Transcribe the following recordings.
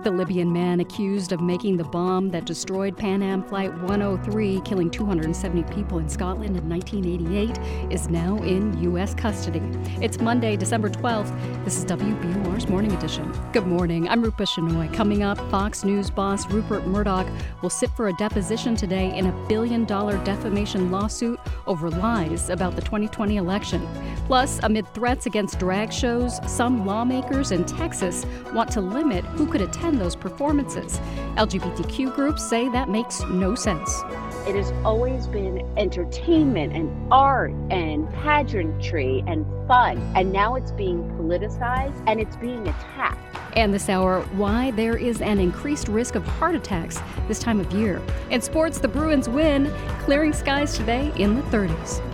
The Libyan man accused of making the bomb that destroyed Pan Am Flight 103, killing 270 people in Scotland in 1988, is now in U.S. custody. It's Monday, December 12th. This is WBUR's Morning Edition. Good morning. I'm Rupa Shenoy. Coming up, Fox News boss Rupert Murdoch will sit for a deposition today in a billion dollar defamation lawsuit over lies about the 2020 election. Plus, amid threats against drag shows, some lawmakers in Texas want to limit who could attend those performances. LGBTQ groups say that makes no sense. It has always been entertainment and art and pageantry and fun, and now it's being politicized and it's being attacked. And this hour, why there is an increased risk of heart attacks this time of year. In sports, the Bruins win, clearing skies today in the 30s.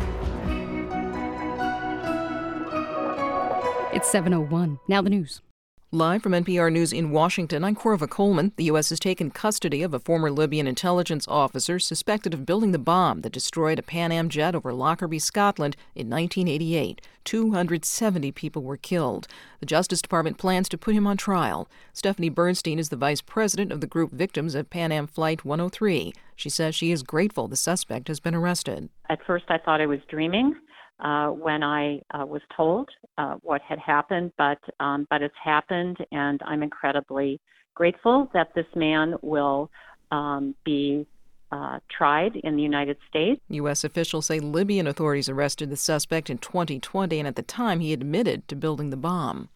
It's 701. Now the news. Live from NPR News in Washington, I'm Korva Coleman. The U.S. has taken custody of a former Libyan intelligence officer suspected of building the bomb that destroyed a Pan Am jet over Lockerbie, Scotland in 1988. 270 people were killed. The Justice Department plans to put him on trial. Stephanie Bernstein is the vice president of the group victims of Pan Am Flight 103. She says she is grateful the suspect has been arrested. At first, I thought I was dreaming uh, when I uh, was told uh, what had happened, but um, but it's happened, and I'm incredibly grateful that this man will um, be uh, tried in the United States. U.S. officials say Libyan authorities arrested the suspect in 2020, and at the time he admitted to building the bomb.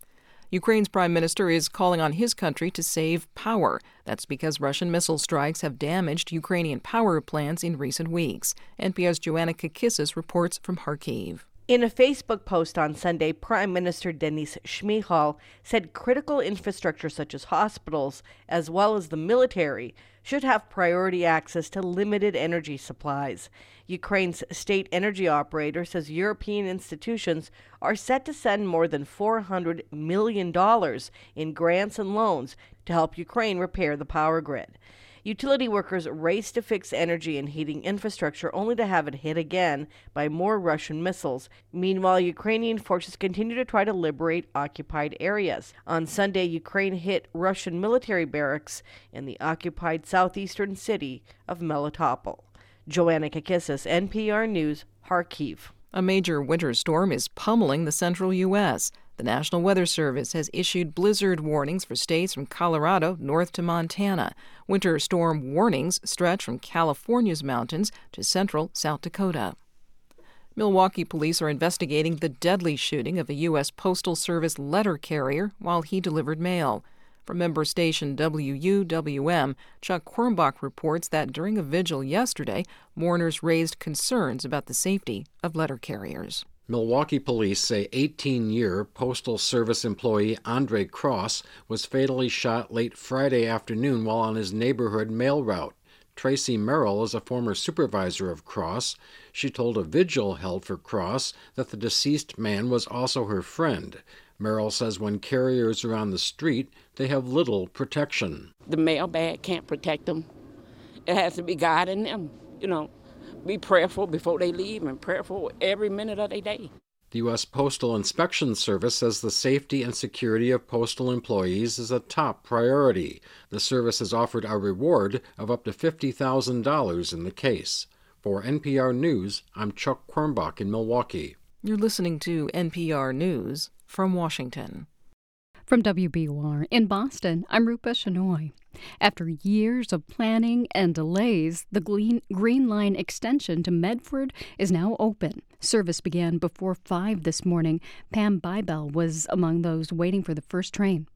Ukraine's prime minister is calling on his country to save power. That's because Russian missile strikes have damaged Ukrainian power plants in recent weeks. NPR's Joanna Kakissis reports from Kharkiv. In a Facebook post on Sunday, Prime Minister Denis Shmyhal said critical infrastructure such as hospitals, as well as the military, should have priority access to limited energy supplies. Ukraine's state energy operator says European institutions are set to send more than $400 million in grants and loans to help Ukraine repair the power grid. Utility workers race to fix energy and heating infrastructure only to have it hit again by more Russian missiles. Meanwhile, Ukrainian forces continue to try to liberate occupied areas. On Sunday, Ukraine hit Russian military barracks in the occupied southeastern city of Melitopol. Joanna Kakissis, NPR News, Kharkiv. A major winter storm is pummeling the central U.S. The National Weather Service has issued blizzard warnings for states from Colorado north to Montana. Winter storm warnings stretch from California's mountains to central South Dakota. Milwaukee police are investigating the deadly shooting of a U.S. Postal Service letter carrier while he delivered mail. From member station WUWM, Chuck Quirmbach reports that during a vigil yesterday, mourners raised concerns about the safety of letter carriers. Milwaukee police say 18 year Postal Service employee Andre Cross was fatally shot late Friday afternoon while on his neighborhood mail route. Tracy Merrill is a former supervisor of Cross. She told a vigil held for Cross that the deceased man was also her friend. Merrill says when carriers are on the street, they have little protection. The mail bag can't protect them. It has to be God in them, you know be prayerful before they leave and prayerful every minute of their day. The U.S. Postal Inspection Service says the safety and security of postal employees is a top priority. The service has offered a reward of up to $50,000 in the case. For NPR News, I'm Chuck Quirmbach in Milwaukee. You're listening to NPR News from Washington. From WBUR in Boston, I'm Rupa Shenoy. After years of planning and delays, the Green Line extension to Medford is now open. Service began before 5 this morning. Pam Bybel was among those waiting for the first train.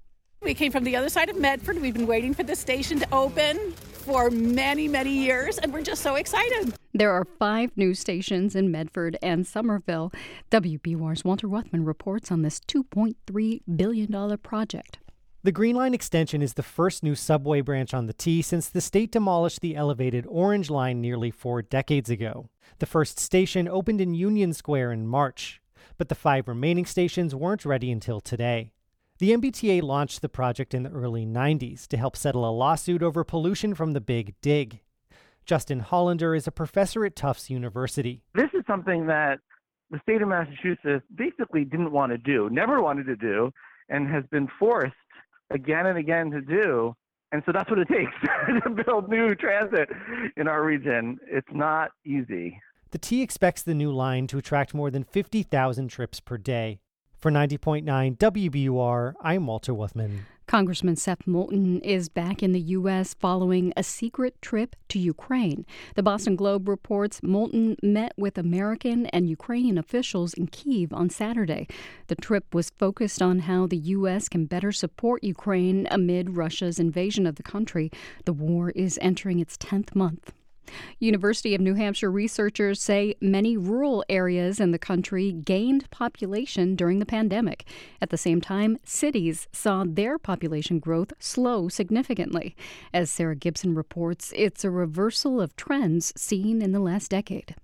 We came from the other side of Medford. We've been waiting for the station to open for many, many years, and we're just so excited. There are five news stations in Medford and Somerville. WBUR's Walter Wuthmann reports on this $2.3 billion project. The Green Line extension is the first new subway branch on the T since the state demolished the elevated Orange Line nearly four decades ago. The first station opened in Union Square in March, but the five remaining stations weren't ready until today. The MBTA launched the project in the early 90s to help settle a lawsuit over pollution from the Big Dig. Justin Hollander is a professor at Tufts University. This is something that the state of Massachusetts basically didn't want to do, never wanted to do, and has been forced again and again to do. And so that's what it takes to build new transit in our region. It's not easy. The T expects the new line to attract more than 50,000 trips per day. For 90.9 WBUR, I'm Walter Wuthmann. Congressman Seth Moulton is back in the U.S. following a secret trip to Ukraine. The Boston Globe reports Moulton met with American and Ukrainian officials in Kiev on Saturday. The trip was focused on how the U.S. can better support Ukraine amid Russia's invasion of the country. The war is entering its 10th month. University of New Hampshire researchers say many rural areas in the country gained population during the pandemic. At the same time, cities saw their population growth slow significantly. As Sarah Gibson reports, it's a reversal of trends seen in the last decade.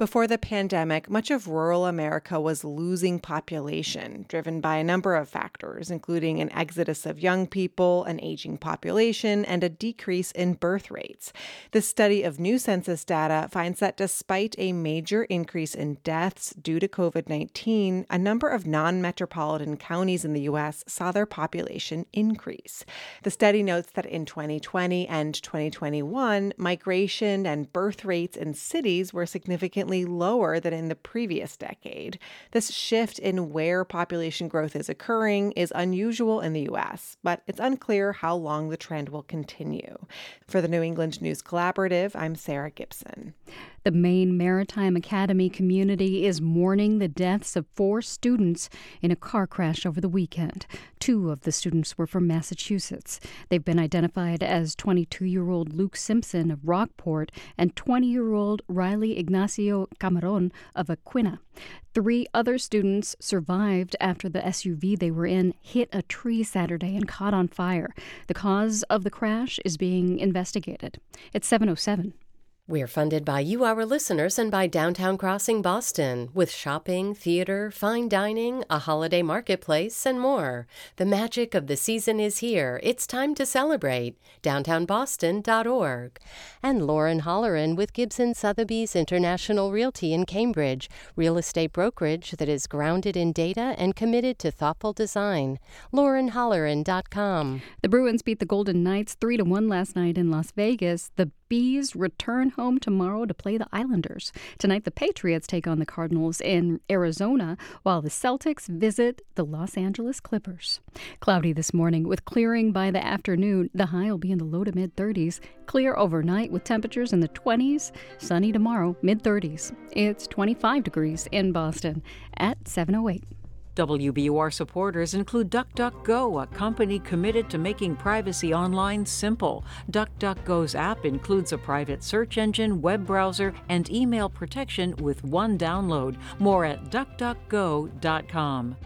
Before the pandemic, much of rural America was losing population, driven by a number of factors, including an exodus of young people, an aging population, and a decrease in birth rates. The study of new census data finds that despite a major increase in deaths due to COVID 19, a number of non metropolitan counties in the U.S. saw their population increase. The study notes that in 2020 and 2021, migration and birth rates in cities were significantly significantly lower than in the previous decade. This shift in where population growth is occurring is unusual in the U.S., but it's unclear how long the trend will continue. For the New England News Collaborative, I'm Sarah Gibson. The Maine Maritime Academy community is mourning the deaths of four students in a car crash over the weekend. Two of the students were from Massachusetts. They've been identified as 22 year old Luke Simpson of Rockport and 20 year old Riley Ignacio Camaron of Aquinnah. Three other students survived after the SUV they were in hit a tree Saturday and caught on fire. The cause of the crash is being investigated. It's 707. We're funded by you, our listeners, and by Downtown Crossing Boston, with shopping, theater, fine dining, a holiday marketplace, and more. The magic of the season is here. It's time to celebrate. DowntownBoston.org. And Lauren Holleran with Gibson Sotheby's International Realty in Cambridge, real estate brokerage that is grounded in data and committed to thoughtful design. LaurenHolleran.com. The Bruins beat the Golden Knights 3 to 1 last night in Las Vegas. The Bees return home tomorrow to play the Islanders. Tonight, the Patriots take on the Cardinals in Arizona, while the Celtics visit the Los Angeles Clippers. Cloudy this morning with clearing by the afternoon. The high will be in the low to mid 30s. Clear overnight with temperatures in the 20s. Sunny tomorrow, mid 30s. It's 25 degrees in Boston at 708. WBUR supporters include DuckDuckGo, a company committed to making privacy online simple. DuckDuckGo's app includes a private search engine, web browser, and email protection with one download. More at duckduckgo.com.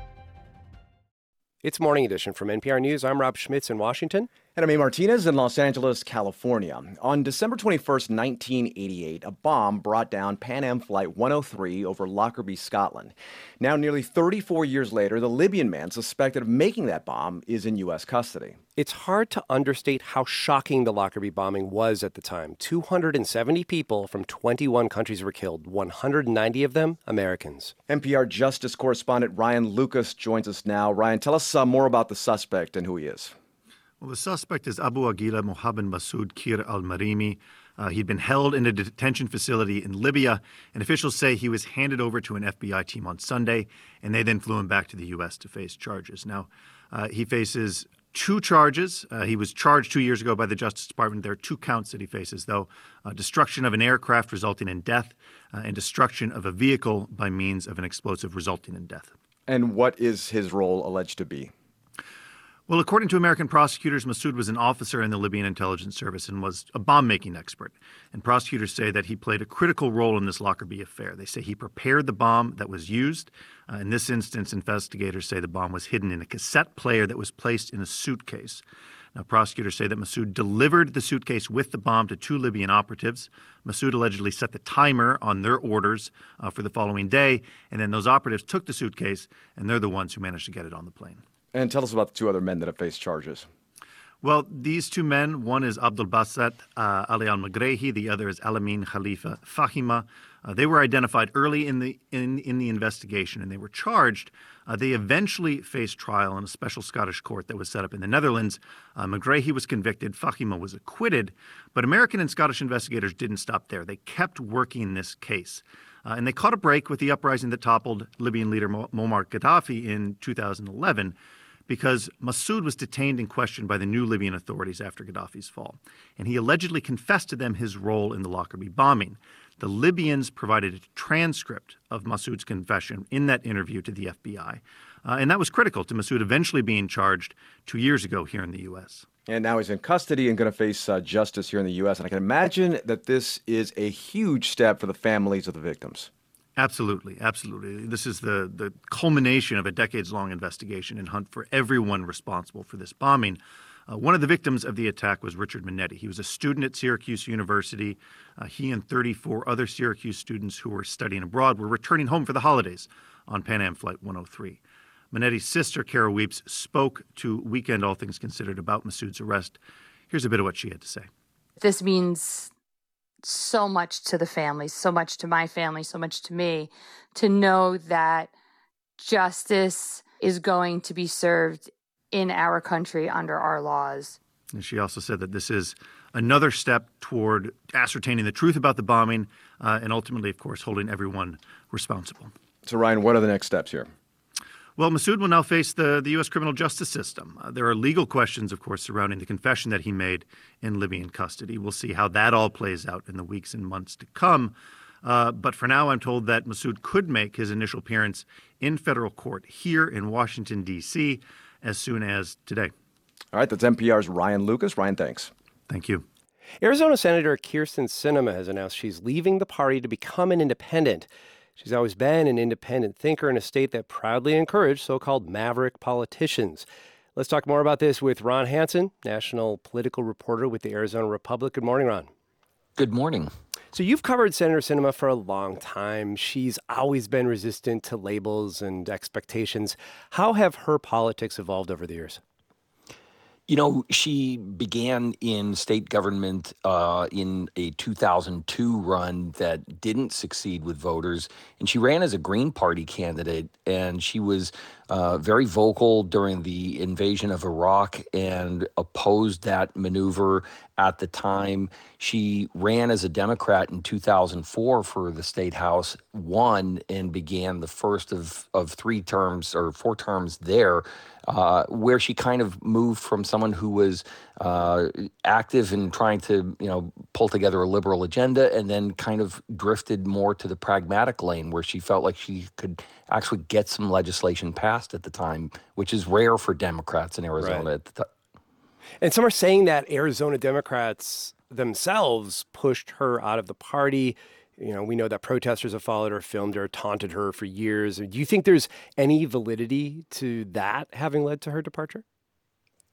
It's Morning Edition from NPR News. I'm Rob Schmitz in Washington. And I'm. Martinez in Los Angeles, California. On December 21st, 1988, a bomb brought down Pan Am Flight 103 over Lockerbie, Scotland. Now, nearly 34 years later, the Libyan man suspected of making that bomb is in U.S. custody. It's hard to understate how shocking the Lockerbie bombing was at the time. 270 people from 21 countries were killed, 190 of them Americans. NPR Justice correspondent Ryan Lucas joins us now. Ryan, tell us uh, more about the suspect and who he is. Well, the suspect is Abu Aguila Mohammed Masoud Kir al Marimi. Uh, he'd been held in a detention facility in Libya, and officials say he was handed over to an FBI team on Sunday, and they then flew him back to the U.S. to face charges. Now, uh, he faces two charges. Uh, he was charged two years ago by the Justice Department. There are two counts that he faces, though uh, destruction of an aircraft resulting in death, uh, and destruction of a vehicle by means of an explosive resulting in death. And what is his role alleged to be? Well, according to American prosecutors, Masoud was an officer in the Libyan intelligence service and was a bomb making expert. And prosecutors say that he played a critical role in this Lockerbie affair. They say he prepared the bomb that was used. Uh, in this instance, investigators say the bomb was hidden in a cassette player that was placed in a suitcase. Now, prosecutors say that Masoud delivered the suitcase with the bomb to two Libyan operatives. Masoud allegedly set the timer on their orders uh, for the following day, and then those operatives took the suitcase, and they're the ones who managed to get it on the plane. And tell us about the two other men that have faced charges. Well, these two men, one is Abdul Basset uh, Ali al Megrahi, the other is Alamin Khalifa Fahima. Uh, they were identified early in the in, in the investigation and they were charged. Uh, they eventually faced trial in a special Scottish court that was set up in the Netherlands. Uh, Megrahi was convicted, Fahima was acquitted, but American and Scottish investigators didn't stop there. They kept working this case. Uh, and they caught a break with the uprising that toppled Libyan leader Muammar Gaddafi in 2011 because Massoud was detained and questioned by the new Libyan authorities after Gaddafi's fall. And he allegedly confessed to them his role in the Lockerbie bombing. The Libyans provided a transcript of Massoud's confession in that interview to the FBI. Uh, and that was critical to Massoud eventually being charged two years ago here in the U.S. And now he's in custody and going to face uh, justice here in the U.S. And I can imagine that this is a huge step for the families of the victims. Absolutely, absolutely. This is the, the culmination of a decades long investigation and hunt for everyone responsible for this bombing. Uh, one of the victims of the attack was Richard Monetti. He was a student at Syracuse University. Uh, he and 34 other Syracuse students who were studying abroad were returning home for the holidays on Pan Am Flight 103. Monetti's sister, Cara Weipz, spoke to Weekend All Things Considered about Massoud's arrest. Here's a bit of what she had to say. This means so much to the family, so much to my family, so much to me, to know that justice is going to be served in our country under our laws. And she also said that this is another step toward ascertaining the truth about the bombing uh, and ultimately, of course, holding everyone responsible. So, Ryan, what are the next steps here? Well, Massoud will now face the, the U.S. criminal justice system. Uh, there are legal questions, of course, surrounding the confession that he made in Libyan custody. We'll see how that all plays out in the weeks and months to come. Uh, but for now, I'm told that Massoud could make his initial appearance in federal court here in Washington, D.C., as soon as today. All right, that's NPR's Ryan Lucas. Ryan, thanks. Thank you. Arizona Senator Kyrsten Sinema has announced she's leaving the party to become an independent. She's always been an independent thinker in a state that proudly encouraged so called maverick politicians. Let's talk more about this with Ron Hansen, national political reporter with the Arizona Republic. Good morning, Ron. Good morning. So, you've covered Senator Sinema for a long time. She's always been resistant to labels and expectations. How have her politics evolved over the years? You know, she began in state government uh, in a 2002 run that didn't succeed with voters. And she ran as a Green Party candidate. And she was uh, very vocal during the invasion of Iraq and opposed that maneuver at the time. She ran as a Democrat in 2004 for the state house, won, and began the first of, of three terms or four terms there uh, where she kind of moved from someone who was uh, active in trying to, you know, pull together a liberal agenda, and then kind of drifted more to the pragmatic lane, where she felt like she could actually get some legislation passed at the time, which is rare for Democrats in Arizona right. at the time. And some are saying that Arizona Democrats themselves pushed her out of the party you know, we know that protesters have followed her, filmed her, taunted her for years. Do you think there's any validity to that having led to her departure?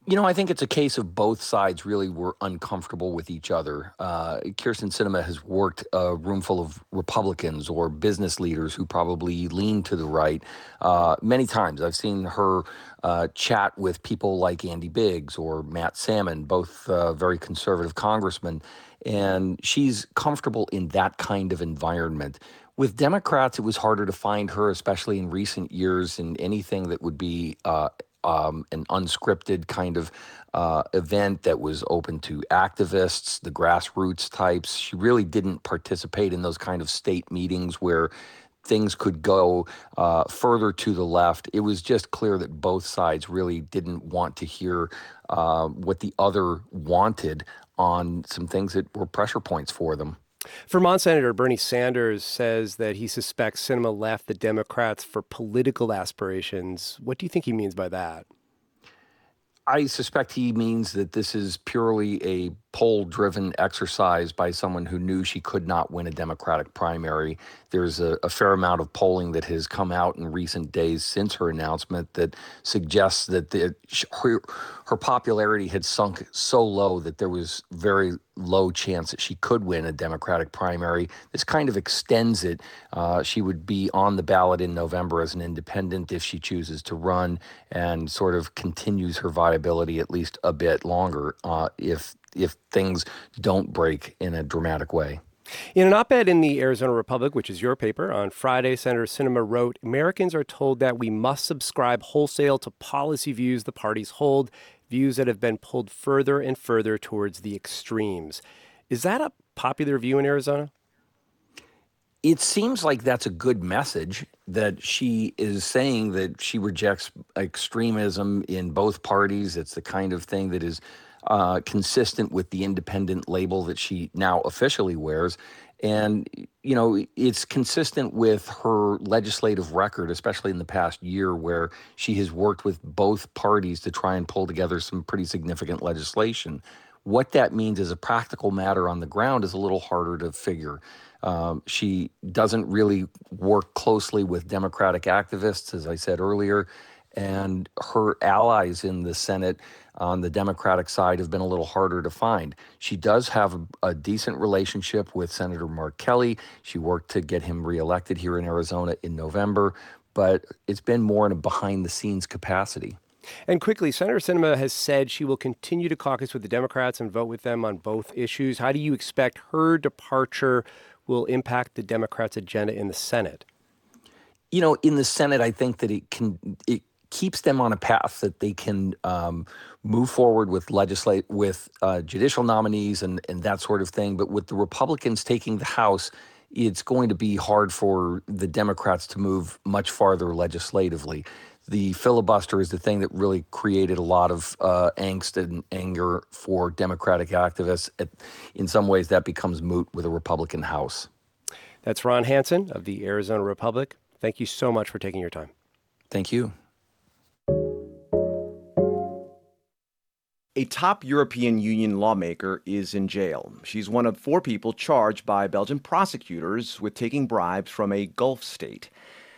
You know, I think it's a case of both sides really were uncomfortable with each other. Uh, Kyrsten Sinema has worked a room full of Republicans or business leaders who probably lean to the right uh, many times. I've seen her uh, chat with people like Andy Biggs or Matt Salmon, both uh, very conservative congressmen, and she's comfortable in that kind of environment. With Democrats, it was harder to find her, especially in recent years, in anything that would be uh, um, an unscripted kind of uh, event that was open to activists, the grassroots types. She really didn't participate in those kind of state meetings where things could go uh, further to the left. It was just clear that both sides really didn't want to hear uh, what the other wanted on some things that were pressure points for them. Vermont Senator Bernie Sanders says that he suspects Sinema left the Democrats for political aspirations. What do you think he means by that? I suspect he means that this is purely a poll driven exercise by someone who knew she could not win a Democratic primary. There's a, a, fair amount of polling that has come out in recent days since her announcement that suggests that the, her, her popularity had sunk so low that there was very low chance that she could win a Democratic primary. This kind of extends it. Uh, she would be on the ballot in November as an independent if she chooses to run and sort of continues her viability at least a bit longer uh, if if things don't break in a dramatic way. In an op ed in the Arizona Republic, which is your paper, on Friday, Senator Sinema wrote Americans are told that we must subscribe wholesale to policy views the parties hold, views that have been pulled further and further towards the extremes. Is that a popular view in Arizona? It seems like that's a good message that she is saying that she rejects extremism in both parties. It's the kind of thing that is uh, consistent with the independent label that she now officially wears. And, you know, it's consistent with her legislative record, especially in the past year, where she has worked with both parties to try and pull together some pretty significant legislation. What that means as a practical matter on the ground is a little harder to figure. Um, she doesn't really work closely with Democratic activists, as I said earlier, and her allies in the Senate on the Democratic side have been a little harder to find. She does have a, decent relationship with Senator Mark Kelly. She worked to get him reelected here in Arizona in November, but it's been more in a behind the scenes capacity. And quickly, Senator Sinema has said she will continue to caucus with the Democrats and vote with them on both issues. How do you expect her departure will impact the Democrats' agenda in the Senate? You know, in the Senate, I think that it can it keeps them on a path that they can um, move forward with legislate with uh, judicial nominees and and that sort of thing. But with the Republicans taking the House, it's going to be hard for the Democrats to move much farther legislatively. The filibuster is the thing that really created a lot of uh, angst and anger for Democratic activists. in some ways, that becomes moot with a Republican House. That's Ron Hansen of the Arizona Republic. Thank you so much for taking your time. Thank you. A top European Union lawmaker is in jail. She's one of four people charged by Belgian prosecutors with taking bribes from a Gulf state.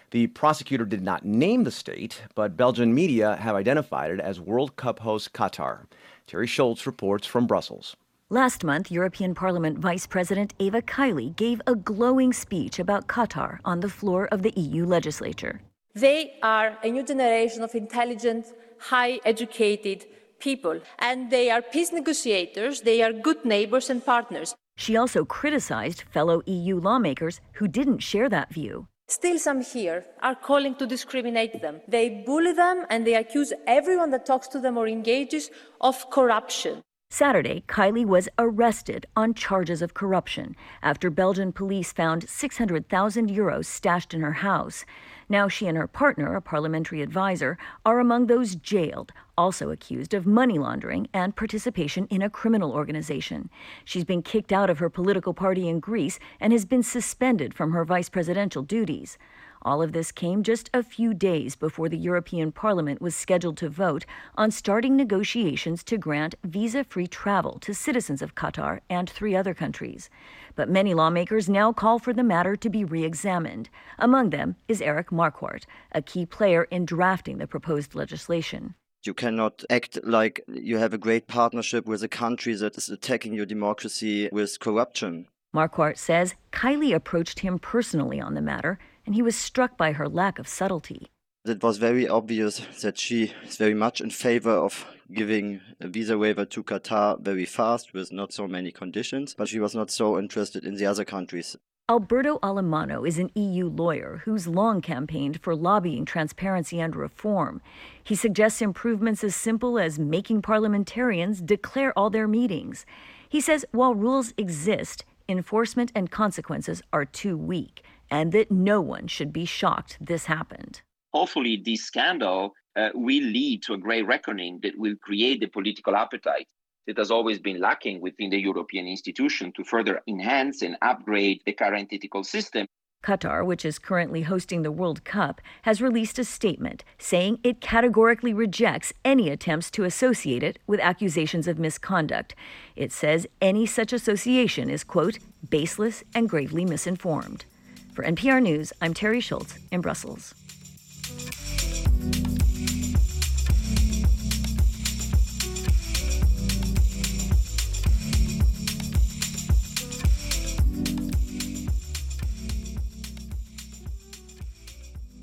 The prosecutor did not name the state, but Belgian media have identified it as World Cup host Qatar. Teri Schultz reports from Brussels. Last month, European Parliament Vice President Eva Kaili gave a glowing speech about Qatar on the floor of the EU legislature. They are a new generation of intelligent, high educated, people, and they are peace negotiators, they are good neighbors and partners. She also criticized fellow EU lawmakers who didn't share that view. Still, some here are calling to discriminate them. They bully them and they accuse everyone that talks to them or engages of corruption. Saturday, Kaili was arrested on charges of corruption after Belgian police found 600,000 euros stashed in her house. Now she and her partner, a parliamentary advisor, are among those jailed, also accused of money laundering and participation in a criminal organization. She's been kicked out of her political party in Greece and has been suspended from her vice presidential duties. All of this came just a few days before the European Parliament was scheduled to vote on starting negotiations to grant visa free travel to citizens of Qatar and three other countries. But many lawmakers now call for the matter to be re examined. Among them is Eric Marquardt, a key player in drafting the proposed legislation. You cannot act like you have a great partnership with a country that is attacking your democracy with corruption. Marquardt says Kaili approached him personally on the matter and he was struck by her lack of subtlety. It was very obvious that she is very much in favor of giving a visa waiver to Qatar very fast with not so many conditions, but she was not so interested in the other countries. Alberto Alemanno is an EU lawyer who's long campaigned for lobbying transparency and reform. He suggests improvements as simple as making parliamentarians declare all their meetings. He says while rules exist, enforcement and consequences are too weak and that no one should be shocked this happened. Hopefully, this scandal uh, will lead to a great reckoning that will create the political appetite that has always been lacking within the European institution to further enhance and upgrade the current ethical system. Qatar, which is currently hosting the World Cup, has released a statement saying it categorically rejects any attempts to associate it with accusations of misconduct. It says any such association is, quote, baseless and gravely misinformed. For NPR News, I'm Teri Schultz in Brussels.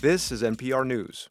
This is NPR News.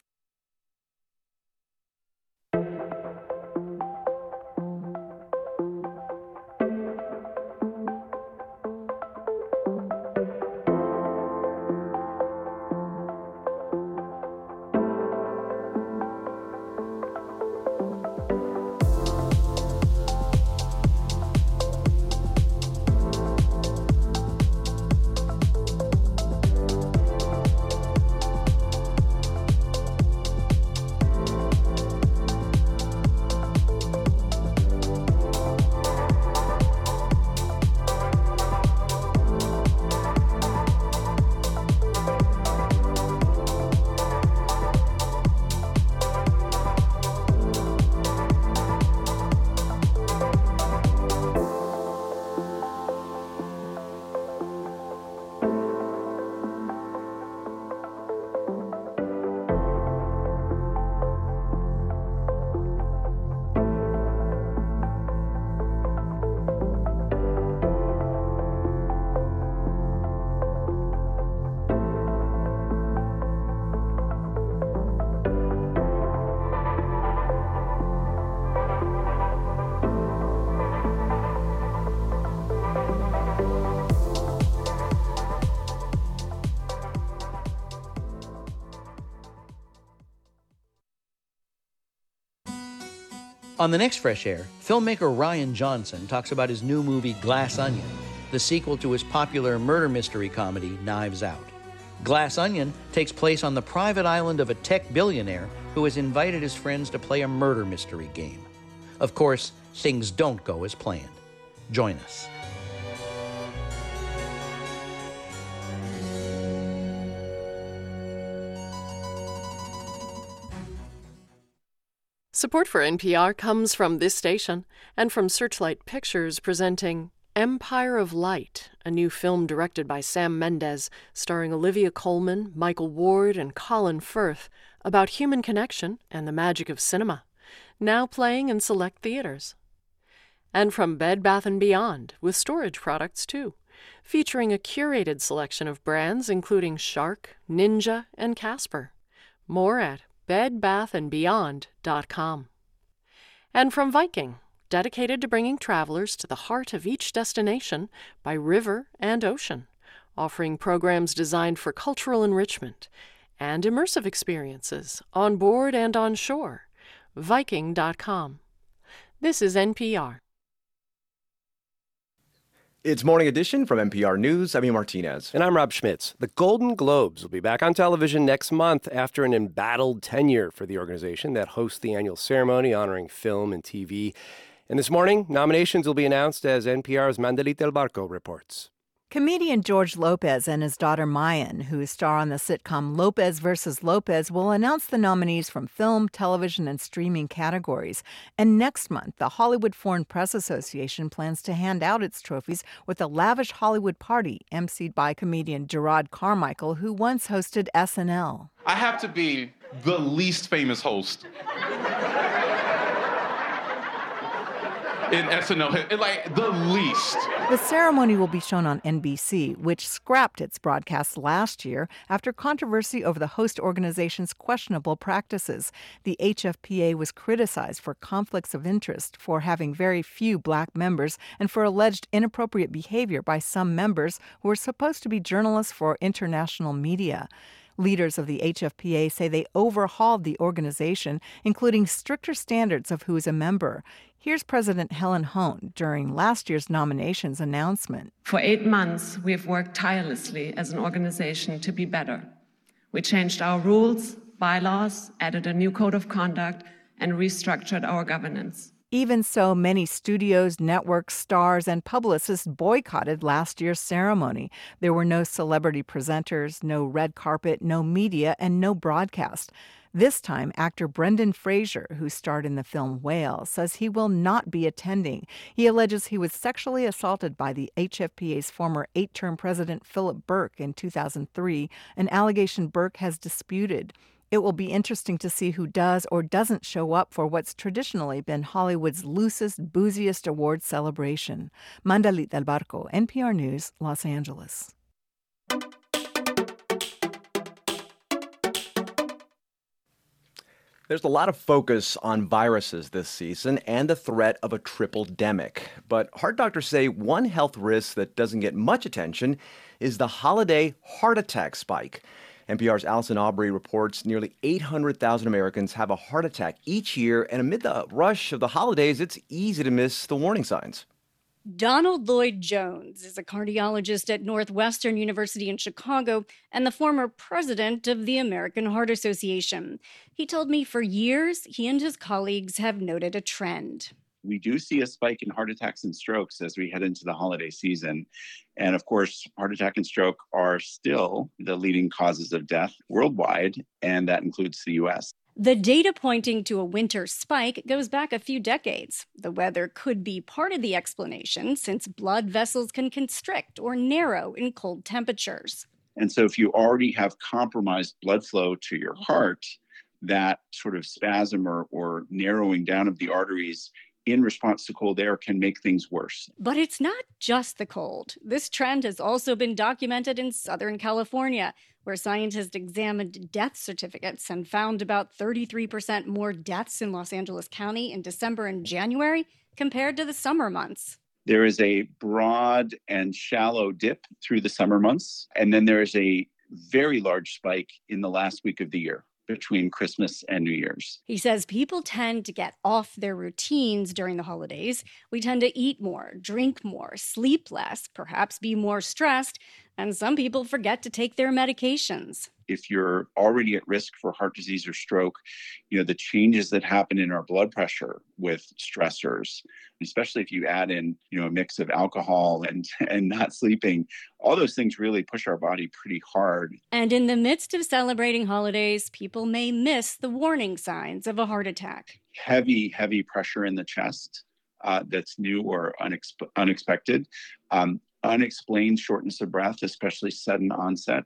On the next Fresh Air, filmmaker Rian Johnson talks about his new movie Glass Onion, the sequel to his popular murder mystery comedy Knives Out. Glass Onion takes place on the private island of a tech billionaire who has invited his friends to play a murder mystery game. Of course, things don't go as planned. Join us. Support for NPR comes from this station and from Searchlight Pictures presenting Empire of Light, a new film directed by Sam Mendes, starring Olivia Colman, Michael Ward, and Colin Firth, about human connection and the magic of cinema. Now playing in select theaters. And from Bed Bath & Beyond, with storage products too, featuring a curated selection of brands including Shark, Ninja, and Casper. More at bedbathandbeyond.com. And from Viking, dedicated to bringing travelers to the heart of each destination by river and ocean, offering programs designed for cultural enrichment and immersive experiences on board and on shore. Viking.com. This is NPR. It's Morning Edition from NPR News. I'm Ian Martinez. And I'm Rob Schmitz. The Golden Globes will be back on television next month after an embattled tenure for the organization that hosts the annual ceremony honoring film and TV. And this morning, nominations will be announced as NPR's Mandalit Del Barco reports. Comedian George Lopez and his daughter Mayan, who star on the sitcom Lopez vs. Lopez, will announce the nominees from film, television, and streaming categories. And next month, the Hollywood Foreign Press Association plans to hand out its trophies with a lavish Hollywood party emceed by comedian Jerrod Carmichael, who once hosted SNL. I have to be the least famous host in SNL, like the least. The ceremony will be shown on NBC, which scrapped its broadcast last year after controversy over the host organization's questionable practices. The HFPA was criticized for conflicts of interest, for having very few black members, and for alleged inappropriate behavior by some members who are supposed to be journalists for international media. Leaders of the HFPA say they overhauled the organization, including stricter standards of who is a member. Here's President Helen Hoehne during last year's nominations announcement. For eight months, we have worked tirelessly as an organization to be better. We changed our rules, bylaws, added a new code of conduct, and restructured our governance. Even so, many studios, networks, stars, and publicists boycotted last year's ceremony. There were no celebrity presenters, no red carpet, no media, and no broadcast. This time, actor Brendan Fraser, who starred in the film Whale, says he will not be attending. He alleges he was sexually assaulted by the HFPA's former eight term president Philip Berk, in 2003, an allegation Berk has disputed. It will be interesting to see who does or doesn't show up for what's traditionally been Hollywood's loosest, booziest award celebration. Mandalit del Barco, NPR News, Los Angeles. There's a lot of focus on viruses this season and the threat of a triple demic. But heart doctors say one health risk that doesn't get much attention is the holiday heart attack spike. NPR's Allison Aubrey reports nearly 800,000 Americans have a heart attack each year, and amid the rush of the holidays, it's easy to miss the warning signs. Donald Lloyd Jones is a cardiologist at Northwestern University in Chicago and the former president of the American Heart Association. He told me for years he and his colleagues have noted a trend we do see a spike in heart attacks and strokes as we head into the holiday season. And of course, heart attack and stroke are still the leading causes of death worldwide, and that includes the US. The data pointing to a winter spike goes back a few decades. The weather could be part of the explanation since blood vessels can constrict or narrow in cold temperatures. And so, if you already have compromised blood flow to your heart, that sort of spasm or, or narrowing down of the arteries in response to cold air can make things worse. But it's not just the cold. This trend has also been documented in Southern California, where scientists examined death certificates and found about 33% more deaths in Los Angeles County in December and January compared to the summer months. There is a broad and shallow dip through the summer months, and then there is a very large spike in the last week of the year between Christmas and New Year's. He says people tend to get off their routines during the holidays. We tend to eat more, drink more, sleep less, perhaps be more stressed, and some people forget to take their medications if you're already at risk for heart disease or stroke, you know, the changes that happen in our blood pressure with stressors, especially if you add in, you know, a mix of alcohol and and not sleeping, all those things really push our body pretty hard. And in the midst of celebrating holidays, people may miss the warning signs of a heart attack. Heavy, heavy pressure in the chest. Uh, that's new or unexpe- unexpected. Um, unexplained shortness of breath, especially sudden onset,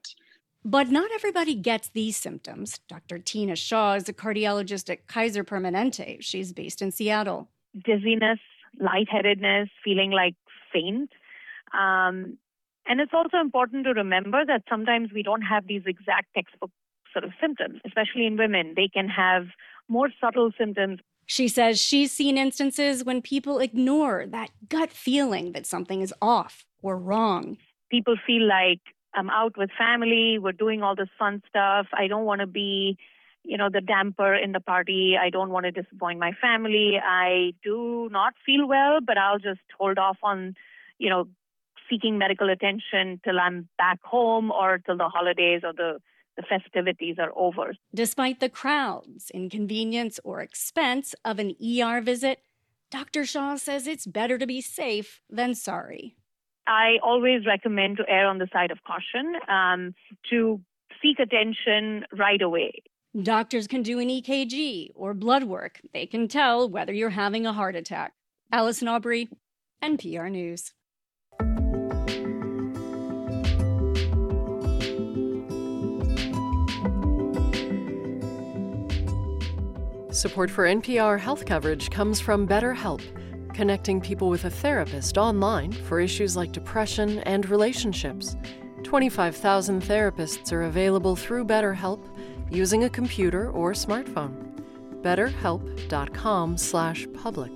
but not everybody gets these symptoms. Dr. Tina Shaw is a cardiologist at Kaiser Permanente. She's based in Seattle. Dizziness, lightheadedness, feeling like faint. Um, and it's also important to remember that sometimes we don't have these exact textbook sort of symptoms, especially in women. They can have more subtle symptoms. She says she's seen instances when people ignore that gut feeling that something is off or wrong. People feel like I'm out with family, we're doing all this fun stuff. I don't want to be, you know, the damper in the party. I don't want to disappoint my family. I do not feel well, but I'll just hold off on, you know, seeking medical attention till I'm back home or till the holidays or the the festivities are over. Despite the crowds, inconvenience, or expense of an ER visit, Dr. Shaw says it's better to be safe than sorry. I always recommend to err on the side of caution um, to seek attention right away. Doctors can do an EKG or blood work. They can tell whether you're having a heart attack. Allison Aubrey, NPR News. Support for NPR health coverage comes from BetterHelp connecting people with a therapist online for issues like depression and relationships. 25,000 therapists are available through BetterHelp using a computer or smartphone. betterhelp.com/public.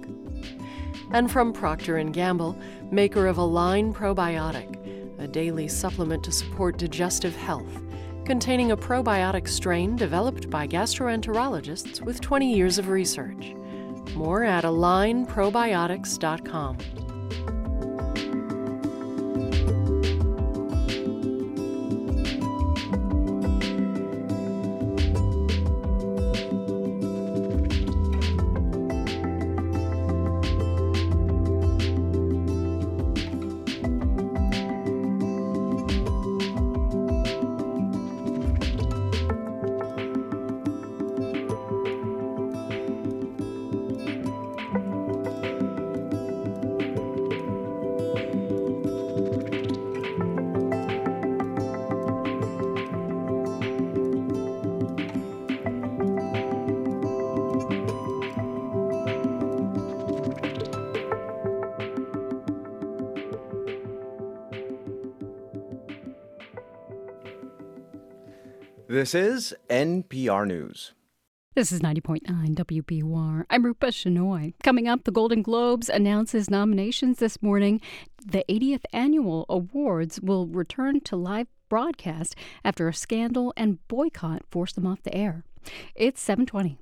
And from Procter & Gamble, maker of Align Probiotic, a daily supplement to support digestive health, containing a probiotic strain developed by gastroenterologists with 20 years of research. More at alignprobiotics.com. This is NPR News. This is 90.9 WBUR. I'm Rupa Shenoy. Coming up, the Golden Globes announces nominations this morning. The 80th annual awards will return to live broadcast after a scandal and boycott forced them off the air. It's 720.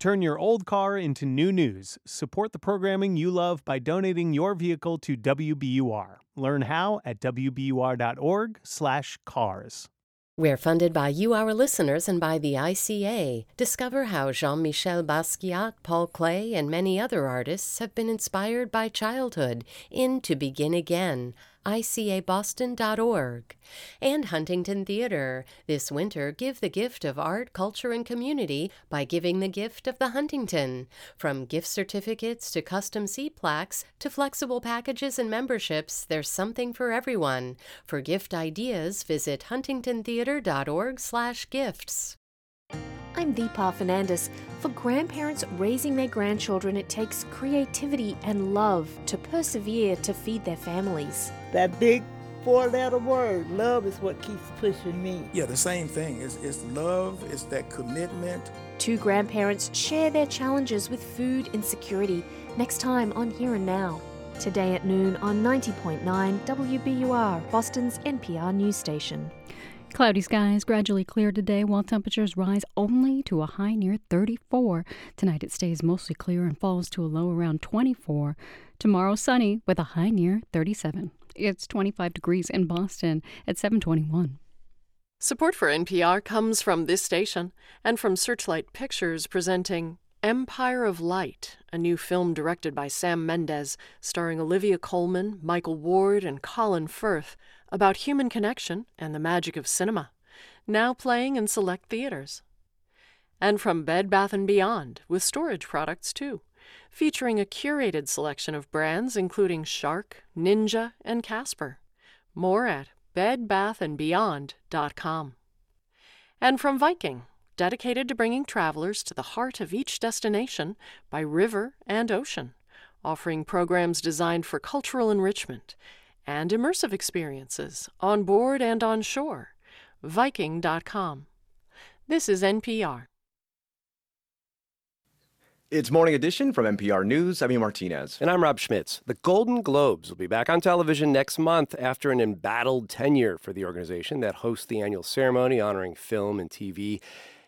Turn your old car into new news. Support the programming you love by donating your vehicle to WBUR. Learn how at wbur.org/cars. We're funded by you, our listeners, and by the ICA. Discover how Jean Michel Basquiat, Paul Klee, and many other artists have been inspired by childhood in To Begin Again icaboston.org. And Huntington Theater. This winter, give the gift of art, culture, and community by giving the gift of the Huntington. From gift certificates to custom seat plaques to flexible packages and memberships, there's something for everyone. For gift ideas, visit huntingtontheater.org/gifts. I'm Deepa Fernandes. For grandparents raising their grandchildren, it takes creativity and love to persevere to feed their families. That big four letter word, love, is what keeps pushing me. Yeah, the same thing. It's, it's love, it's that commitment. Two grandparents share their challenges with food insecurity next time on Here and Now. Today at noon on 90.9 WBUR, Boston's NPR news station. Cloudy skies gradually clear today while temperatures rise only to a high near 34. Tonight it stays mostly clear and falls to a low around 24. Tomorrow sunny with a high near 37. It's 25 degrees in Boston at 721. Support for NPR comes from this station and from Searchlight Pictures presenting Empire of Light, a new film directed by Sam Mendes, starring Olivia Colman, Michael Ward, and Colin Firth, about human connection and the magic of cinema, now playing in select theaters. And from Bed Bath & Beyond, with storage products too, featuring a curated selection of brands including Shark, Ninja, and Casper. More at bedbathandbeyond.com. And from Viking, dedicated to bringing travelers to the heart of each destination by river and ocean, offering programs designed for cultural enrichment and immersive experiences on board and on shore. Viking.com. This is NPR. It's Morning Edition from NPR News. I'm Ian Martinez. And I'm Rob Schmitz. The Golden Globes will be back on television next month after an embattled tenure for the organization that hosts the annual ceremony honoring film and TV.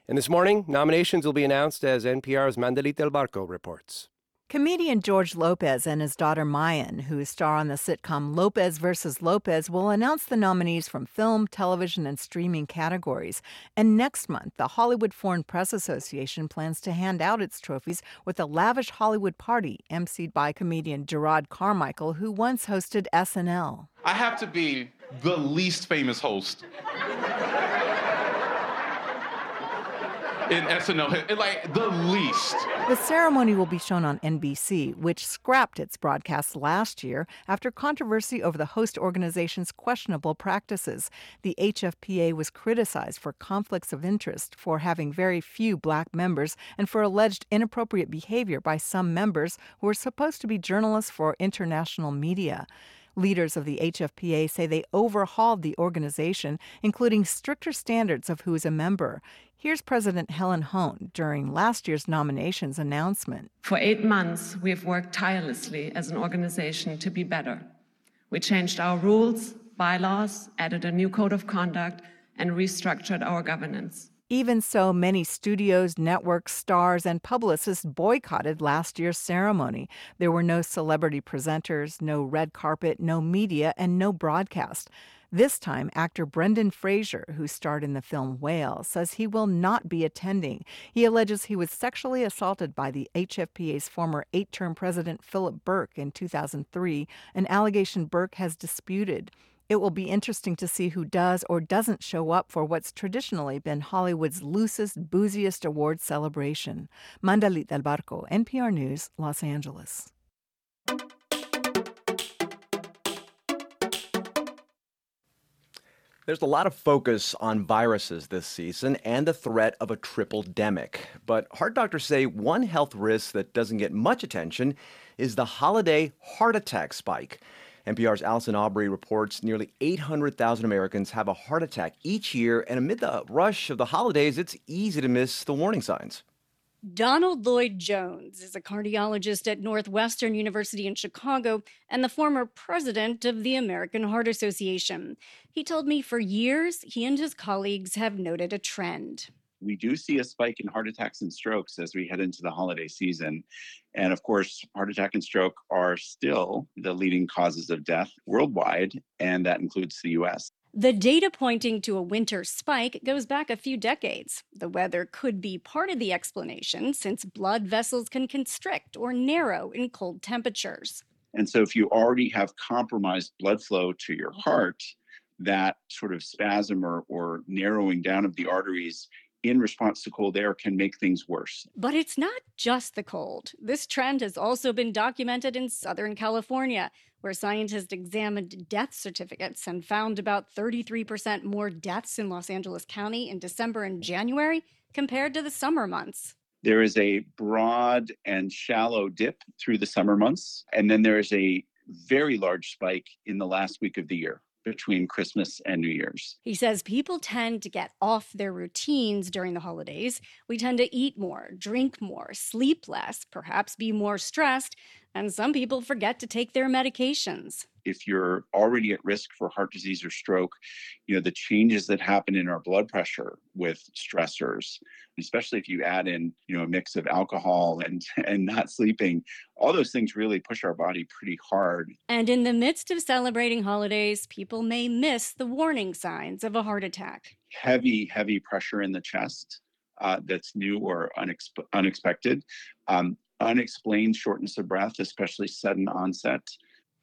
And this morning, nominations will be announced as NPR's Mandalit Del Barco reports. Comedian George Lopez and his daughter Mayan, who star on the sitcom Lopez vs. Lopez, will announce the nominees from film, television, and streaming categories. And next month, the Hollywood Foreign Press Association plans to hand out its trophies with a lavish Hollywood party emceed by comedian Jerrod Carmichael, who once hosted SNL. I have to be the least famous host in SNL, like the least. The ceremony will be shown on NBC, which scrapped its broadcast last year after controversy over the host organization's questionable practices. The HFPA was criticized for conflicts of interest, for having very few black members, and for alleged inappropriate behavior by some members who were supposed to be journalists for international media. Leaders of the HFPA say they overhauled the organization, including stricter standards of who is a member. Here's President Helen Hoehne during last year's nominations announcement. For eight months, we have worked tirelessly as an organization to be better. We changed our rules, bylaws, added a new code of conduct, and restructured our governance. Even so, many studios, networks, stars, and publicists boycotted last year's ceremony. There were no celebrity presenters, no red carpet, no media, and no broadcast. This time, actor Brendan Fraser, who starred in the film Whale, says he will not be attending. He alleges he was sexually assaulted by the HFPA's former eight term president Philip Berk, in 2003, an allegation Berk has disputed. It will be interesting to see who does or doesn't show up for what's traditionally been Hollywood's loosest, booziest award celebration. Mandalit del Barco, NPR News, Los Angeles. There's a lot of focus on viruses this season and the threat of a tripledemic. But heart doctors say one health risk that doesn't get much attention is the holiday heart attack spike. NPR's Allison Aubrey reports nearly 800,000 Americans have a heart attack each year, and amid the rush of the holidays, it's easy to miss the warning signs. Donald Lloyd Jones is a cardiologist at Northwestern University in Chicago and the former president of the American Heart Association. He told me for years he and his colleagues have noted a trend we do see a spike in heart attacks and strokes as we head into the holiday season. And of course, heart attack and stroke are still the leading causes of death worldwide, and that includes the US. The data pointing to a winter spike goes back a few decades. The weather could be part of the explanation since blood vessels can constrict or narrow in cold temperatures. And so, if you already have compromised blood flow to your heart, that sort of spasm or, or narrowing down of the arteries in response to cold air can make things worse. But it's not just the cold. This trend has also been documented in Southern California, where scientists examined death certificates and found about 33% more deaths in Los Angeles County in December and January compared to the summer months. There is a broad and shallow dip through the summer months, and then there is a very large spike in the last week of the year between Christmas and New Year's. He says people tend to get off their routines during the holidays. We tend to eat more, drink more, sleep less, perhaps be more stressed, and some people forget to take their medications if you're already at risk for heart disease or stroke, you know, the changes that happen in our blood pressure with stressors, especially if you add in, you know, a mix of alcohol and and not sleeping, all those things really push our body pretty hard. And in the midst of celebrating holidays, people may miss the warning signs of a heart attack. Heavy, heavy pressure in the chest. Uh, that's new or unexpe- unexpected. Um, unexplained shortness of breath, especially sudden onset.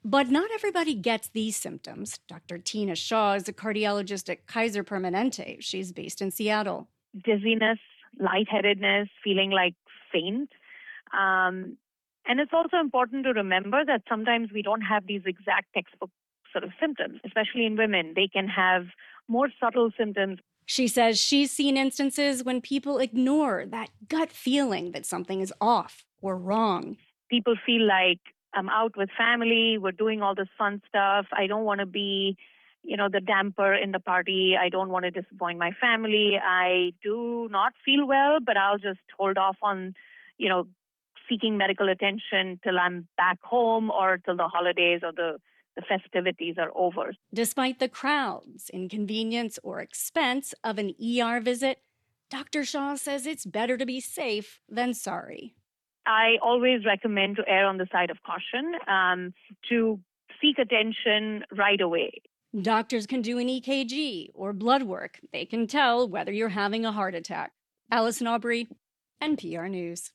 But not everybody gets these symptoms. Dr. Tina Shaw is a cardiologist at Kaiser Permanente. She's based in Seattle. Dizziness, lightheadedness, feeling like faint. Um, and it's also important to remember that sometimes we don't have these exact textbook sort of symptoms, especially in women. They can have more subtle symptoms. She says she's seen instances when people ignore that gut feeling that something is off or wrong. People feel like I'm out with family, we're doing all this fun stuff. I don't want to be, you know, the damper in the party. I don't want to disappoint my family. I do not feel well, but I'll just hold off on, you know, seeking medical attention till I'm back home or till the holidays or the the festivities are over. Despite the crowds, inconvenience, or expense of an ER visit, Dr. Shaw says it's better to be safe than sorry. I always recommend to err on the side of caution, um, to seek attention right away. Doctors can do an EKG or blood work. They can tell whether you're having a heart attack. Allison Aubrey, NPR News.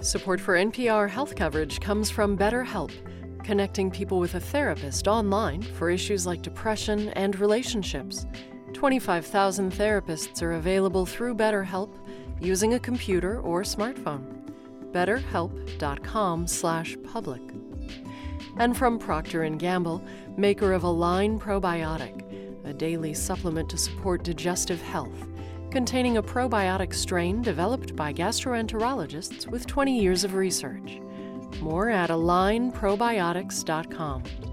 Support for NPR health coverage comes from BetterHelp connecting people with a therapist online for issues like depression and relationships. 25,000 therapists are available through BetterHelp using a computer or smartphone. betterhelp.com/public. And from Procter & Gamble, maker of Align Probiotic, a daily supplement to support digestive health, containing a probiotic strain developed by gastroenterologists with 20 years of research. More at alignprobiotics.com.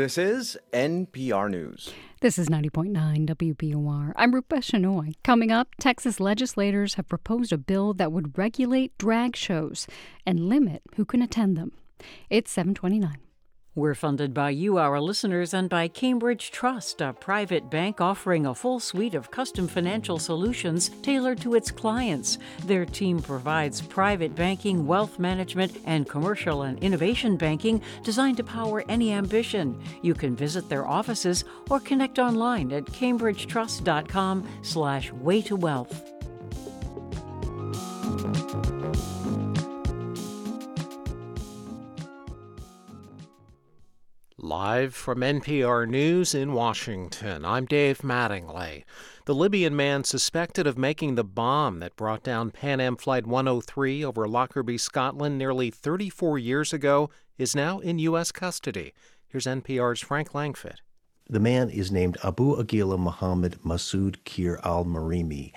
This is NPR News. This is 90.9 WBUR. I'm Rupa Shenoy. Coming up, Texas legislators have proposed a bill that would regulate drag shows and limit who can attend them. It's 729. We're funded by you, our listeners, and by Cambridge Trust, a private bank offering a full suite of custom financial solutions tailored to its clients. Their team provides private banking, wealth management, and commercial and innovation banking designed to power any ambition. You can visit their offices or connect online at cambridgetrust.com slash way to wealth. Live from NPR News in Washington, I'm Dave Mattingly. The Libyan man suspected of making the bomb that brought down Pan Am Flight 103 over Lockerbie, Scotland nearly 34 years ago is now in U.S. custody. Here's NPR's Frank Langfitt. The man is named Abu Aguila Muhammad Masoud Kir al Marimi.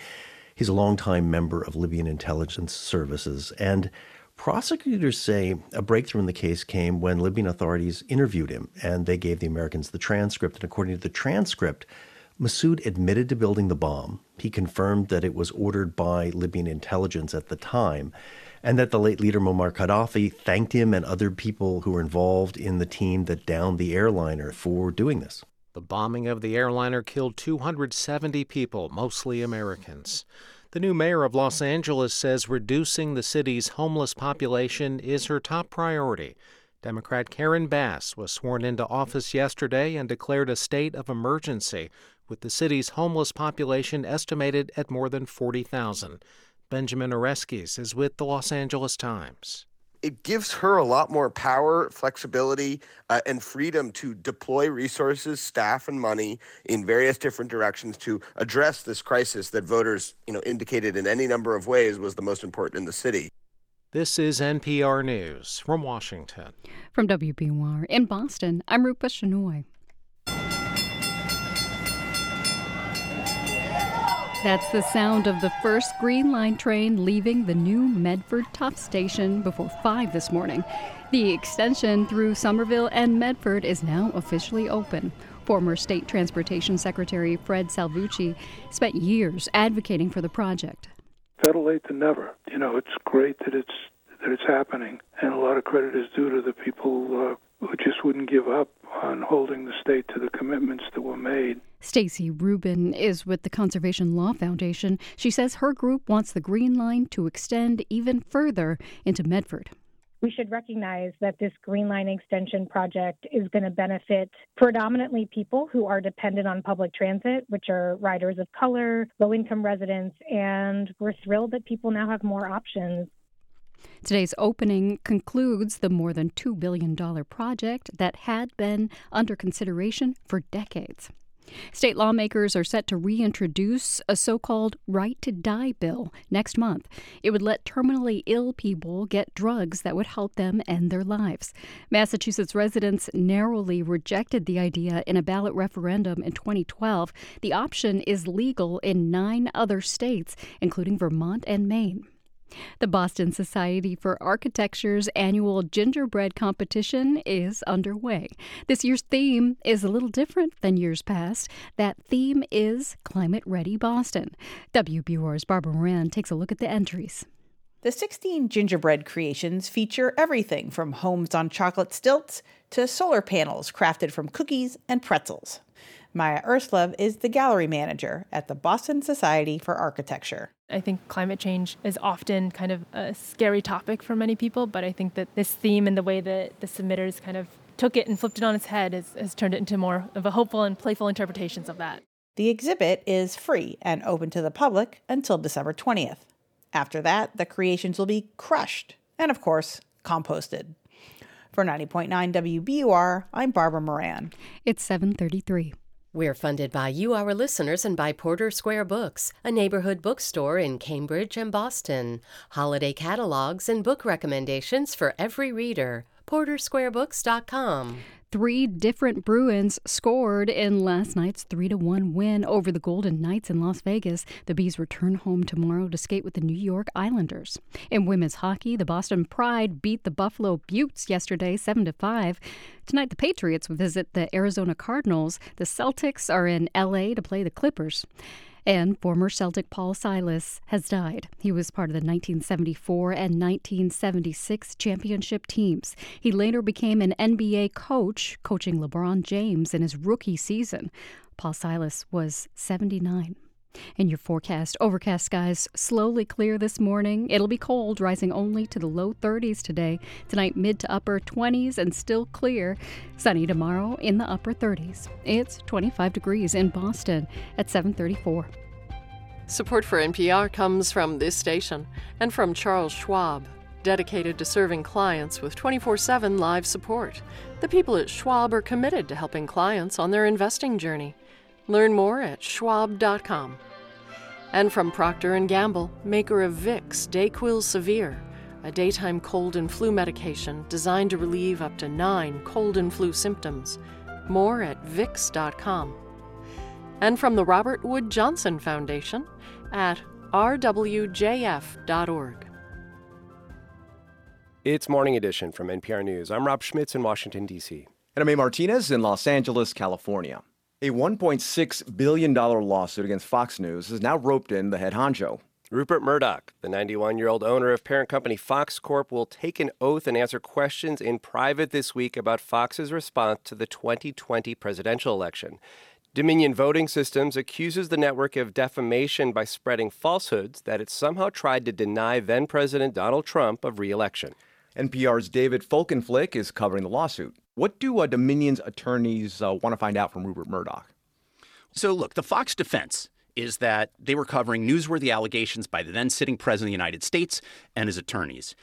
He's a longtime member of Libyan intelligence services and Prosecutors say a breakthrough in the case came when Libyan authorities interviewed him and they gave the Americans the transcript. And according to the transcript, Masood admitted to building the bomb. He confirmed that it was ordered by Libyan intelligence at the time and that the late leader Muammar Gaddafi thanked him and other people who were involved in the team that downed the airliner for doing this. The bombing of the airliner killed 270 people, mostly Americans. The new mayor of Los Angeles says reducing the city's homeless population is her top priority. Democrat Karen Bass was sworn into office yesterday and declared a state of emergency, with the city's homeless population estimated at more than 40,000. Benjamin Oreskes is with the Los Angeles Times it gives her a lot more power, flexibility, uh, and freedom to deploy resources, staff, and money in various different directions to address this crisis that voters, you know, indicated in any number of ways was the most important in the city. This is NPR News from Washington. From WBUR in Boston, I'm Rupa Shenoy. That's the sound of the first Green Line train leaving the new Medford Tufts station before 5 this morning. The extension through Somerville and Medford is now officially open. Former State Transportation Secretary Fred Salvucci spent years advocating for the project. Better late than never. You know, it's great that it's that it's happening, and a lot of credit is due to the people uh, who just wouldn't give up on holding the state to the commitments that were made. Staci Rubin is with the Conservation Law Foundation. She says her group wants the Green Line to extend even further into Medford. We should recognize that this Green Line extension project is going to benefit predominantly people who are dependent on public transit, which are riders of color, low income residents, and we're thrilled that people now have more options Today's opening concludes the more than $2 billion project that had been under consideration for decades. State lawmakers are set to reintroduce a so called right to die bill next month. It would let terminally ill people get drugs that would help them end their lives. Massachusetts residents narrowly rejected the idea in a ballot referendum in 2012. The option is legal in nine other states, including Vermont and Maine. The Boston Society for Architecture's annual gingerbread competition is underway. This year's theme is a little different than years past. That theme is Climate Ready Boston. WBUR's Barbara Moran takes a look at the entries. The 16 gingerbread creations feature everything from homes on chocolate stilts to solar panels crafted from cookies and pretzels. Maya Erslov is the gallery manager at the Boston Society for Architecture. I think climate change is often kind of a scary topic for many people, but I think that this theme and the way that the submitters kind of took it and flipped it on its head has, has turned it into more of a hopeful and playful interpretations of that. The exhibit is free and open to the public until December 20th. After that, the creations will be crushed and, of course, composted. For 90.9 WBUR, I'm Barbara Moran. It's 733. We're funded by you, our listeners, and by Porter Square Books, a neighborhood bookstore in Cambridge and Boston. Holiday catalogs and book recommendations for every reader. PorterSquareBooks.com. Three different Bruins scored in last night's 3 to 1 win over the Golden Knights in Las Vegas. The B's return home tomorrow to skate with the New York Islanders. In women's hockey, the Boston Pride beat the Buffalo Beauts yesterday 7 to 5. Tonight the Patriots visit the Arizona Cardinals. The Celtics are in LA to play the Clippers. And former Celtic Paul Silas has died. He was part of the 1974 and 1976 championship teams. He later became an NBA coach, coaching LeBron James in his rookie season. Paul Silas was 79. In your forecast, overcast skies slowly clear this morning. It'll be cold, rising only to the low 30s today. Tonight, mid to upper 20s and still clear. Sunny tomorrow in the upper 30s. It's 25 degrees in Boston at 734. Support for NPR comes from this station and from Charles Schwab, dedicated to serving clients with 24 7 live support. The people at Schwab are committed to helping clients on their investing journey. Learn more at schwab.com. And from Procter & Gamble, maker of Vicks Dayquil Severe, a daytime cold and flu medication designed to relieve up to 9 cold and flu symptoms. More at vicks.com. And from the Robert Wood Johnson Foundation at rwjf.org. It's Morning Edition from NPR News. I'm Rob Schmitz in Washington, D.C. And I'm A. Martinez in Los Angeles, California. A $1.6 billion lawsuit against Fox News has now roped in the head honcho. Rupert Murdoch, the 91 year old owner of parent company Fox Corp, will take an oath and answer questions in private this week about Fox's response to the 2020 presidential election. Dominion Voting Systems accuses the network of defamation by spreading falsehoods that it somehow tried to deny then President Donald Trump of re election. NPR's David Folkenflik is covering the lawsuit. What do uh, Dominion's attorneys uh, want to find out from Rupert Murdoch? So, look, the Fox defense is that they were covering newsworthy allegations by the then sitting president of the United States and his attorneys.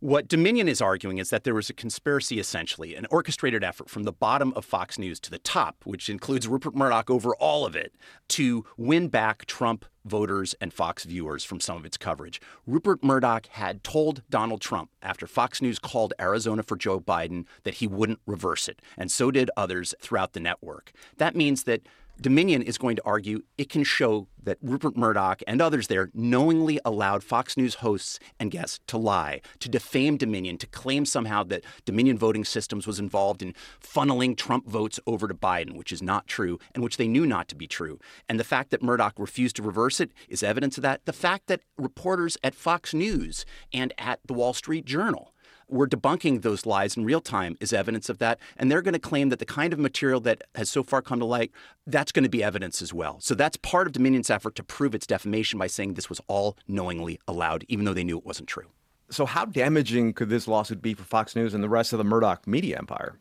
What Dominion is arguing is that there was a conspiracy, essentially, an orchestrated effort from the bottom of Fox News to the top, which includes Rupert Murdoch over all of it, to win back Trump voters and Fox viewers from some of its coverage. Rupert Murdoch had told Donald Trump after Fox News called Arizona for Joe Biden that he wouldn't reverse it, and so did others throughout the network. That means that Dominion is going to argue it can show that Rupert Murdoch and others there knowingly allowed Fox News hosts and guests to lie, to defame Dominion, to claim somehow that Dominion voting systems was involved in funneling Trump votes over to Biden, which is not true and which they knew not to be true. And the fact that Murdoch refused to reverse it is evidence of that. The fact that reporters at Fox News and at the Wall Street Journal we're debunking those lies in real time is evidence of that. And they're going to claim that the kind of material that has so far come to light, that's going to be evidence as well. So that's part of Dominion's effort to prove its defamation by saying this was all knowingly allowed, even though they knew it wasn't true. So, how damaging could this lawsuit be for Fox News and the rest of the Murdoch media empire?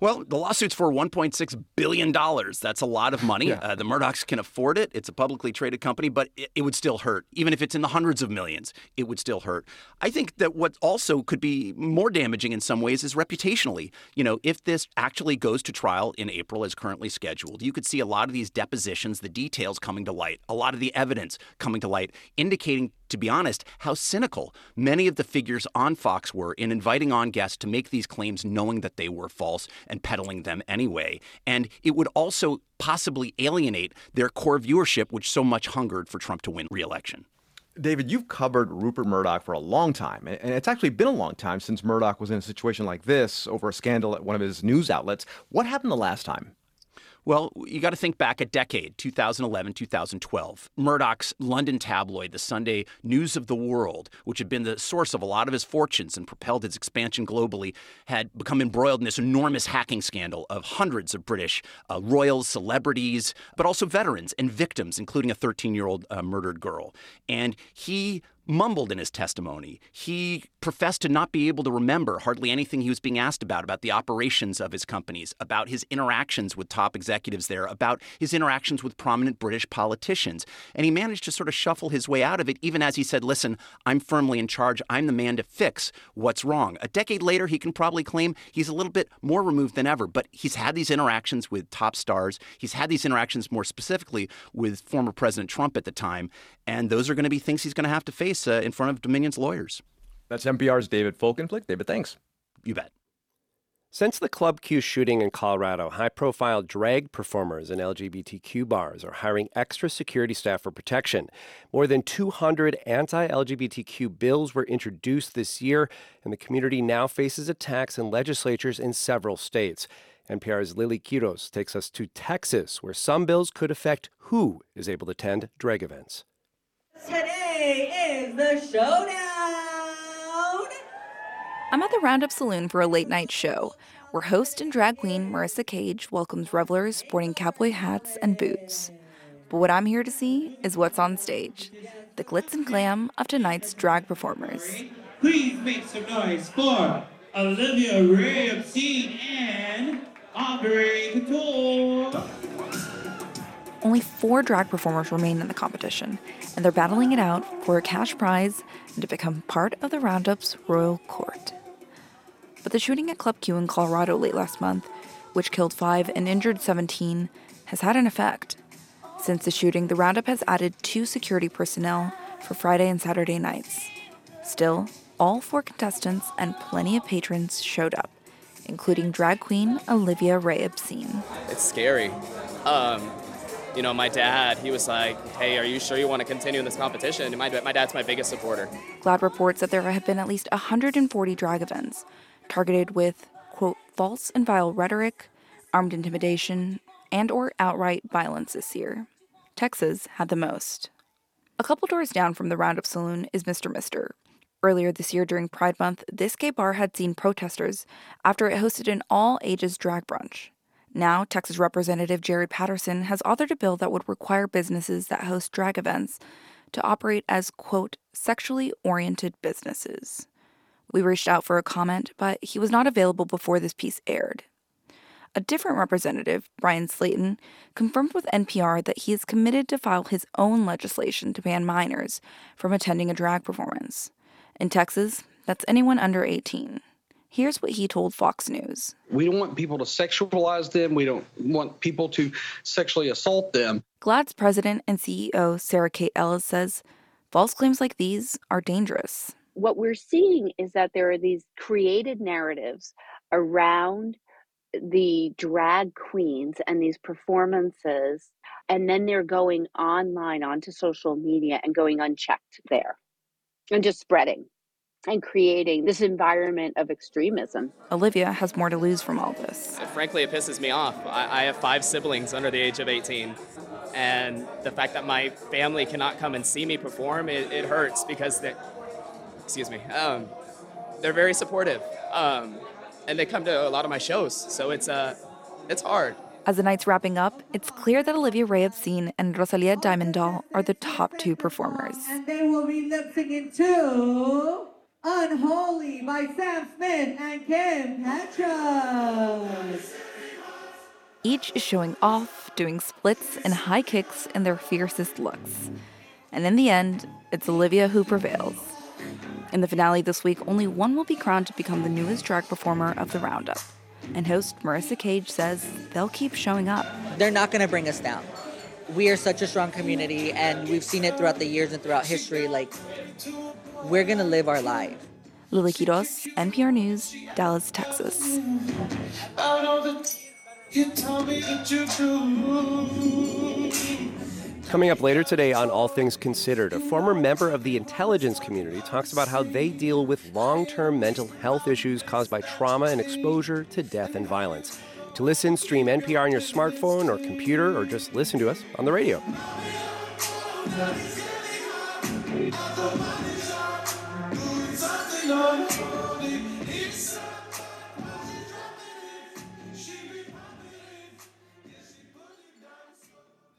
Well, the lawsuit's for $1.6 billion. That's a lot of money. Yeah. Uh, the Murdochs can afford it. It's a publicly traded company, but it, it, would still hurt. Even if it's in the hundreds of millions, it would still hurt. I think that what also could be more damaging in some ways is reputationally. You know, if this actually goes to trial in April as currently scheduled, you could see a lot of these depositions, the details coming to light, a lot of the evidence coming to light, indicating to be honest, how cynical many of the figures on Fox were in inviting on guests to make these claims knowing that they were false and peddling them anyway. And it would also possibly alienate their core viewership, which so much hungered for Trump to win re-election. David, you've covered Rupert Murdoch for a long time, and it's actually been a long time since Murdoch was in a situation like this over a scandal at one of his news outlets. What happened the last time? Well, you got to think back a decade, 2011, 2012. Murdoch's London tabloid, the Sunday News of the World, which had been the source of a lot of his fortunes and propelled his expansion globally, had become embroiled in this enormous hacking scandal of hundreds of British uh, royals, celebrities, but also veterans and victims, including a 13 year old uh, murdered girl. And he mumbled in his testimony. He professed to not be able to remember hardly anything he was being asked about, about the operations of his companies, about his interactions with top executives there, about his interactions with prominent British politicians. And he managed to sort of shuffle his way out of it, even as he said, Listen, I'm firmly in charge. I'm the man to fix what's wrong. A decade later, he can probably claim he's a little bit more removed than ever, but he's had these interactions with top stars. He's had these interactions more specifically with former President Trump at the time. And those are going to be things he's going to have to face case uh, in front of Dominion's lawyers. That's NPR's David Folkenflik. David, thanks. You bet. Since the Club Q shooting in Colorado, high profile drag performers in LGBTQ bars are hiring extra security staff for protection. More than 200 anti LGBTQ bills were introduced this year, and the community now faces attacks in legislatures in several states. NPR's Lilly Quiroz takes us to Texas, where some bills could affect who is able to attend drag events. Today is the showdown. I'm at the Roundup Saloon for a late night show where host and drag queen Marissa Cage welcomes revelers sporting cowboy hats and boots. But what I'm here to see is what's on stage the glitz and glam of tonight's drag performers. Please make some noise for Olivia Ray Obscene and Andre Couture. Only four drag performers remain in the competition, and they're battling it out for a cash prize and to become part of the Roundup's royal court. But the shooting at Club Q in Colorado late last month, which killed five and injured 17, has had an effect. Since the shooting, the Roundup has added two security personnel for Friday and Saturday nights. Still, all four contestants and plenty of patrons showed up, including drag queen Olivia Ray Obscene. It's scary. Um, you know, my dad, he was like, hey, are you sure you want to continue in this competition? And my, my dad's my biggest supporter. GLAAD reports that there have been at least 140 drag events targeted with, quote, false and vile rhetoric, armed intimidation, and or outright violence this year. Texas had the most. A couple doors down from the Roundup Saloon is Mr. Mister. Earlier this year during Pride Month, this gay bar had seen protesters after it hosted an all ages drag brunch. Now, Texas Representative Jared Patterson has authored a bill that would require businesses that host drag events to operate as, quote, sexually oriented businesses. We reached out for a comment, but he was not available before this piece aired. A different representative, Bryan Slaton, confirmed with NPR that he is committed to file his own legislation to ban minors from attending a drag performance. In Texas, that's anyone under 18. Here's what he told Fox News. We don't want people to sexualize them. We don't want people to sexually assault them. GLAAD's president and CEO, Sarah Kate Ellis, says false claims like these are dangerous. What we're seeing is that there are these created narratives around the drag queens and these performances, and then they're going online onto social media and going unchecked there and just spreading and creating this environment of extremism. Olivia has more to lose from all this. Frankly, it pisses me off. I, I have five siblings under the age of 18. And the fact that my family cannot come and see me perform, it, it hurts because they, excuse me, um, they're very supportive. Um, and they come to a lot of my shows. So it's, uh, it's hard. As the night's wrapping up, it's clear that Olivia Ray Obscene and Rosalia Diamond Doll are the top two performers. And they will be lip syncing to Unholy by Sam Smith and Kim Petras. Each is showing off, doing splits and high kicks in their fiercest looks. And in the end, it's Olivia who prevails. In the finale this week, only one will be crowned to become the newest drag performer of the Roundup. And host Marissa Cage says they'll keep showing up. They're not going to bring us down. We are such a strong community, and we've seen it throughout the years and throughout history. Like, we're going to live our life. Lilly Quiroz, NPR News, Dallas, Texas. Coming up later today on All Things Considered, a former member of the intelligence community talks about how they deal with long term mental health issues caused by trauma and exposure to death and violence. To listen, stream NPR on your smartphone or computer, or just listen to us on the radio.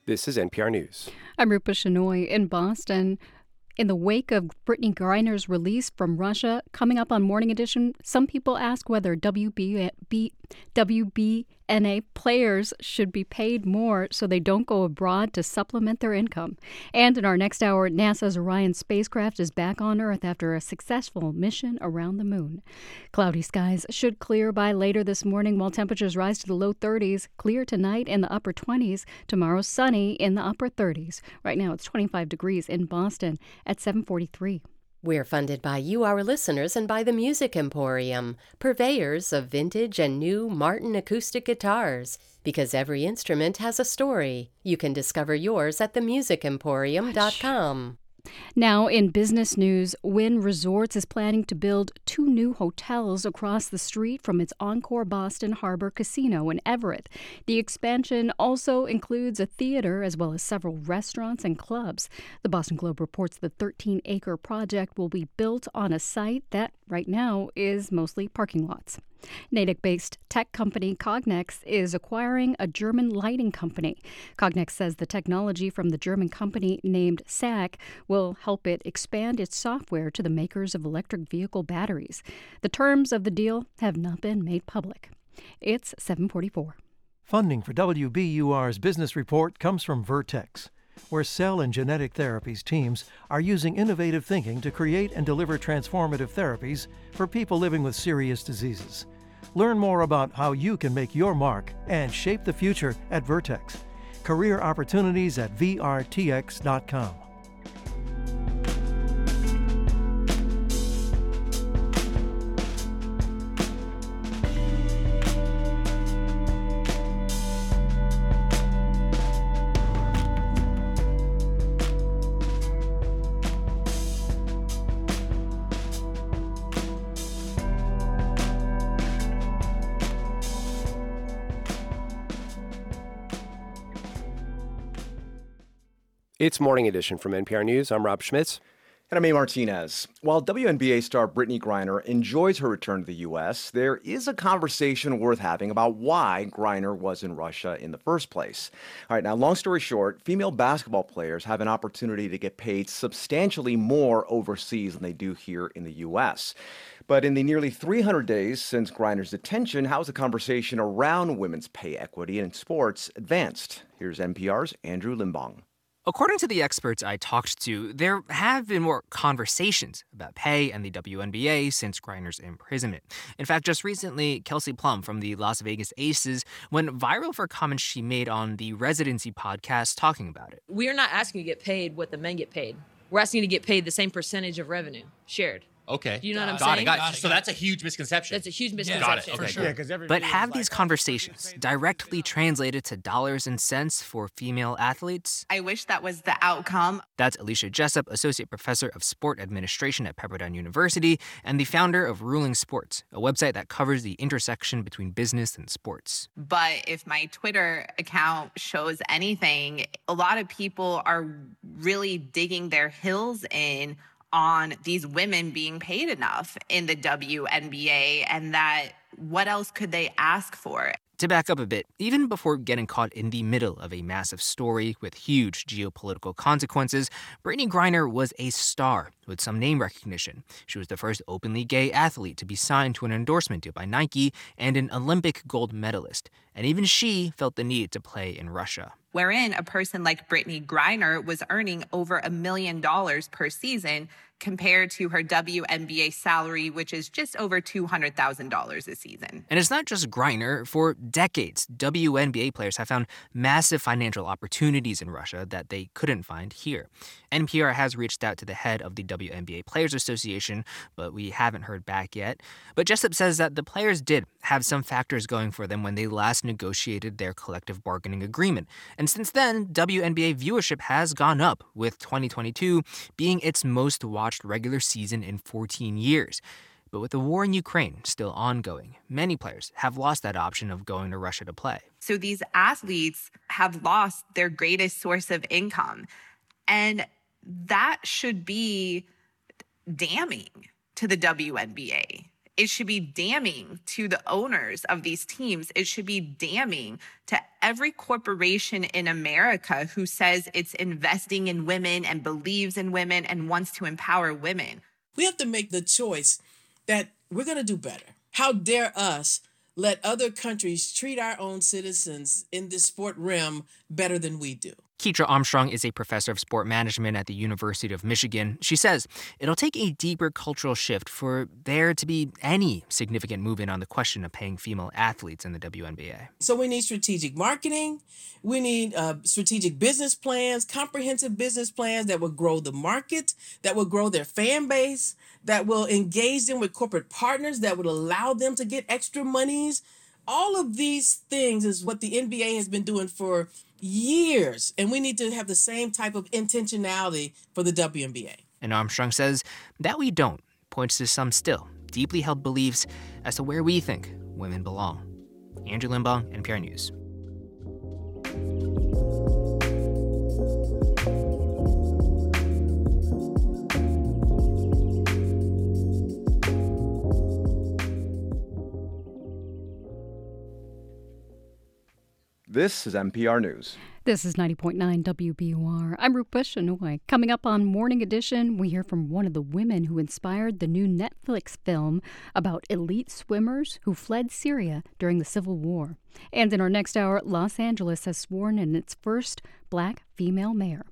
This is NPR News. I'm Rupa Shenoy in Boston. In the wake of Brittney Griner's release from Russia, coming up on Morning Edition, some people ask whether WB, B, WBNA players should be paid more so they don't go abroad to supplement their income. And in our next hour, NASA's Orion spacecraft is back on Earth after a successful mission around the moon. Cloudy skies should clear by later this morning while temperatures rise to the low 30s. Clear tonight in the upper 20s. Tomorrow sunny in the upper 30s. Right now it's 25 degrees in Boston at 743. We're funded by you, our listeners, and by the Music Emporium, purveyors of vintage and new Martin acoustic guitars. Because every instrument has a story. You can discover yours at themusicemporium.com. Now, in business news, Wynn Resorts is planning to build two new hotels across the street from its Encore Boston Harbor Casino in Everett. The expansion also includes a theater as well as several restaurants and clubs. The Boston Globe reports the 13 acre project will be built on a site that right now is mostly parking lots. Natick based tech company Cognex is acquiring a German lighting company. Cognex says the technology from the German company named SAC will help it expand its software to the makers of electric vehicle batteries. The terms of the deal have not been made public. It's 744. Funding for WBUR's business report comes from Vertex where cell and genetic therapies teams are using innovative thinking to create and deliver transformative therapies for people living with serious diseases. Learn more about how you can make your mark and shape the future at Vertex. Career opportunities at vrtx.com. It's Morning Edition from NPR News. I'm Rob Schmitz. And I'm A. Martinez. While WNBA star Brittney Griner enjoys her return to the U.S., there is a conversation worth having about why Griner was in Russia in the first place. All right, now, long story short, female basketball players have an opportunity to get paid substantially more overseas than they do here in the U.S. But in the nearly 300 days since Griner's detention, how has the conversation around women's pay equity in sports advanced? Here's NPR's Andrew Limbong. According to the experts I talked to, there have been more conversations about pay and the WNBA since Griner's imprisonment. In fact, just recently, Kelsey Plum from the Las Vegas Aces went viral for comments she made on the Residency podcast talking about it. We are not asking to get paid what the men get paid. We're asking to get paid the same percentage of revenue shared. Okay. Do you know what I'm got saying? It, got it. So that's a huge misconception. That's a huge misconception. Got it. Okay, For good. sure. But have these conversations directly translated to dollars and cents for female athletes? I wish that was the outcome. That's Alicia Jessop, Associate Professor of Sport Administration at Pepperdine University and the founder of Ruling Sports, a website that covers the intersection between business and sports. But if my Twitter account shows anything, a lot of people are really digging their heels in on these women being paid enough in the WNBA and that what else could they ask for? To back up a bit, even before getting caught in the middle of a massive story with huge geopolitical consequences, Brittney Griner was a star with some name recognition. She was the first openly gay athlete to be signed to an endorsement deal by Nike and an Olympic gold medalist. And even she felt the need to play in Russia. Wherein a person like Brittney Griner was earning over a million dollars per season compared to her WNBA salary, which is just over $200,000 a season. And it's not just Griner. For decades, WNBA players have found massive financial opportunities in Russia that they couldn't find here. NPR has reached out to the head of the WNBA Players Association, but we haven't heard back yet. But Jessop says that the players did have some factors going for them when they last negotiated their collective bargaining agreement. And since then, WNBA viewership has gone up, with 2022 being its most watched regular season in 14 years. But with the war in Ukraine still ongoing, many players have lost that option of going to Russia to play. So these athletes have lost their greatest source of income. And that should be damning to the WNBA. It should be damning to the owners of these teams. It should be damning to every corporation in America who says it's investing in women and believes in women and wants to empower women. We have to make the choice that we're going to do better. How dare us let other countries treat our own citizens in this sport realm better than we do? Ketra Armstrong is a professor of sport management at the University of Michigan. She says it'll take a deeper cultural shift for there to be any significant movement on the question of paying female athletes in the WNBA. So we need strategic marketing. We need uh, strategic business plans, comprehensive business plans that will grow the market, that will grow their fan base, that will engage them with corporate partners, that would allow them to get extra monies All of these things is what the NBA has been doing for years, and we need to have the same type of intentionality for the WNBA. And Armstrong says that we don't, points to some still deeply held beliefs as to where we think women belong. Andrew Limbong, NPR News. This is NPR News. This is 90.9 WBUR. I'm Rupa Shenoy. Coming up on Morning Edition, we hear from one of the women who inspired the new Netflix film about elite swimmers who fled Syria during the Civil War. And in our next hour, Los Angeles has sworn in its first black female mayor.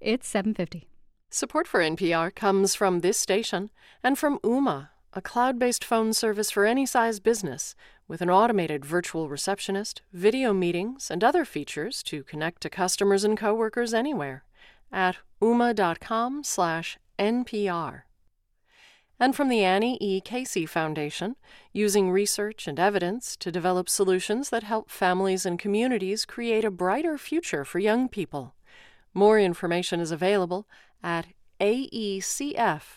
It's 750. Support for NPR comes from this station and from Ooma, a cloud based phone service for any size business with an automated virtual receptionist, video meetings, and other features to connect to customers and coworkers anywhere at ooma.com/npr. And from the Annie E. Casey Foundation, using research and evidence to develop solutions that help families and communities create a brighter future for young people. More information is available at aecf.org.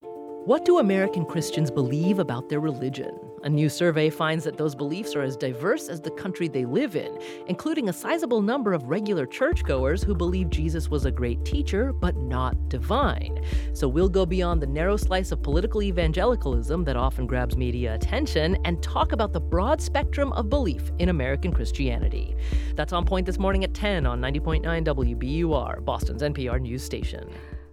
What do American Christians believe about their religion? A new survey finds that those beliefs are as diverse as the country they live in, including a sizable number of regular churchgoers who believe Jesus was a great teacher but not divine. So we'll go beyond the narrow slice of political evangelicalism that often grabs media attention and talk about the broad spectrum of belief in American Christianity. That's on point this morning at 10 on 90.9 WBUR, Boston's NPR news station.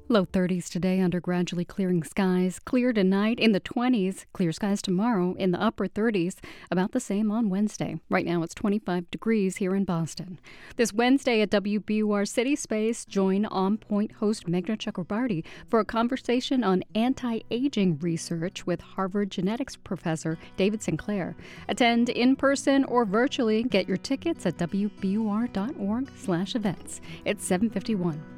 Low 30s today under gradually clearing skies. Clear tonight in the 20s. Clear skies tomorrow in the upper 30s. About the same on Wednesday. Right now it's 25 degrees here in Boston. This Wednesday at WBUR City Space, join On Point host Meghna Chakrabarti for a conversation on anti aging research with Harvard genetics professor David Sinclair. Attend in person or virtually. Get your tickets at wbur.org/events. It's 751.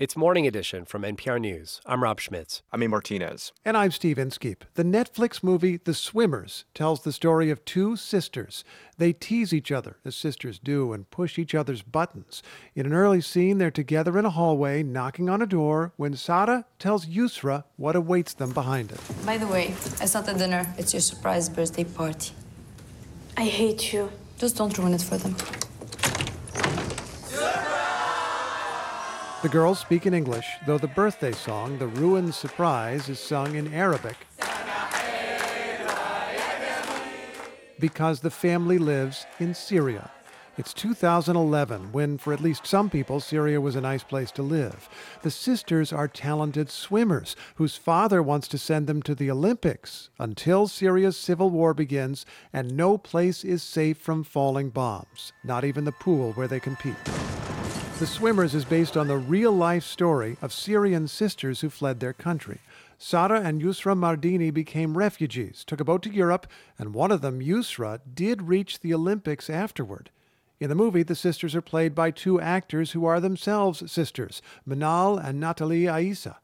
It's Morning Edition from NPR News. I'm Rob Schmitz. I'm A. Martinez. And I'm Steve Inskeep. The Netflix movie The Swimmers tells the story of two sisters. They tease each other, as sisters do, and push each other's buttons. In an early scene, they're together in a hallway, knocking on a door, when Sara tells Yusra what awaits them behind it. By the way, it's not a dinner, it's your surprise birthday party. I hate you. Just don't ruin it for them. The girls speak in English, though the birthday song, The Ruined Surprise, is sung in Arabic. Because the family lives in Syria. It's 2011, when, for at least some people, Syria was a nice place to live. The sisters are talented swimmers whose father wants to send them to the Olympics until Syria's civil war begins and no place is safe from falling bombs, not even the pool where they compete. The Swimmers is based on the real life story of Syrian sisters who fled their country. Sara and Yusra Mardini became refugees, took a boat to Europe, and one of them, Yusra, did reach the Olympics afterward. In the movie, the sisters are played by two actors who are themselves sisters, Manal and Natalie Issa.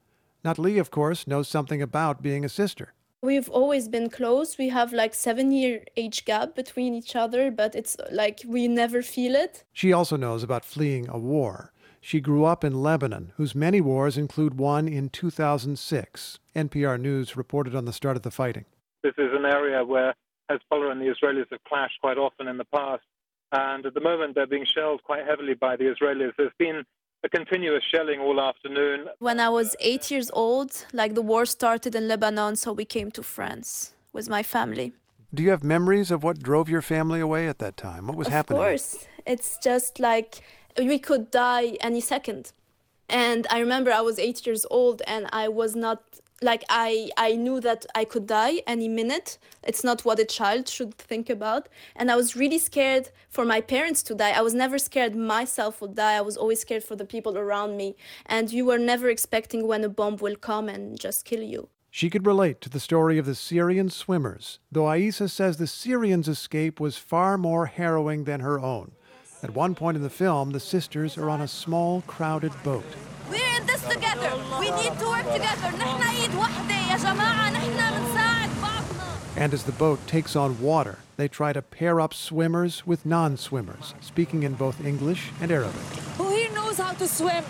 Natalie, of course, knows something about being a sister. We've always been close. We have like seven year age gap between each other, but it's like we never feel it. She also knows about fleeing a war. She grew up in Lebanon, whose many wars include one in 2006. NPR News reported on the start of the fighting. This is an area where Hezbollah and the Israelis have clashed quite often in the past. And at the moment, they're being shelled quite heavily by the Israelis. There's been a continuous shelling all afternoon. When I was eight years old, like the war started in Lebanon, so we came to France with my family. Do you have memories of what drove your family away at that time? What was of happening? Of course. It's just like we could die any second. And I remember I was eight years old and I was not like I I knew that I could die any minute. It's not what a child should think about. And I was really scared for my parents to die. I was never scared myself would die. I was always scared for the people around me. And you were never expecting when a bomb will come and just kill you. She could relate to the story of the Syrian swimmers, though Issa says the Syrians' escape was far more harrowing than her own. At one point in the film, the sisters are on a small, crowded boat. We're in this together. We need to work together. نحن ايد وحدة يا جماعة نحن بنساعد بعضنا. And as the boat takes on water, they try to pair up swimmers with non swimmers, speaking in both English and Arabic. Who here knows how to swim?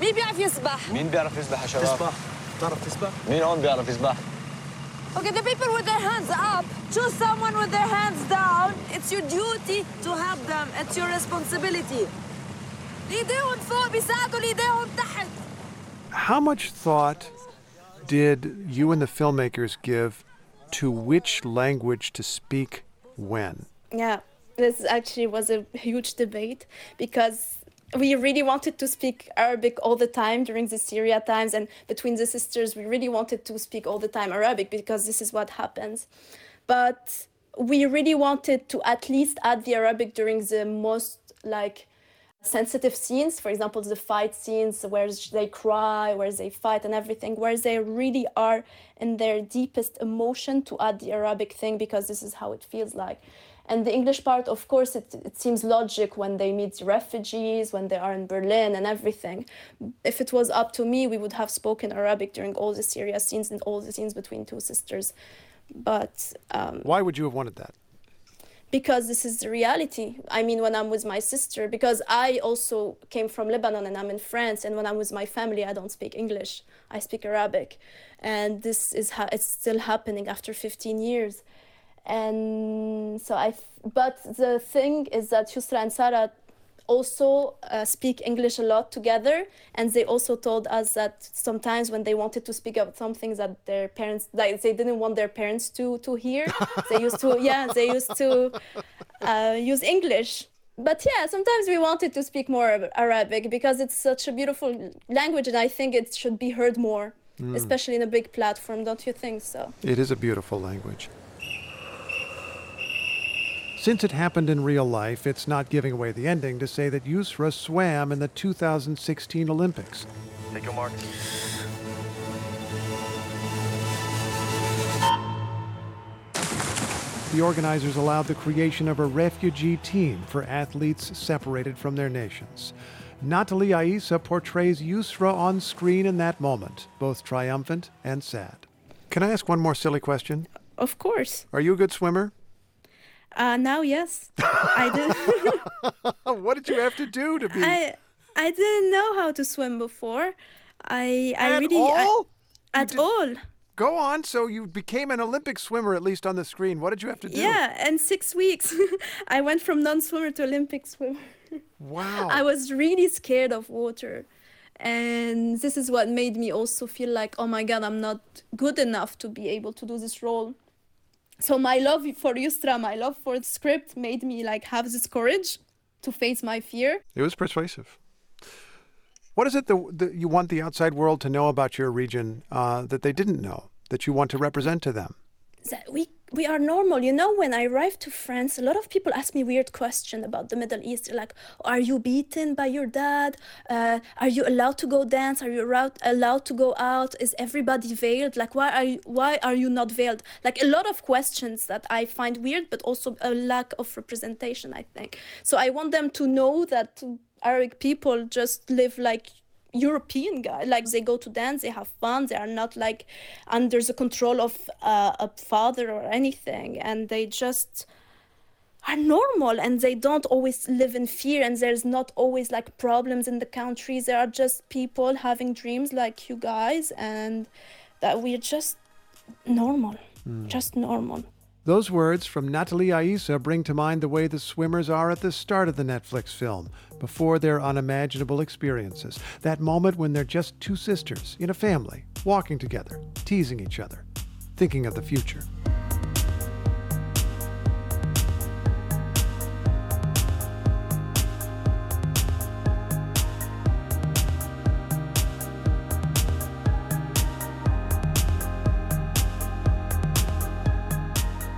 مين بيعرف يسبح؟ مين بيعرف يسبح يا شباب؟ تسبح بتعرف تسبح؟ مين هون بيعرف يسبح؟ Okay, the people with their hands up, choose someone with their hands down. It's your duty to help them. It's your responsibility. ايديهم فوق بيساعدوا ايديهم تحت. How much thought did you and the filmmakers give to which language to speak when? Yeah, this actually was a huge debate because we really wanted to speak Arabic all the time during the Syria times, and between the sisters, we really wanted to speak all the time Arabic because this is what happens. But we really wanted to at least add the Arabic during the most like sensitive scenes, for example, the fight scenes where they cry, where they fight and everything, where they really are in their deepest emotion to add the Arabic thing because this is how it feels like. And the English part, of course, it, it seems logic when they meet refugees, when they are in Berlin and everything. If it was up to me, we would have spoken Arabic during all the Syria scenes and all the scenes between two sisters. But um, Why would you have wanted that? because this is the reality. I mean, when I'm with my sister, because I also came from Lebanon and I'm in France, and when I'm with my family, I don't speak English. I speak Arabic, and this is ha- it's still happening after 15 years. And so I, but the thing is that Yusra and Sarah also uh, speak English a lot together, and they also told us that sometimes when they wanted to speak about some things that their parents, like they didn't want their parents to to hear, they used to, yeah, they used to uh, use English. But yeah, sometimes we wanted to speak more Arabic because it's such a beautiful language, and I think it should be heard more, Mm. especially in a big platform. Don't you think so? It is a beautiful language. Since it happened in real life, it's not giving away the ending to say that Yusra swam in the 2016 Olympics. Take your mark. The organizers allowed the creation of a refugee team for athletes separated from their nations. Natalie Issa portrays Yusra on screen in that moment, both triumphant and sad. Can I ask one more silly question? Of course. Are you a good swimmer? Uh, now, yes, I did. what did you have to do to be? I I didn't know how to swim before. I I At really I- all? at all. Go on. So you became an Olympic swimmer, at least on the screen. What did you have to do? Yeah, and six weeks. I went from non-swimmer to Olympic swimmer. Wow. I was really scared of water. And this is what made me also feel like, oh my God, I'm not good enough to be able to do this role. So my love for Yusra, my love for the script made me like have this courage to face my fear. It was persuasive. What is it that, that you want the outside world to know about your region uh, that they didn't know, that you want to represent to them? that we we are normal. You know, when I arrived to France, a lot of people ask me weird questions about the Middle East. Like, "Are you beaten by your dad? Uh, are you allowed to go dance? Are you allowed allowed to go out? Is everybody veiled? Like, why are you why are you not veiled?" Like a lot of questions that I find weird, but also a lack of representation. I think so. I want them to know that Arabic people just live like European guy. Like they go to dance, they have fun. They are not like under the control of uh, a father or anything, and they just are normal and they don't always live in fear and there's not always like problems in the country there are just people having dreams like you guys and that we're just normal just normal Those words from Natalie Issa bring to mind the way the swimmers are at the start of the Netflix film, before their unimaginable experiences. That moment when they're just two sisters in a family, walking together, teasing each other, thinking of the future.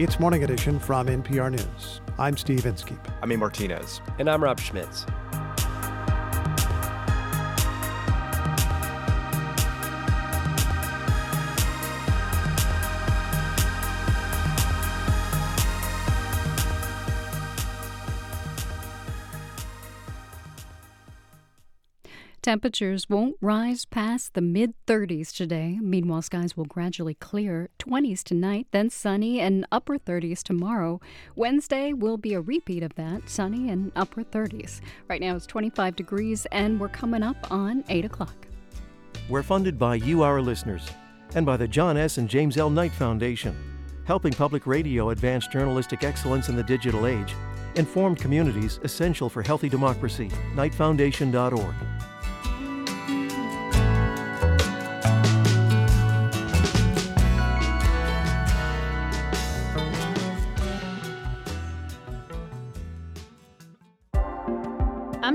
It's Morning Edition from NPR News. I'm Steve Inskeep. I'm A. Martinez. And I'm Rob Schmitz. Temperatures won't rise past the mid 30s today. Meanwhile, skies will gradually clear 20s tonight, then sunny and upper 30s tomorrow. Wednesday will be a repeat of that, sunny and upper 30s. Right now it's 25 degrees, and we're coming up on 8 o'clock. We're funded by you, our listeners, and by the John S. and James L. Knight Foundation, helping public radio advance journalistic excellence in the digital age. Informed communities essential for healthy democracy. KnightFoundation.org.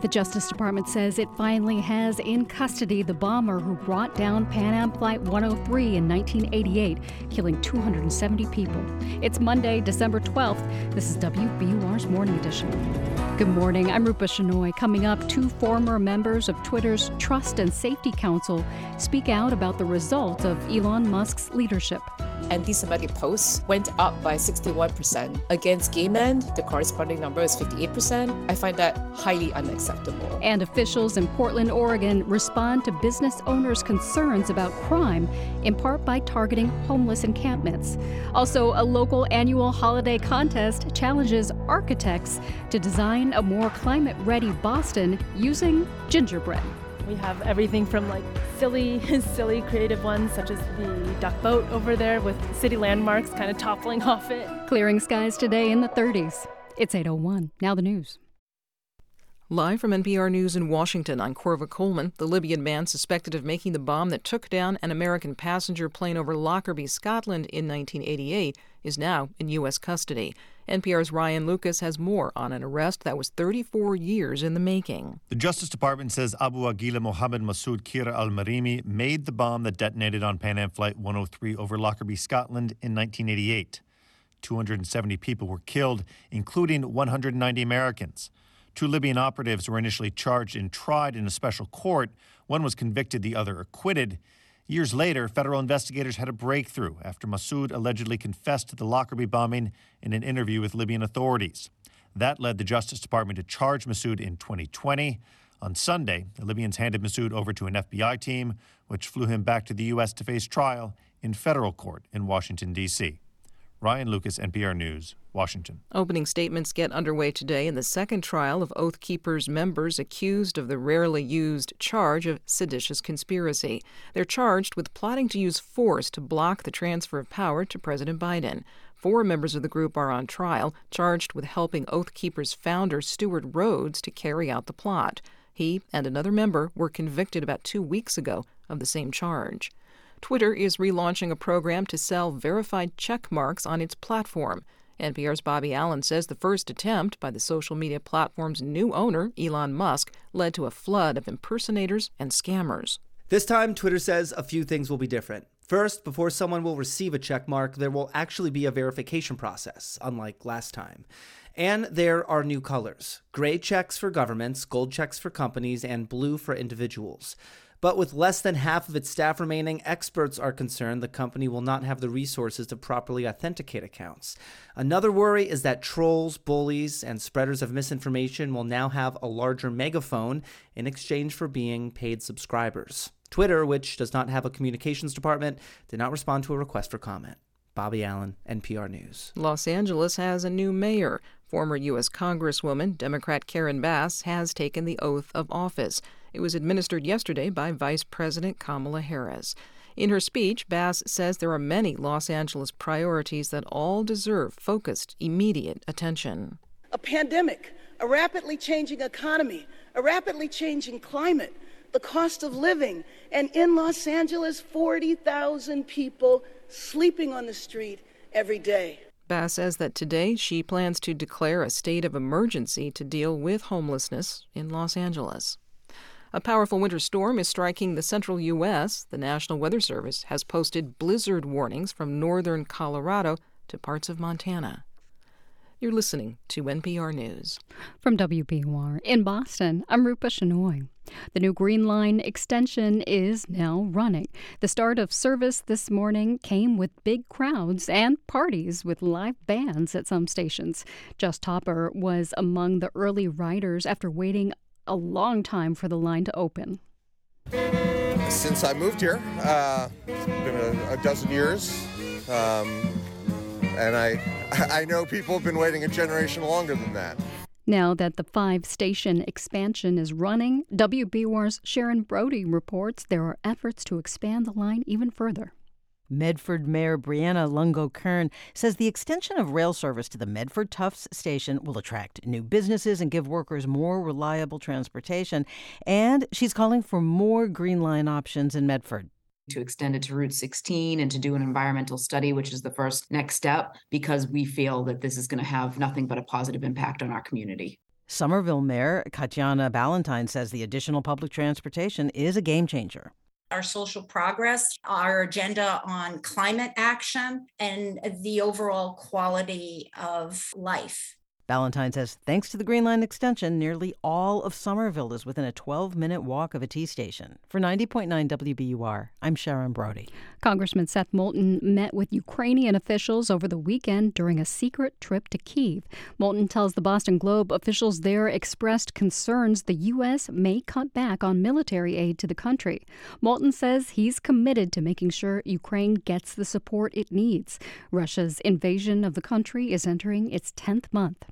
The Justice Department says it finally has in custody the bomber who brought down Pan Am Flight 103 in 1988, killing 270 people. It's Monday, December 12th. This is WBUR's Morning Edition. Good morning. I'm Rupa Shenoy. Coming up, two former members of Twitter's Trust and Safety Council speak out about the result of Elon Musk's leadership anti Semitic posts went up by 61%. Against gay men, the corresponding number is 58%. I find that highly unacceptable. And officials in Portland, Oregon respond to business owners' concerns about crime, in part by targeting homeless encampments. Also, a local annual holiday contest challenges architects to design a more climate ready Boston using gingerbread. We have everything from like silly, silly creative ones, such as the duck boat over there with city landmarks kind of toppling off it. Clearing skies today in the 30s. It's 801. Now the news. Live from NPR News in Washington, I'm Korva Coleman. The Libyan man suspected of making the bomb that took down an American passenger plane over Lockerbie, Scotland in 1988 is now in U.S. custody. NPR's Ryan Lucas has more on an arrest that was 34 years in the making. The Justice Department says Abu Agila Mohammed Masoud Kheir al Marimi made the bomb that detonated on Pan Am Flight 103 over Lockerbie, Scotland in 1988. 270 people were killed, including 190 Americans. Two Libyan operatives were initially charged and tried in a special court. One was convicted, the other acquitted. Years later, federal investigators had a breakthrough after Masoud allegedly confessed to the Lockerbie bombing in an interview with Libyan authorities. That led the Justice Department to charge Masoud in 2020. On Sunday, the Libyans handed Masoud over to an FBI team, which flew him back to the U.S. to face trial in federal court in Washington, D.C. Ryan Lucas, NPR News, Washington. Opening statements get underway today in the second trial of Oath Keepers members accused of the rarely used charge of seditious conspiracy. They're charged with plotting to use force to block the transfer of power to President Biden. Four members of the group are on trial, charged with helping Oath Keepers founder Stewart Rhodes to carry out the plot. He and another member were convicted about two weeks ago of the same charge. Twitter is relaunching a program to sell verified check marks on its platform. NPR's Bobby Allyn says the first attempt by the social media platform's new owner, Elon Musk, led to a flood of impersonators and scammers. This time, Twitter says a few things will be different. First, before someone will receive a check mark, there will actually be a verification process, unlike last time. And there are new colors gray checks for governments, gold checks for companies, and blue for individuals. But with less than half of its staff remaining, experts are concerned the company will not have the resources to properly authenticate accounts. Another worry is that trolls, bullies, and spreaders of misinformation will now have a larger megaphone in exchange for being paid subscribers. Twitter, which does not have a communications department, did not respond to a request for comment. Bobby Allyn, NPR News. Los Angeles has a new mayor. Former U.S. Congresswoman, Democrat Karen Bass, has taken the oath of office. It was administered yesterday by Vice President Kamala Harris. In her speech, Bass says there are many Los Angeles priorities that all deserve focused, immediate attention. A pandemic, a rapidly changing economy, a rapidly changing climate, the cost of living, and in Los Angeles, 40,000 people sleeping on the street every day. Bass says that today she plans to declare a state of emergency to deal with homelessness in Los Angeles. A powerful winter storm is striking the central U.S. The National Weather Service has posted blizzard warnings from northern Colorado to parts of Montana. You're listening to NPR News. From WBUR in Boston, I'm Rupa Shenoy. The new Green Line extension is now running. The start of service this morning came with big crowds and parties with live bands at some stations. Jess Topper was among the early riders after waiting a long time for the line to open. Since I moved here, uh, it's been a, a dozen years. Um, and I, I know people have been waiting a generation longer than that. Now that the five station expansion is running, WBUR's Sharon Brody reports there are efforts to expand the line even further. Medford Mayor Breanna Lungo Koehn says the extension of rail service to the Medford Tufts station will attract new businesses and give workers more reliable transportation. And she's calling for more Green Line options in Medford to extend it to Route 16 and to do an environmental study, which is the first next step, because we feel that this is going to have nothing but a positive impact on our community. Somerville Mayor Katjana Ballantyne says the additional public transportation is a game changer our social progress, our agenda on climate action, and the overall quality of life. Ballantyne says thanks to the Green Line extension, nearly all of Somerville is within a 12 minute walk of a T station. For 90.9 WBUR, I'm Sharon Brody. Congressman Seth Moulton met with Ukrainian officials over the weekend during a secret trip to Kiev. Moulton tells the Boston Globe officials there expressed concerns the U.S. may cut back on military aid to the country. Moulton says he's committed to making sure Ukraine gets the support it needs. Russia's invasion of the country is entering its 10th month.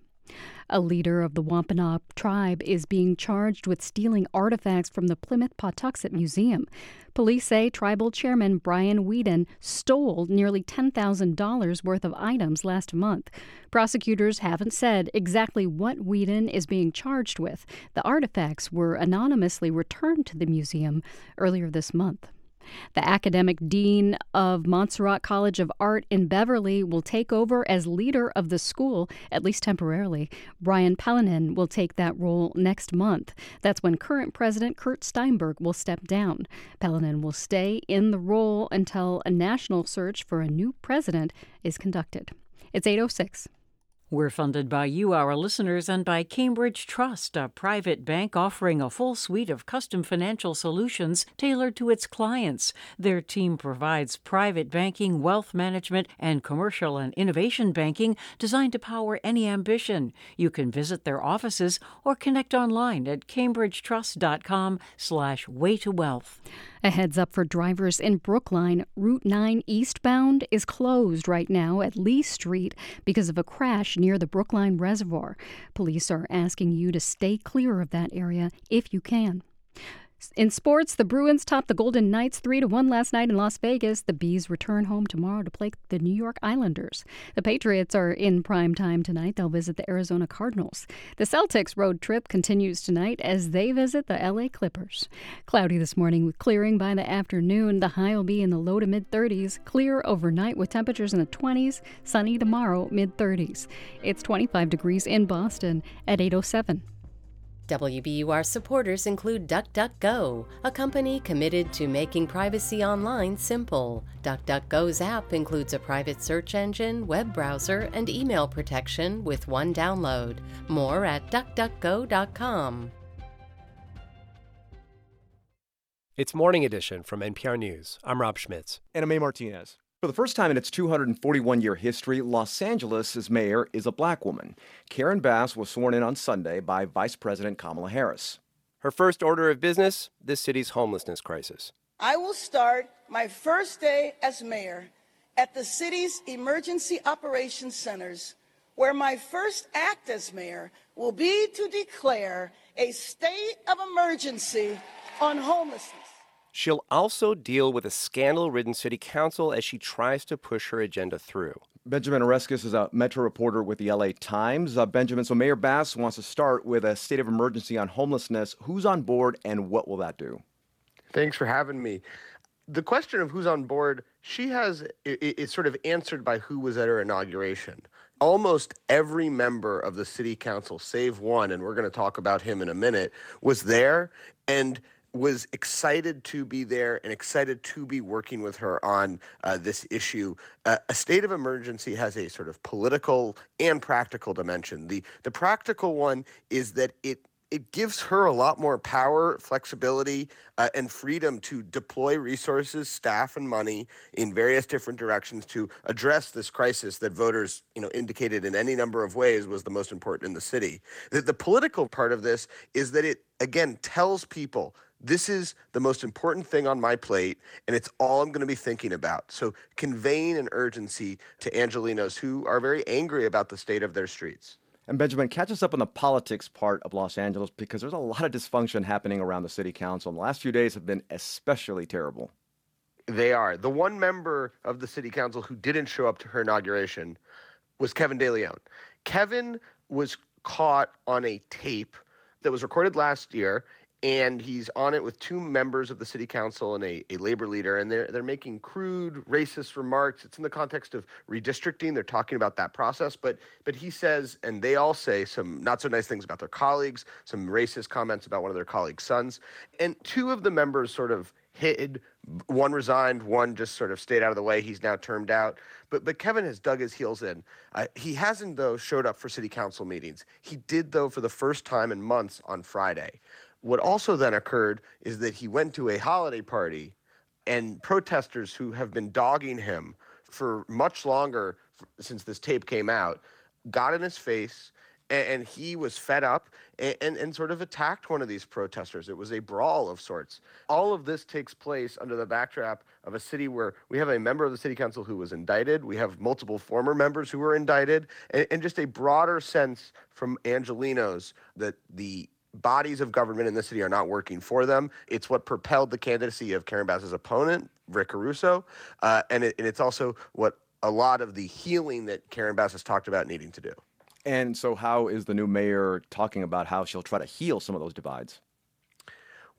A leader of the Wampanoag tribe is being charged with stealing artifacts from the Plimoth Patuxet Museum. Police say tribal chairman Brian Weeden stole nearly $10,000 worth of items last month. Prosecutors haven't said exactly what Whedon is being charged with. The artifacts were anonymously returned to the museum earlier this month. The academic dean of Montserrat College of Art in Beverly will take over as leader of the school, at least temporarily. Brian Palanin will take that role next month. That's when current president Kurt Steinberg will step down. Palanin will stay in the role until a national search for a new president is conducted. It's 806. We're funded by you, our listeners, and by Cambridge Trust, a private bank offering a full suite of custom financial solutions tailored to its clients. Their team provides private banking, wealth management, and commercial and innovation banking designed to power any ambition. You can visit their offices or connect online at cambridgetrust.com slash way to wealth. A heads up for drivers in Brookline. Route 9 eastbound is closed right now at Lee Street because of a crash near the Brookline Reservoir. Police are asking you to stay clear of that area if you can. In sports, the Bruins topped the Golden Knights 3 to 1 last night in Las Vegas. The B's return home tomorrow to play the New York Islanders. The Patriots are in prime time tonight. They'll visit the Arizona Cardinals. The Celtics road trip continues tonight as they visit the LA Clippers. Cloudy this morning with clearing by the afternoon. The high will be in the low to mid 30s. Clear overnight with temperatures in the 20s. Sunny tomorrow, mid 30s. It's 25 degrees in Boston at 807. WBUR supporters include DuckDuckGo, a company committed to making privacy online simple. DuckDuckGo's app includes a private search engine, web browser, and email protection with one download. More at duckduckgo.com. It's Morning Edition from NPR News. I'm Rob Schmitz. And I'm A. Martinez. For the first time in its 241 year history, Los Angeles' mayor is a black woman. Karen Bass was sworn in on Sunday by Vice President Kamala Harris. Her first order of business this city's homelessness crisis. I will start my first day as mayor at the city's emergency operations centers, where my first act as mayor will be to declare a state of emergency on homelessness. She'll also deal with a scandal ridden city council as she tries to push her agenda through. Benjamin Oreskes is a Metro reporter with the LA Times. Uh, Benjamin, so Mayor Bass wants to start with a state of emergency on homelessness. Who's on board and what will that do? Thanks for having me. The question of who's on board, she has is sort of answered by who was at her inauguration. Almost every member of the city council, save one, and we're going to talk about him in a minute, was there. And was excited to be there and excited to be working with her on uh, this issue. Uh, a state of emergency has a sort of political and practical dimension. The the practical one is that it it gives her a lot more power, flexibility, uh, and freedom to deploy resources, staff, and money in various different directions to address this crisis that voters, you know, indicated in any number of ways was the most important in the city. The, the political part of this is that it again tells people this is the most important thing on my plate, and it's all I'm going to be thinking about. So, conveying an urgency to Angelenos who are very angry about the state of their streets. And Benjamin, catch us up on the politics part of Los Angeles because there's a lot of dysfunction happening around the city council. And the last few days have been especially terrible. They are. The one member of the city council who didn't show up to her inauguration was Kevin De Leon. Kevin was caught on a tape that was recorded last year and he's on it with two members of the city council and a, a labor leader and they're, they're making crude racist remarks. It's in the context of redistricting. They're talking about that process but but he says and they all say some not so nice things about their colleagues some racist comments about one of their colleagues sons and two of the members sort of hid one resigned one just sort of stayed out of the way. He's now termed out. But but kevin has dug his heels in. Uh, he hasn't though showed up for city council meetings. He did though for the first time in months on friday what also then occurred is that he went to a holiday party, and protesters who have been dogging him for much longer since this tape came out got in his face and, he was fed up and, and, and, sort of attacked one of these protesters. It was a brawl of sorts. All of this takes place under the backdrop of a city where we have a member of the city council who was indicted. We have multiple former members who were indicted, and, and just a broader sense from Angelenos that the bodies of government in the city are not working for them. It's what propelled the candidacy of Karen Bass's opponent, Rick Caruso, uh, and, it, and it's also what a lot of the healing that Karen Bass has talked about needing to do. And so, how is the new mayor talking about how she'll try to heal some of those divides?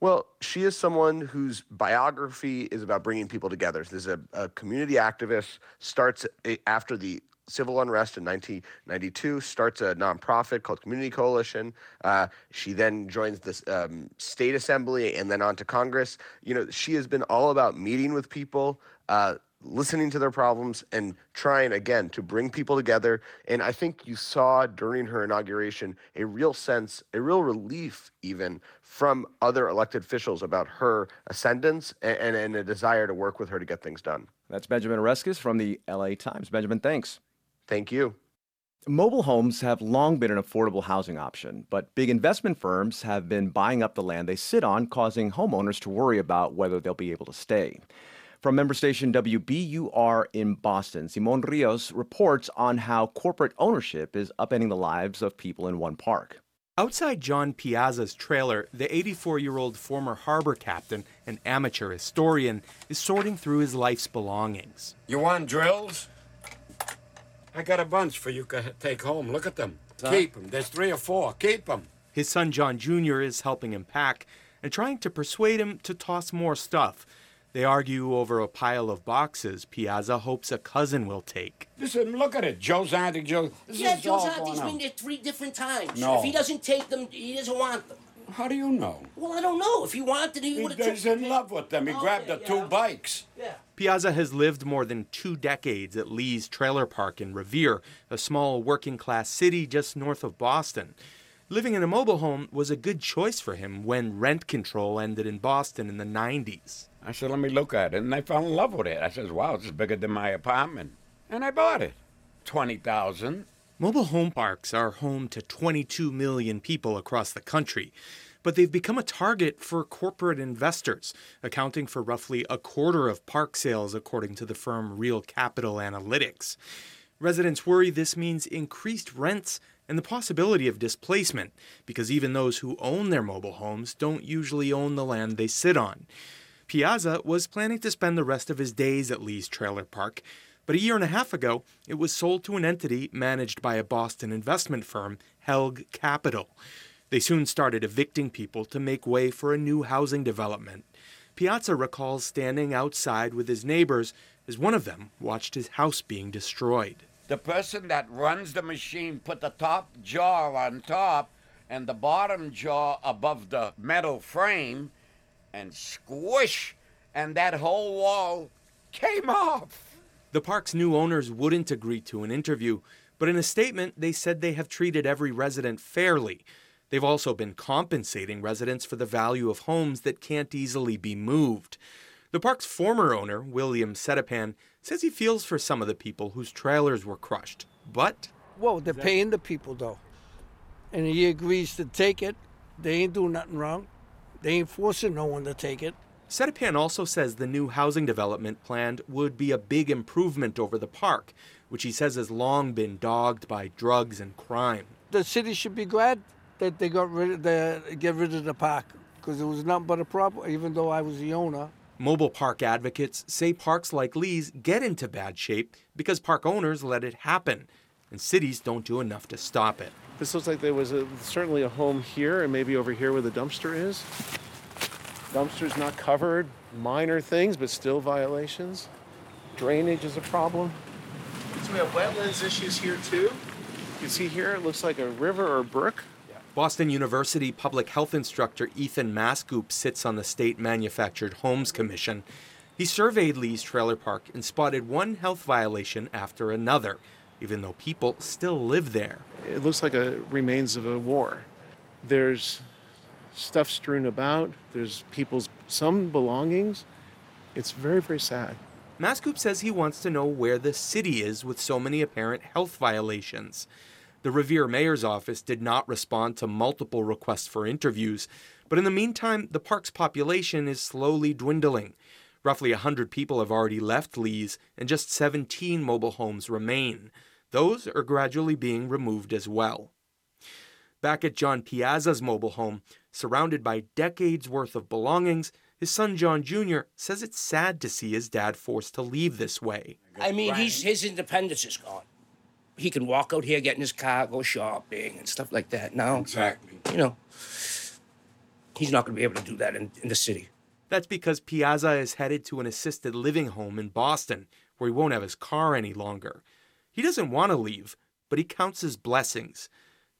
Well, she is someone whose biography is about bringing people together. This is a, a community activist, starts after the civil unrest in 1992, starts a nonprofit called Community Coalition. Uh, she then joins the um, state assembly and then on to Congress. You know, she has been all about meeting with people. Uh, listening to their problems and trying again to bring people together. And I think you saw during her inauguration a real sense, a real relief even from other elected officials about her ascendance and, and, and a desire to work with her to get things done. That's Benjamin Oreskes from the LA Times. Benjamin, thanks. Thank you. Mobile homes have long been an affordable housing option, but big investment firms have been buying up the land they sit on, causing homeowners to worry about whether they'll be able to stay. From member station WBUR in Boston, Simon Rios reports on how corporate ownership is upending the lives of people in one park. Outside John Piazza's trailer, the 84 year old former harbor captain and amateur historian is sorting through his life's belongings. You want drills? I got a bunch for you to take home. Look at them. Keep them. There's three or four. Keep them. His son John Jr. is helping him pack and trying to persuade him to toss more stuff. They argue over a pile of boxes Piazza hopes a cousin will take. Listen, look at it. Joe's auntie, Joe. This yeah, Joe's auntie's been there three different times. No. If he doesn't take them, he doesn't want them. How do you know? Well, I don't know. If he wanted, he, he would have. He's in love with them. He okay, grabbed the yeah. two bikes. Yeah. Piazza has lived more than two decades at Lee's Trailer Park in Revere, a small working class city just north of Boston. Living in a mobile home was a good choice for him when rent control ended in Boston in the 90s. I said, let me look at it. And I fell in love with it. I said, wow, this is bigger than my apartment. And I bought it. 20000 Mobile home parks are home to 22 million people across the country but they've become a target for corporate investors, accounting for roughly a quarter of park sales, according to the firm Real Capital Analytics. Residents worry this means increased rents and the possibility of displacement, because even those who own their mobile homes don't usually own the land they sit on. Piazza was planning to spend the rest of his days at Lee's trailer park, but a year and a half ago, it was sold to an entity managed by a Boston investment firm, Helg Capital. They soon started evicting people to make way for a new housing development. Piazza recalls standing outside with his neighbors as one of them watched his house being destroyed. The person that runs the machine put the top jaw on top and the bottom jaw above the metal frame, and squish, and that whole wall came off. The park's new owners wouldn't agree to an interview, but in a statement, they said they have treated every resident fairly. They've also been compensating residents for the value of homes that can't easily be moved. The park's former owner, William Setapan, says he feels for some of the people whose trailers were crushed. But. Well, they're paying the people, though. And he agrees to take it. They ain't doing nothing wrong. They ain't forcing no one to take it. Setapan also says the new housing development planned would be a big improvement over the park, which he says has long been dogged by drugs and crime. The city should be glad that they got rid of the get rid of the park because it was nothing but a problem. Even though I was the owner. Mobile park advocates say parks like Lee's get into bad shape because park owners let it happen, and cities don't do enough to stop it. This looks like there was a, certainly a home here, and maybe over here where the dumpster is. Dumpster's not covered, minor things, but still violations. Drainage is a problem. So we have wetlands issues here too. You can see here it looks like a river or a brook. Boston University public health instructor Ethan Mascoop sits on the State Manufactured Homes Commission. He surveyed Lee's trailer park and spotted one health violation after another, even though people still live there. It looks like a remains of a war. There's stuff strewn about, there's people's some belongings. It's very, very sad. Mascoop says he wants to know where the city is with so many apparent health violations. The Revere mayor's office did not respond to multiple requests for interviews, but in the meantime, the park's population is slowly dwindling. Roughly 100 people have already left Lee's, and just 17 mobile homes remain. Those are gradually being removed as well. Back at John Piazza's mobile home, surrounded by decades worth of belongings, his son John Jr. says it's sad to see his dad forced to leave this way. I mean, he's, his independence is gone he can walk out here, get in his car, go shopping and stuff like that. Now, exactly, you know, he's not going to be able to do that in, in the city. That's because Piazza is headed to an assisted living home in Boston, where he won't have his car any longer. He doesn't want to leave, but he counts his blessings.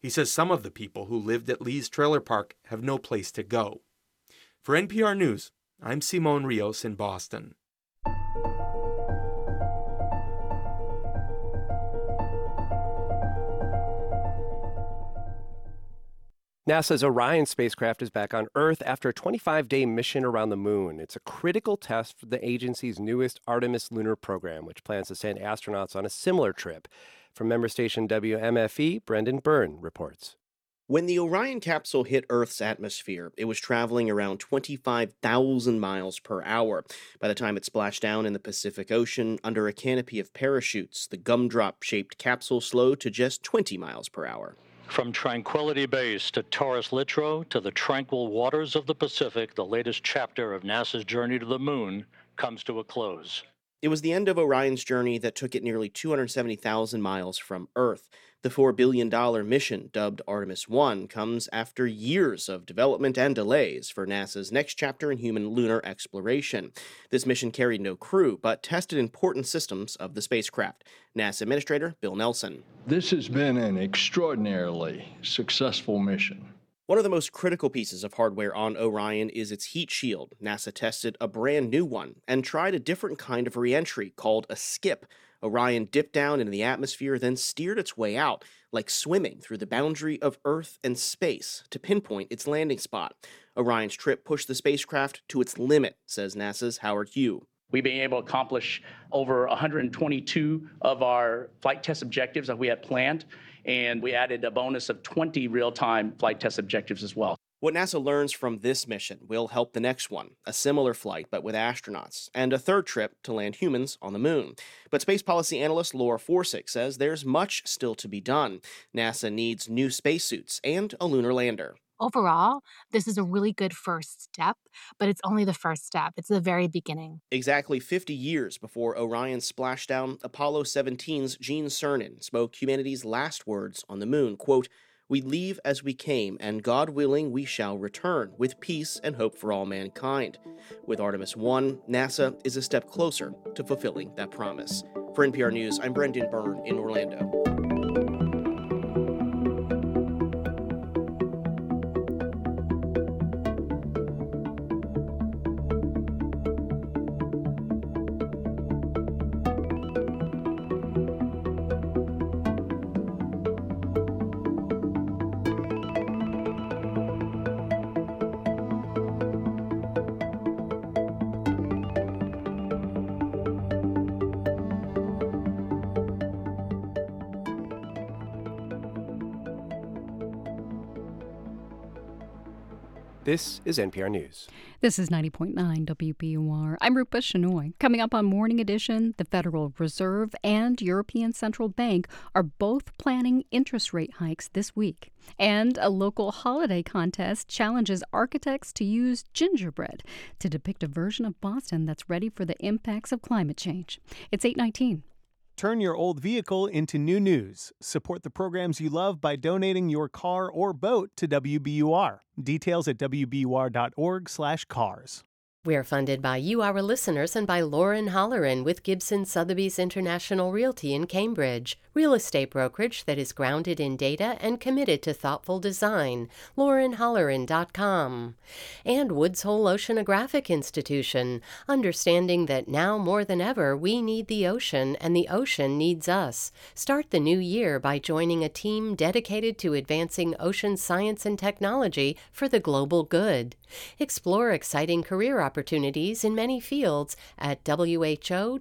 He says some of the people who lived at Lee's trailer park have no place to go. For NPR News, I'm Simon Rios in Boston. NASA's Orion spacecraft is back on Earth after a 25 day mission around the moon. It's a critical test for the agency's newest Artemis lunar program, which plans to send astronauts on a similar trip. From member station WMFE, Brendan Byrne reports. When the Orion capsule hit Earth's atmosphere, it was traveling around 25,000 miles per hour. By the time it splashed down in the Pacific Ocean under a canopy of parachutes, the gumdrop shaped capsule slowed to just 20 miles per hour. From Tranquility Base to Taurus Littrow to the tranquil waters of the Pacific, the latest chapter of NASA's journey to the moon comes to a close. It was the end of Orion's journey that took it nearly 270,000 miles from Earth. The $4 billion mission, dubbed Artemis 1, comes after years of development and delays for NASA's next chapter in human lunar exploration. This mission carried no crew, but tested important systems of the spacecraft. NASA Administrator Bill Nelson. This has been an extraordinarily successful mission. One of the most critical pieces of hardware on Orion is its heat shield. NASA tested a brand new one and tried a different kind of reentry called a skip. Orion dipped down into the atmosphere, then steered its way out, like swimming through the boundary of Earth and space to pinpoint its landing spot. Orion's trip pushed the spacecraft to its limit, says NASA's Howard Hu. We've been able to accomplish over 122 of our flight test objectives that we had planned, and we added a bonus of 20 real time flight test objectives as well. What NASA learns from this mission will help the next one, a similar flight but with astronauts, and a third trip to land humans on the moon. But space policy analyst Laura Forczyk says there's much still to be done. NASA needs new spacesuits and a lunar lander. Overall, this is a really good first step, but it's only the first step. It's the very beginning. Exactly 50 years before Orion splashdown, Apollo 17's Gene Cernan spoke humanity's last words on the moon, quote, we leave as we came, and God willing, we shall return with peace and hope for all mankind. With Artemis 1, NASA is a step closer to fulfilling that promise. For NPR News, I'm Brendan Byrne in Orlando. This is NPR News. This is 90.9 WBUR. I'm Rupa Shenoy. Coming up on Morning Edition, the Federal Reserve and European Central Bank are both planning interest rate hikes this week. And a local holiday contest challenges architects to use gingerbread to depict a version of Boston that's ready for the impacts of climate change. It's 819. Turn your old vehicle into new news. Support the programs you love by donating your car or boat to WBUR. Details at wbur.org/cars. We're funded by you, our listeners, and by Lauren Holleran with Gibson Sotheby's International Realty in Cambridge, real estate brokerage that is grounded in data and committed to thoughtful design. LaurenHolleran.com. And Woods Hole Oceanographic Institution, understanding that now more than ever we need the ocean and the ocean needs us. Start the new year by joining a team dedicated to advancing ocean science and technology for the global good. Explore exciting career opportunities in many fields at who.edu/team.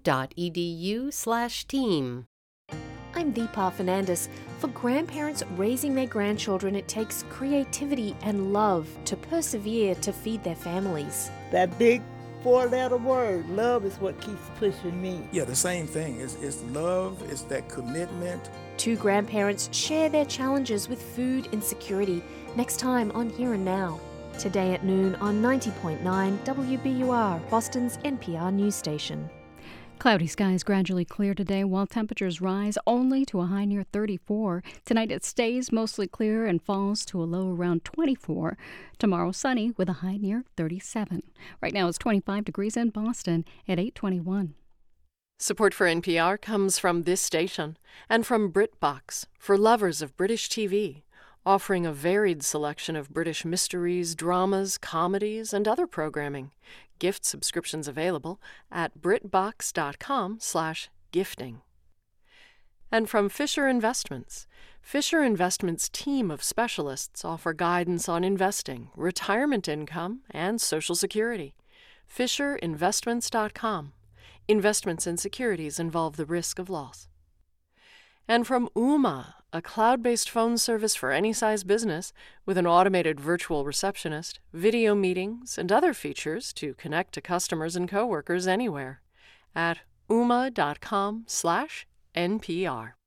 I'm Deepa Fernandes. For grandparents raising their grandchildren, it takes creativity and love to persevere to feed their families. That big four letter word, love, is what keeps pushing me. Yeah, the same thing. It's, it's love, it's that commitment. Two grandparents share their challenges with food insecurity next time on Here and Now. Today at noon on 90.9 WBUR, Boston's NPR news station. Cloudy skies gradually clear today while temperatures rise only to a high near 34. Tonight it stays mostly clear and falls to a low around 24. Tomorrow sunny with a high near 37. Right now it's 25 degrees in Boston at 821. Support for NPR comes from this station and from BritBox for lovers of British TV, offering a varied selection of British mysteries, dramas, comedies, and other programming. Gift subscriptions available at britbox.com/gifting. And from Fisher Investments. Fisher Investments' team of specialists offer guidance on investing, retirement income, and Social Security. FisherInvestments.com. Investments in securities involve the risk of loss. And from Ooma, a cloud based phone service for any size business with an automated virtual receptionist, video meetings, and other features to connect to customers and coworkers anywhere at ooma.com/npr.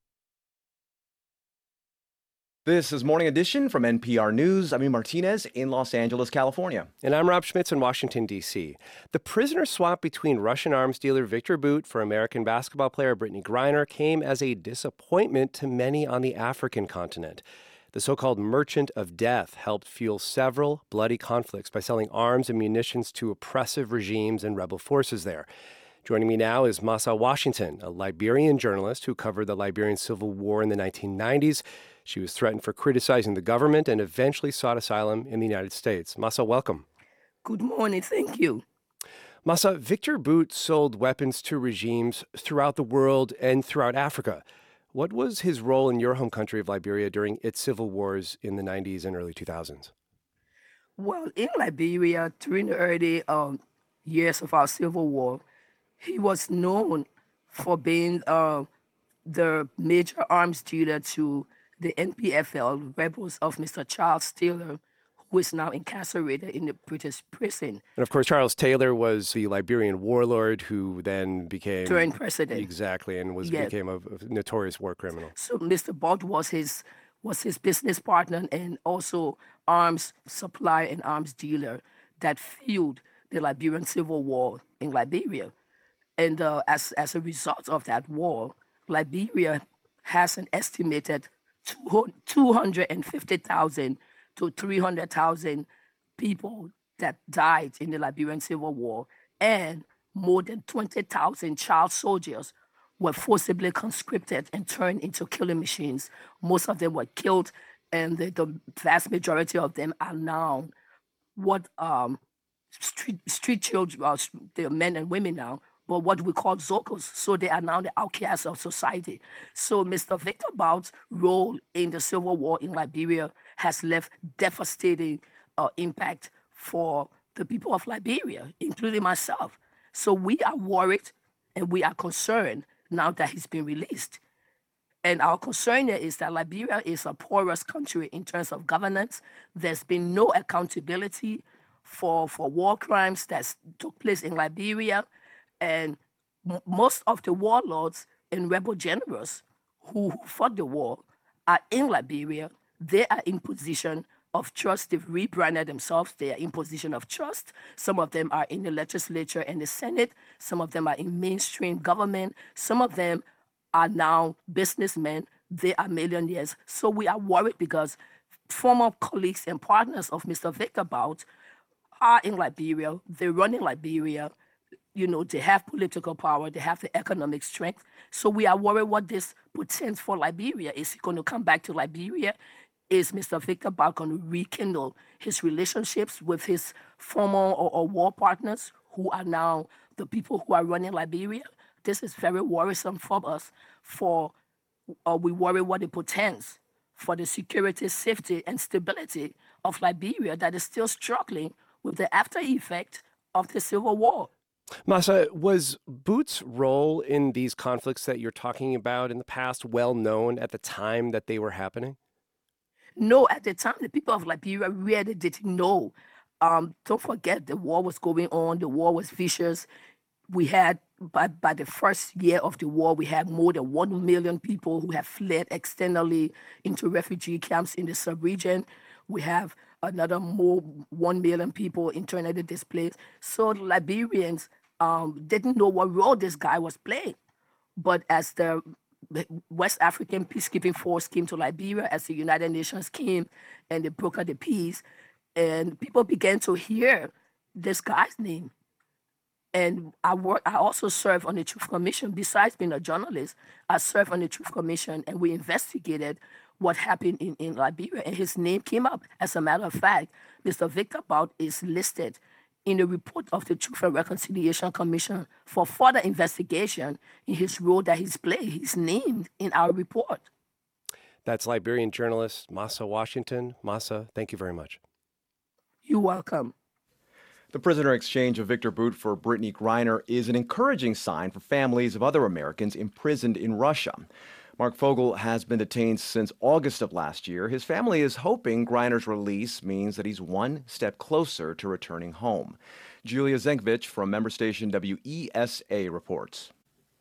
This is Morning Edition from NPR News. I'm Martinez in Los Angeles, California. And I'm Rob Schmitz in Washington, D.C. The prisoner swap between Russian arms dealer Victor Bout for American basketball player Brittney Griner came as a disappointment to many on the African continent. The so called Merchant of Death helped fuel several bloody conflicts by selling arms and munitions to oppressive regimes and rebel forces there. Joining me now is Massa Washington, a Liberian journalist who covered the Liberian Civil War in the 1990s. She was threatened for criticizing the government and eventually sought asylum in the United States. Massa, welcome. Good morning. Thank you. Massa, Victor Bout sold weapons to regimes throughout the world and throughout Africa. What was his role in your home country of Liberia during its civil wars in the 90s and early 2000s? Well, in Liberia, during the early um, years of our civil war, he was known for being uh, the major arms dealer to the NPFL rebels of Mr. Charles Taylor, who is now incarcerated in the British prison. And of course, Charles Taylor was the Liberian warlord who then became turned president. Exactly, and was yes. became a, a, notorious war criminal. So Mr. Bout was his was his business partner and also arms supplier and arms dealer that fueled the Liberian Civil War in Liberia. And uh, as as a result of that war, Liberia has an estimated 250,000 to 300,000 people that died in the Liberian Civil War, and more than 20,000 child soldiers were forcibly conscripted and turned into killing machines. Most of them were killed, and the, the vast majority of them are now what um, street, street children, uh, they're men and women now, but what we call Zogos. So they are now the outcasts of society. So Mr. Victor Bout's role in the civil war in Liberia has left devastating uh, impact for the people of Liberia, including myself. So we are worried and we are concerned now that he's been released. And our concern is that Liberia is a porous country in terms of governance. There's been no accountability for, for war crimes that took place in Liberia. And most of the warlords and rebel generals who, fought the war are in Liberia. They are in position of trust. They've rebranded themselves. They are in position of trust. Some of them are in the legislature and the Senate. Some of them are in mainstream government. Some of them are now businessmen. They are millionaires. So we are worried because former colleagues and partners of Mr. Victor Bout are in Liberia. They run in Liberia. You know, they have political power. They have the economic strength. So we are worried what this portends for Liberia. Is he going to come back to Liberia? Is Mr. Victor Bout going to rekindle his relationships with his former or, or war partners who are now the people who are running Liberia? This is very worrisome for us. For uh, we worry what it portends for the security, safety, and stability of Liberia that is still struggling with the after effect of the civil war. Massa, was Bout's role in these conflicts that you're talking about in the past well known at the time that they were happening? No, at the time, the people of Liberia really didn't know. Um, don't forget, the war was going on, the war was vicious. We had, by, by the first year of the war, we had more than 1 million people who have fled externally into refugee camps in the sub region. We have another more 1 million people internally displaced. So Liberians um, didn't know what role this guy was playing. But as the West African peacekeeping force came to Liberia, as the United Nations came and they brokered the peace, and people began to hear this guy's name. And I work. I also serve on the Truth Commission. Besides being a journalist, I serve on the Truth Commission, and we investigated what happened in, in Liberia, and his name came up. As a matter of fact, Mr. Victor Bout is listed in the report of the Truth and Reconciliation Commission for further investigation in his role that he's played. He's named in our report. That's Liberian journalist Massa Washington. Massa, thank you very much. You're welcome. The prisoner exchange of Victor Bout for Brittney Griner is an encouraging sign for families of other Americans imprisoned in Russia. Marc Fogel has been detained since August of last year. His family is hoping Griner's release means that he's one step closer to returning home. Julia Zenkevich from member station WESA reports.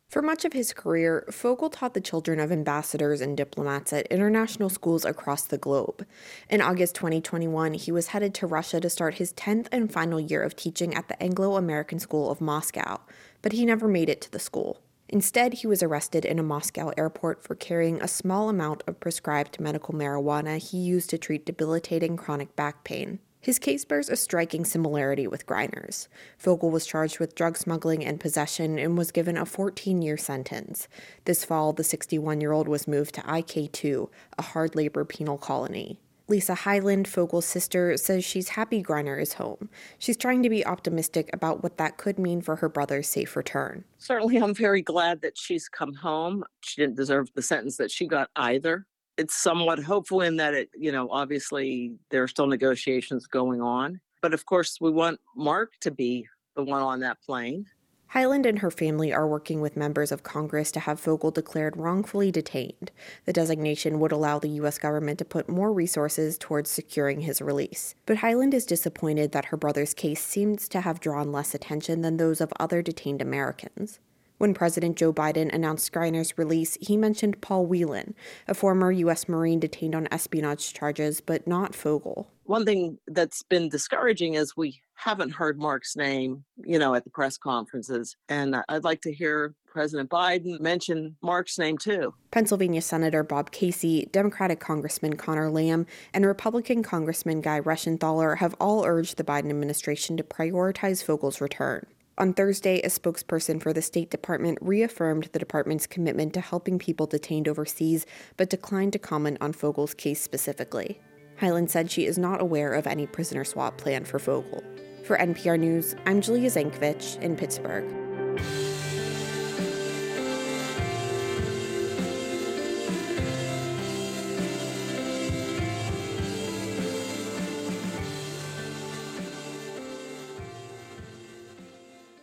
For much of his career, Fogel taught the children of ambassadors and diplomats at international schools across the globe. In August 2021, he was headed to Russia to start his 10th and final year of teaching at the Anglo American School of Moscow, but he never made it to the school. Instead, he was arrested in a Moscow airport for carrying a small amount of prescribed medical marijuana he used to treat debilitating chronic back pain. His case bears a striking similarity with Griner's. Fogel was charged with drug smuggling and possession and was given a 14 year sentence. This fall, the 61 year old was moved to IK2, a hard labor penal colony. Lisa Hyland, Fogel's sister, says she's happy Griner is home. She's trying to be optimistic about what that could mean for her brother's safe return. Certainly, I'm very glad that she's come home. She didn't deserve the sentence that she got either. It's somewhat hopeful in that it, you know, obviously there are still negotiations going on. But of course, we want Mark to be the one on that plane. Hyland and her family are working with members of Congress to have Fogel declared wrongfully detained. The designation would allow the U.S. government to put more resources towards securing his release. But Hyland is disappointed that her brother's case seems to have drawn less attention than those of other detained Americans. When President Joe Biden announced Griner's release, he mentioned Paul Whelan, a former U.S. Marine detained on espionage charges, but not Fogel. One thing that's been discouraging is we haven't heard Mark's name, you know, at the press conferences. And I'd like to hear President Biden mention Mark's name too. Pennsylvania Senator Bob Casey, Democratic Congressman Conor Lamb, and Republican Congressman Guy Reschenthaler have all urged the Biden administration to prioritize Fogel's return. On Thursday, a spokesperson for the State Department reaffirmed the department's commitment to helping people detained overseas, but declined to comment on Fogel's case specifically. Hyland said she is not aware of any prisoner swap plan for Fogel. For NPR News, I'm Julia Zenkevich in Pittsburgh.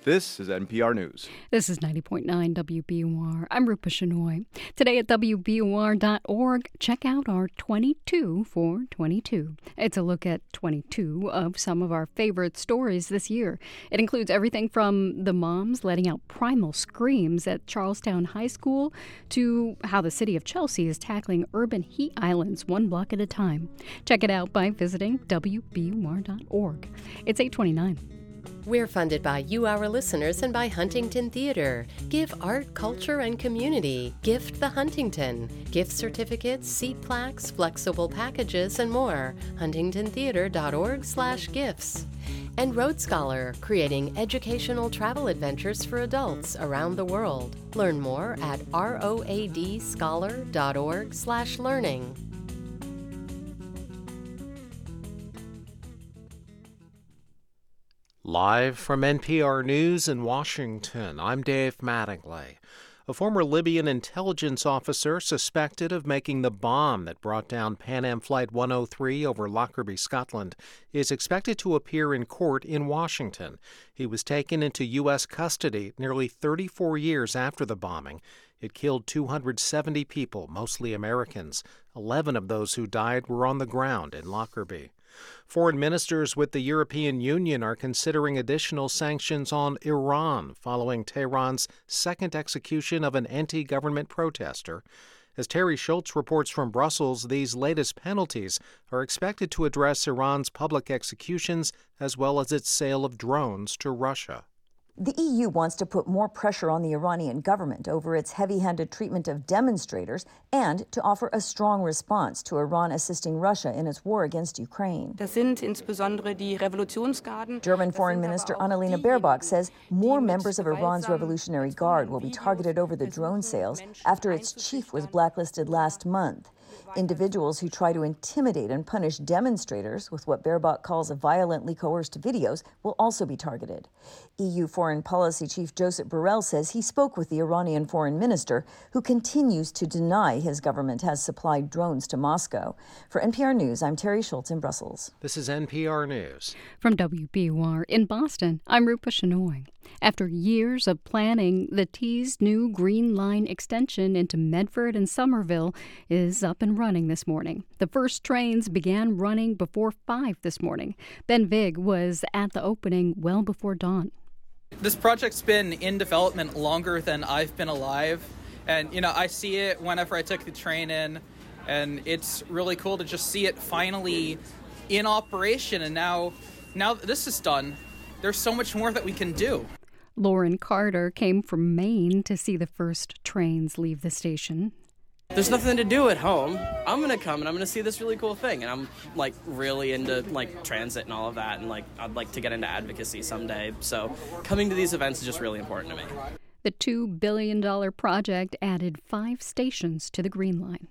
This is NPR News. This is 90.9 WBUR. I'm Rupa Shenoy. Today at WBUR.org, check out our 22 for 22. It's a look at 22 of some of our favorite stories this year. It includes everything from the moms letting out primal screams at Charlestown High School to how the city of Chelsea is tackling urban heat islands one block at a time. Check it out by visiting WBUR.org. It's 829. We're funded by you, our listeners, and by Huntington Theater. Give art, culture, and community. Gift the Huntington. Gift certificates, seat plaques, flexible packages, and more. huntingtontheater.org/gifts. And Road Scholar, creating educational travel adventures for adults around the world. Learn more at roadscholar.org/learning. Live from NPR News in Washington, I'm Dave Mattingly. A former Libyan intelligence officer suspected of making the bomb that brought down Pan Am Flight 103 over Lockerbie, Scotland, is expected to appear in court in Washington. He was taken into U.S. custody nearly 34 years after the bombing. It killed 270 people, mostly Americans. Eleven of those who died were on the ground in Lockerbie. Foreign ministers with the European Union are considering additional sanctions on Iran following Tehran's second execution of an anti government protester. As Teri Schultz reports from Brussels, these latest penalties are expected to address Iran's public executions as well as its sale of drones to Russia. The EU wants to put more pressure on the Iranian government over its heavy handed treatment of demonstrators and to offer a strong response to Iran assisting Russia in its war against Ukraine. German Foreign Minister Annalena Baerbock says more members of Iran's Revolutionary Guard will be targeted over the drone sales after its chief was blacklisted last month. Individuals who try to intimidate and punish demonstrators with what Baerbock calls a violently coerced videos will also be targeted. EU Foreign Policy Chief Josep Borrell says he spoke with the Iranian foreign minister, who continues to deny his government has supplied drones to Moscow. For NPR News, I'm Teri Schultz in Brussels. This is NPR News. From WBUR in Boston, I'm Rupa Shenoy. After years of planning, the T's new Green Line extension into Medford and Somerville is up and running this morning. The first trains began running before 5 this morning. Ben Vig was at the opening well before dawn. This project's been in development longer than I've been alive. And, you know, I see it whenever I took the train in, and it's really cool to just see it finally in operation. And now, now that this is done, there's so much more that we can do. Lauren Carter came from Maine to see the first trains leave the station. There's nothing to do at home. I'm gonna come and I'm gonna see this really cool thing, and I'm like really into like transit and all of that, and like I'd like to get into advocacy someday. So coming to these events is just really important to me. The $2 billion project added five stations to the Green Line.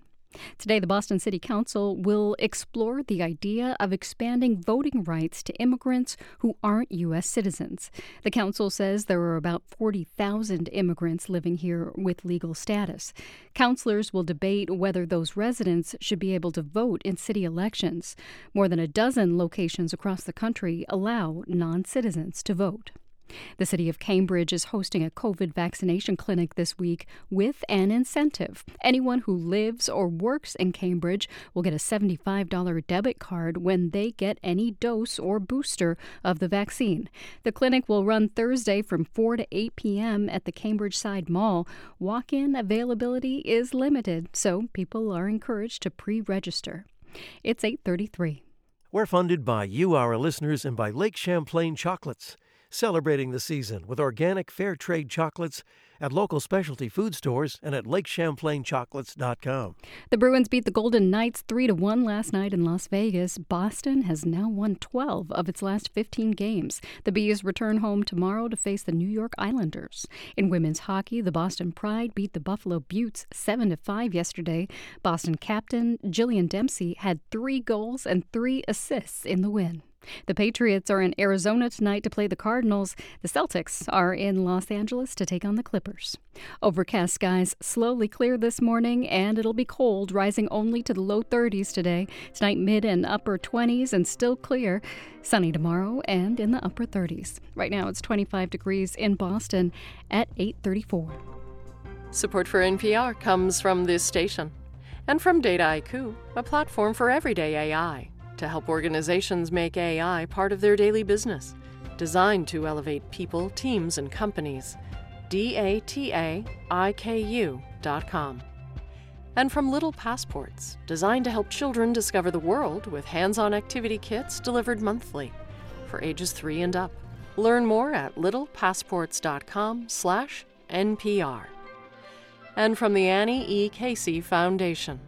Today, the Boston City Council will explore the idea of expanding voting rights to immigrants who aren't U.S. citizens. The council says there are about 40,000 immigrants living here with legal status. Councilors will debate whether those residents should be able to vote in city elections. More than a dozen locations across the country allow non citizens to vote. The city of Cambridge is hosting a COVID vaccination clinic this week with an incentive. Anyone who lives or works in Cambridge will get a $75 debit card when they get any dose or booster of the vaccine. The clinic will run Thursday from 4 to 8 p.m. at the Cambridge Side Mall. Walk in availability is limited, so people are encouraged to pre register. It's 833. We're funded by you, our listeners, and by Lake Champlain Chocolates celebrating the season with organic fair trade chocolates at local specialty food stores and at lakechamplainchocolates.com. The Bruins beat the Golden Knights 3 to 1 last night in Las Vegas. Boston has now won 12 of its last 15 games. The B's return home tomorrow to face the New York Islanders. In women's hockey, the Boston Pride beat the Buffalo Beauts 7 to 5 yesterday. Boston captain Jillian Dempsey had 3 goals and 3 assists in the win. The Patriots are in Arizona tonight to play the Cardinals. The Celtics are in Los Angeles to take on the Clippers. Overcast skies slowly clear this morning, and it'll be cold, rising only to the low 30s today. Tonight, mid and upper 20s, and still clear. Sunny tomorrow and in the upper 30s. Right now, it's 25 degrees in Boston at 834. Support for NPR comes from this station and from Dataiku, a platform for everyday AI to help organizations make AI part of their daily business, designed to elevate people, teams, and companies. D-A-T-A-I-K-U.com. And from Little Passports, designed to help children discover the world with hands-on activity kits delivered monthly for ages 3 and up. Learn more at littlepassports.com/npr. And from the Annie E. Casey Foundation.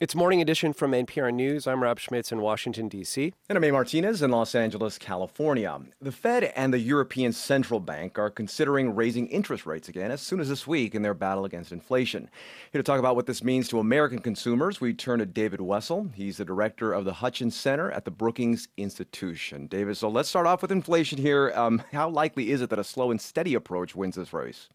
It's Morning Edition from NPR News. I'm Rob Schmitz in Washington, D.C. And I'm A. Martinez in Los Angeles, California. The Fed and the European Central Bank are considering raising interest rates again as soon as this week in their battle against inflation. Here to talk about what this means to American consumers, we turn to David Wessel. He's the director of the Hutchins Center at the Brookings Institution. David, so let's start off with inflation here. Um, how likely is it that a slow and steady approach wins this race?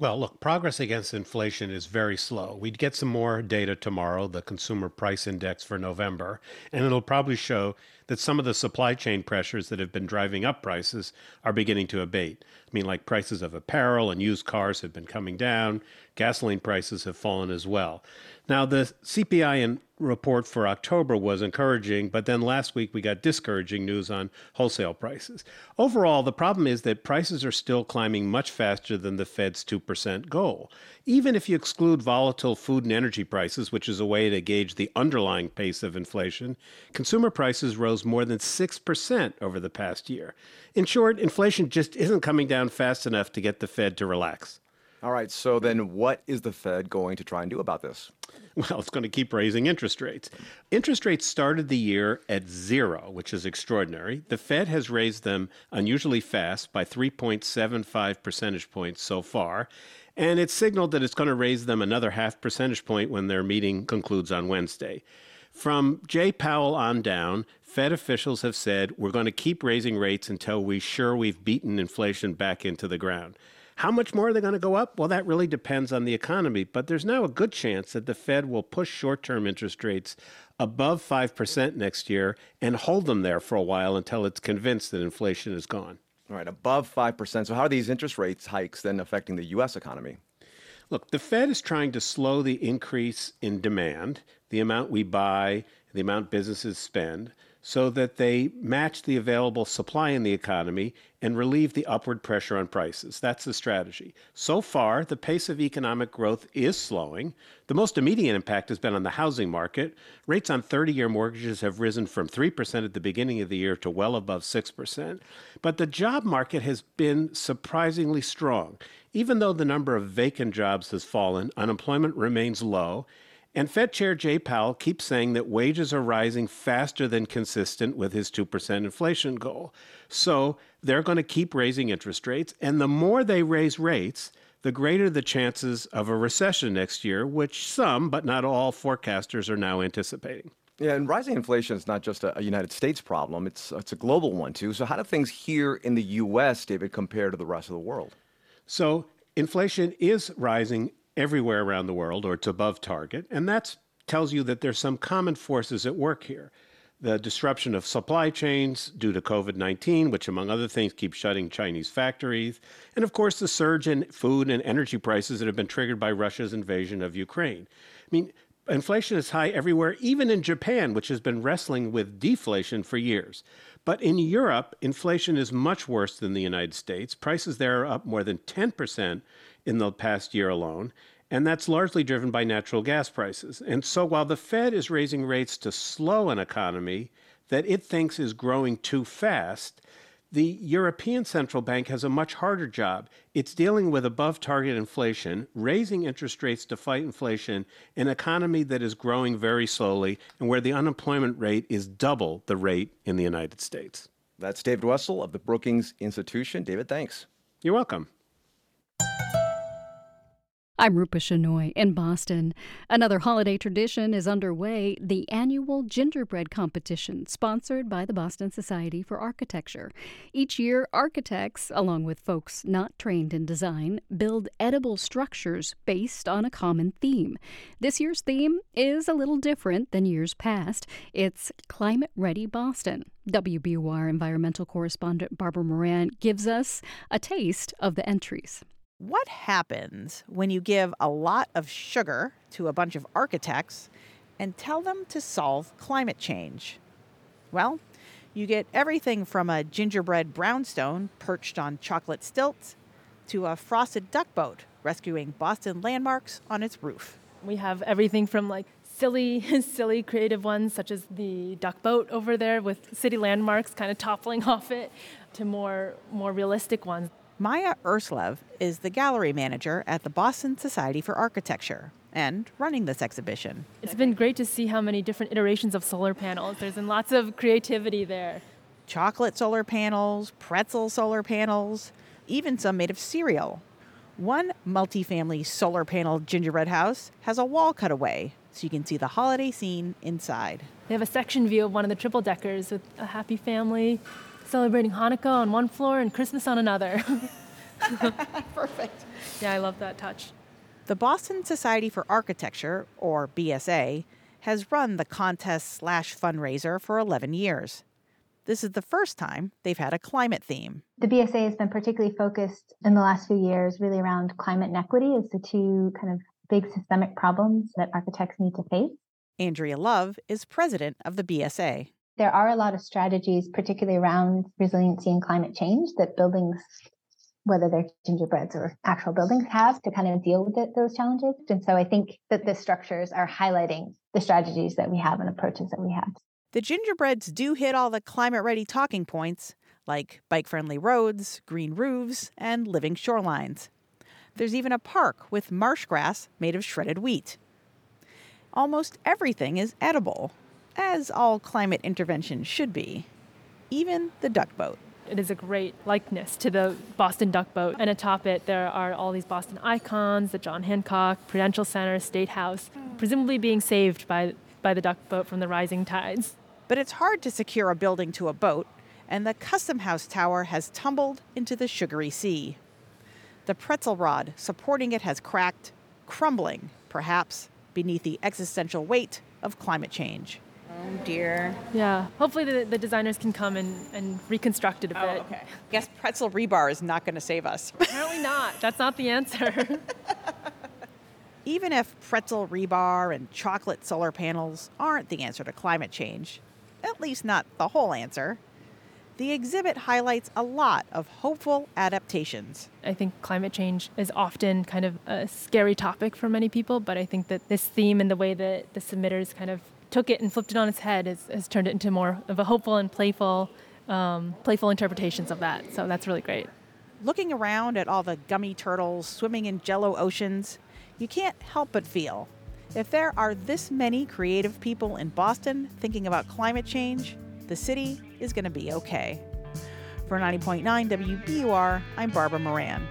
Well, look, progress against inflation is very slow. We'd get some more data tomorrow, the consumer price index for November, and it'll probably show that some of the supply chain pressures that have been driving up prices are beginning to abate. I mean, like prices of apparel and used cars have been coming down, gasoline prices have fallen as well. Now, the CPI report for October was encouraging, but then last week we got discouraging news on wholesale prices. Overall, the problem is that prices are still climbing much faster than the Fed's 2% goal. Even if you exclude volatile food and energy prices, which is a way to gauge the underlying pace of inflation, consumer prices rose more than 6% over the past year. In short, inflation just isn't coming down fast enough to get the Fed to relax. All right, so then what is the Fed going to try and do about this? Well, it's going to keep raising interest rates. Interest rates started the year at zero, which is extraordinary. The Fed has raised them unusually fast by 3.75 percentage points so far, and it's signaled that it's going to raise them another half percentage point when their meeting concludes on Wednesday. From Jay Powell on down, Fed officials have said we're going to keep raising rates until we're sure we've beaten inflation back into the ground. How much more are they going to go up? Well, that really depends on the economy, but there's now a good chance that the Fed will push short term interest rates above 5% next year and hold them there for a while until it's convinced that inflation is gone. All right, above 5%. So, how are these interest rates hikes then affecting the U.S. economy? Look, the Fed is trying to slow the increase in demand, the amount we buy, the amount businesses spend so that they match the available supply in the economy and relieve the upward pressure on prices. That's the strategy. So far, the pace of economic growth is slowing. The most immediate impact has been on the housing market. Rates on 30 year mortgages have risen from 3% at the beginning of the year to well above 6%. But the job market has been surprisingly strong. Even though the number of vacant jobs has fallen, unemployment remains low. And Fed Chair Jay Powell keeps saying that wages are rising faster than consistent with his 2% inflation goal. So they're going to keep raising interest rates. And the more they raise rates, the greater the chances of a recession next year, which some, but not all, forecasters are now anticipating. Yeah, and rising inflation is not just a, United States problem, it's, it's a global one too. So, how do things here in the U.S., David, compare to the rest of the world? So, inflation is rising everywhere around the world, or it's above target. And that tells you that there's some common forces at work here. The disruption of supply chains due to COVID 19, which, among other things, keeps shutting Chinese factories. And of course, the surge in food and energy prices that have been triggered by Russia's invasion of Ukraine. I mean, inflation is high everywhere, even in Japan, which has been wrestling with deflation for years. But in Europe, inflation is much worse than the United States. Prices there are up more than 10% in the past year alone. And that's largely driven by natural gas prices. And so while the Fed is raising rates to slow an economy that it thinks is growing too fast, the European Central Bank has a much harder job. It's dealing with above target inflation, raising interest rates to fight inflation, an economy that is growing very slowly and where the unemployment rate is double the rate in the United States. That's David Wessel of the Brookings Institution. David, thanks. You're welcome. I'm Rupa Shenoy in Boston. Another holiday tradition is underway the annual gingerbread competition, sponsored by the Boston Society for Architecture. Each year, architects, along with folks not trained in design, build edible structures based on a common theme. This year's theme is a little different than years past. It's Climate Ready Boston. WBUR environmental correspondent Barbara Moran gives us a taste of the entries. What happens when you give a lot of sugar to a bunch of architects and tell them to solve climate change? Well, you get everything from a gingerbread brownstone perched on chocolate stilts to a frosted duck boat rescuing Boston landmarks on its roof. We have everything from like silly, silly creative ones such as the duck boat over there with city landmarks kind of toppling off it to more more realistic ones Maya Urslev is the gallery manager at the Boston Society for Architecture and running this exhibition. It's been great to see how many different iterations of solar panels. There's been lots of creativity there. Chocolate solar panels, pretzel solar panels, even some made of cereal. One multifamily solar panel gingerbread house has a wall cut away so you can see the holiday scene inside. They have a section view of one of the triple deckers with a happy family celebrating Hanukkah on one floor and Christmas on another. Perfect. Yeah, I love that touch. The Boston Society for Architecture, or BSA, has run the contest slash fundraiser for 11 years. This is the first time they've had a climate theme. The BSA has been particularly focused in the last few years really around climate inequity as the two kind of big systemic problems that architects need to face. Andrea Love is president of the BSA there are a lot of strategies, particularly around resiliency and climate change, that buildings, whether they're gingerbreads or actual buildings, have to kind of deal with it, those challenges. And so I think that the structures are highlighting the strategies that we have and approaches that we have. The gingerbreads do hit all the climate ready talking points, like bike friendly roads, green roofs, and living shorelines. There's even a park with marsh grass made of shredded wheat. Almost everything is edible, as all climate intervention should be, even the duck boat. It is a great likeness to the Boston duck boat. And atop it, there are all these Boston icons the John Hancock, Prudential Center, State House, presumably being saved by, by the duck boat from the rising tides. But it's hard to secure a building to a boat, and the Custom House Tower has tumbled into the sugary sea. The pretzel rod supporting it has cracked, crumbling, perhaps, beneath the existential weight of climate change. Oh dear. Yeah. Hopefully the, the designers can come and, and reconstruct it a oh, bit. Okay. Guess pretzel rebar is not going to save us. Apparently not. That's not the answer. Even if pretzel rebar and chocolate solar panels aren't the answer to climate change, at least not the whole answer, the exhibit highlights a lot of hopeful adaptations. I think climate change is often kind of a scary topic for many people, but I think that this theme and the way that the submitters kind of took it and flipped it on its head has, has turned it into more of a hopeful and playful, um, playful interpretations of that. So that's really great. Looking around at all the gummy turtles swimming in jello oceans, you can't help but feel if there are this many creative people in Boston thinking about climate change, the city is going to be okay. For 90.9 WBUR, I'm Barbara Moran.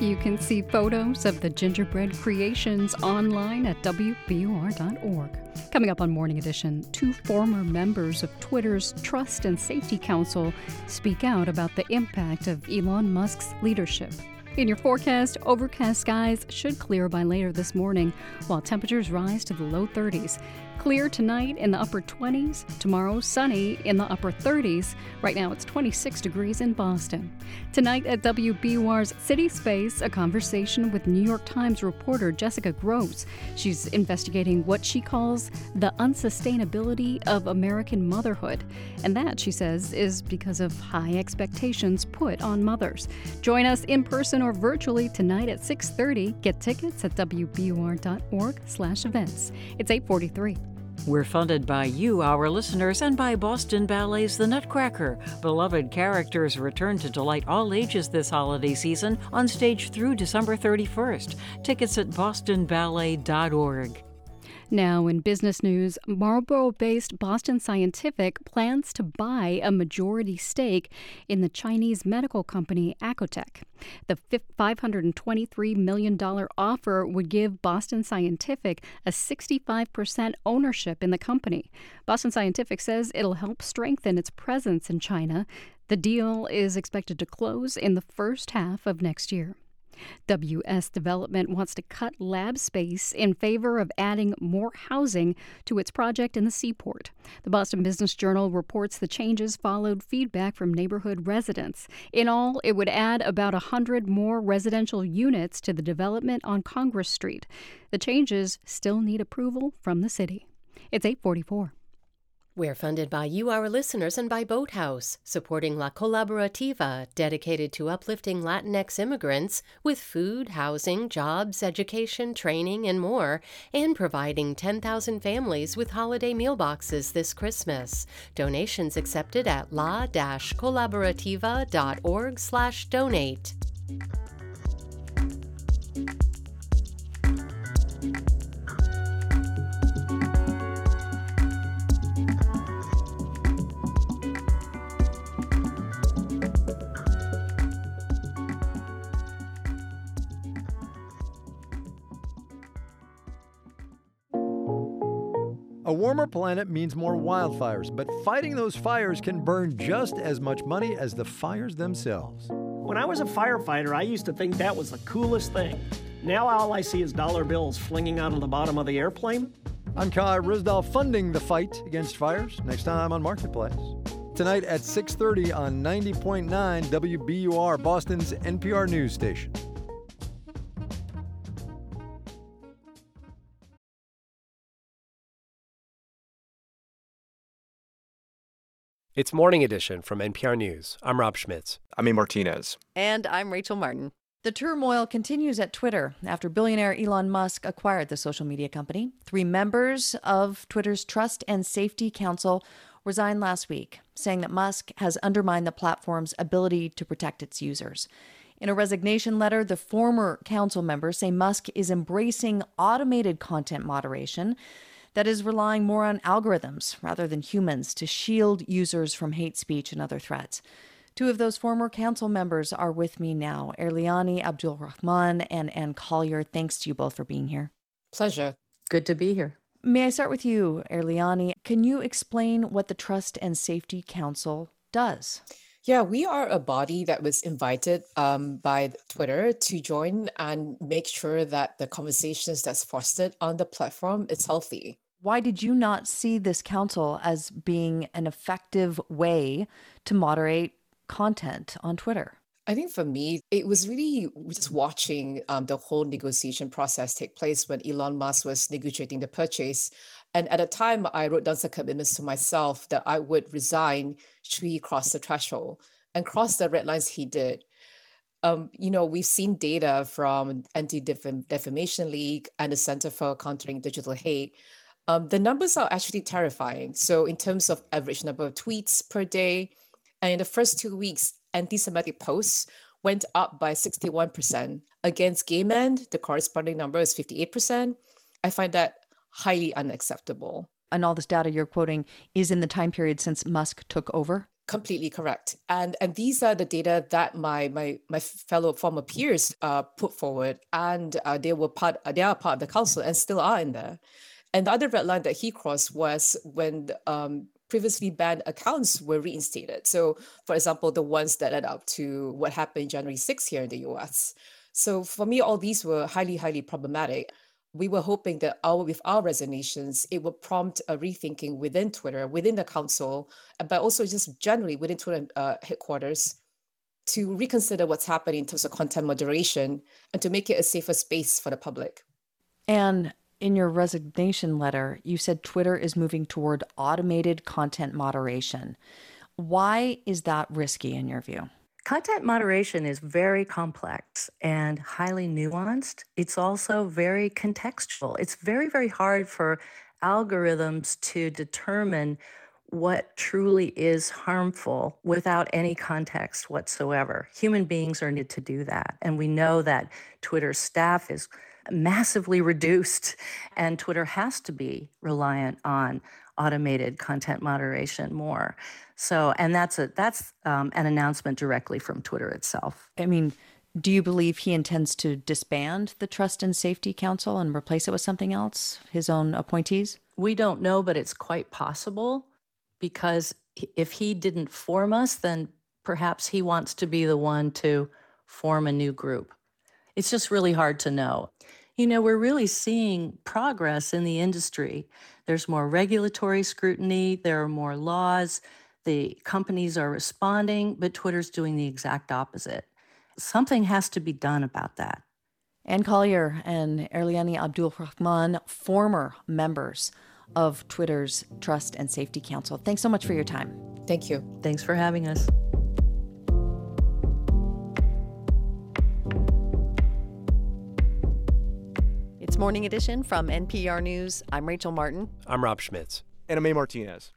You can see photos of the gingerbread creations online at WBUR.org. Coming up on Morning Edition, two former members of Twitter's Trust and Safety Council speak out about the impact of Elon Musk's leadership. In your forecast, overcast skies should clear by later this morning, while temperatures rise to the low 30s. Clear tonight in the upper 20s. Tomorrow, sunny in the upper 30s. Right now, it's 26 degrees in Boston. Tonight at WBUR's City Space, a conversation with New York Times reporter Jessica Gross. She's investigating what she calls the unsustainability of American motherhood. And that, she says, is because of high expectations put on mothers. Join us in person or virtually tonight at 6:30. Get tickets at wbur.org/events. It's 843. We're funded by you, our listeners, and by Boston Ballet's The Nutcracker. Beloved characters return to delight all ages this holiday season on stage through December 31st. Tickets at bostonballet.org. Now, in business news, Marlborough based Boston Scientific plans to buy a majority stake in the Chinese medical company Acotec. The $523 million offer would give Boston Scientific a 65% ownership in the company. Boston Scientific says it'll help strengthen its presence in China. The deal is expected to close in the first half of next year. WS Development wants to cut lab space in favor of adding more housing to its project in the seaport. The Boston Business Journal reports the changes followed feedback from neighborhood residents. In all, it would add about 100 more residential units to the development on Congress Street. The changes still need approval from the city. It's 844. We're funded by you, our listeners, and by Boathouse, supporting La Colaborativa, dedicated to uplifting Latinx immigrants with food, housing, jobs, education, training, and more, and providing 10,000 families with holiday meal boxes this Christmas. Donations accepted at la-colaborativa.org warmer planet means more wildfires, but fighting those fires can burn just as much money as the fires themselves. When I was a firefighter, I used to think that was the coolest thing. Now all I see is dollar bills flinging out of the bottom of the airplane. I'm Kai Ryssdal funding the fight against fires next time on Marketplace. Tonight at 6:30 on 90.9 WBUR, Boston's NPR news station. It's Morning Edition from NPR News. I'm Rob Schmitz. I'm A. Martinez. And I'm Rachel Martin. The turmoil continues at Twitter after billionaire Elon Musk acquired the social media company. Three members of Twitter's Trust and Safety Council resigned last week, saying that Musk has undermined the platform's ability to protect its users. In a resignation letter, the former council members say Musk is embracing automated content moderation that is relying more on algorithms rather than humans to shield users from hate speech and other threats. Two of those former council members are with me now Eirliani Abdulrahman and Anne Collier. Thanks to you both for being here. Pleasure. Good to be here. May I start with you, Eirliani? Can you explain what the Trust and Safety Council does? Yeah, we are a body that was invited um, by Twitter to join and make sure that the conversations that's fostered on the platform is healthy. Why did you not see this council as being an effective way to moderate content on Twitter? I think for me, it was really just watching um, the whole negotiation process take place when Elon Musk was negotiating the purchase. And at the time, I wrote down some commitments to myself that I would resign should he cross the threshold and cross the red lines he did. Um, you know, we've seen data from Anti-Defamation League and the Center for Countering Digital Hate um, the numbers are actually terrifying. So, in terms of average number of tweets per day, and in the first two weeks, anti Semitic posts went up by 61%. Against gay men, the corresponding number is 58%. I find that highly unacceptable. And all this data you're quoting is in the time period since Musk took over? Completely correct. And and these are the data that my my my fellow former peers uh, put forward, and uh, they were part they are part of the council and still are in there. And the other red line that he crossed was when um, previously banned accounts were reinstated. So, for example, the ones that led up to what happened January 6th here in the US. So, for me, all these were highly, highly problematic. We were hoping that our, with our resignations, it would prompt a rethinking within Twitter, within the council, but also just generally within Twitter uh, headquarters to reconsider what's happening in terms of content moderation and to make it a safer space for the public. And in your resignation letter, you said Twitter is moving toward automated content moderation. Why is that risky in your view? Content moderation is very complex and highly nuanced. It's also very contextual. It's very, very hard for algorithms to determine what truly is harmful without any context whatsoever. Human beings are need to do that. And we know that Twitter staff is massively reduced, and Twitter has to be reliant on automated content moderation more. So, and that's a that's um, an announcement directly from Twitter itself. I mean, do you believe he intends to disband the Trust and Safety Council and replace it with something else? His own appointees? We don't know, but it's quite possible because if he didn't form us, then perhaps he wants to be the one to form a new group. It's just really hard to know. You know, we're really seeing progress in the industry. There's more regulatory scrutiny, there are more laws, the companies are responding, but Twitter's doing the exact opposite. Something has to be done about that. Anne Collier and Eirliani Abdul Rahman, former members of Twitter's Trust and Safety Council. Thanks so much for your time. Thank you. Thanks for having us. It's Morning Edition from NPR News. I'm Rachel Martin. I'm Rob Schmitz. And I'm Martinez.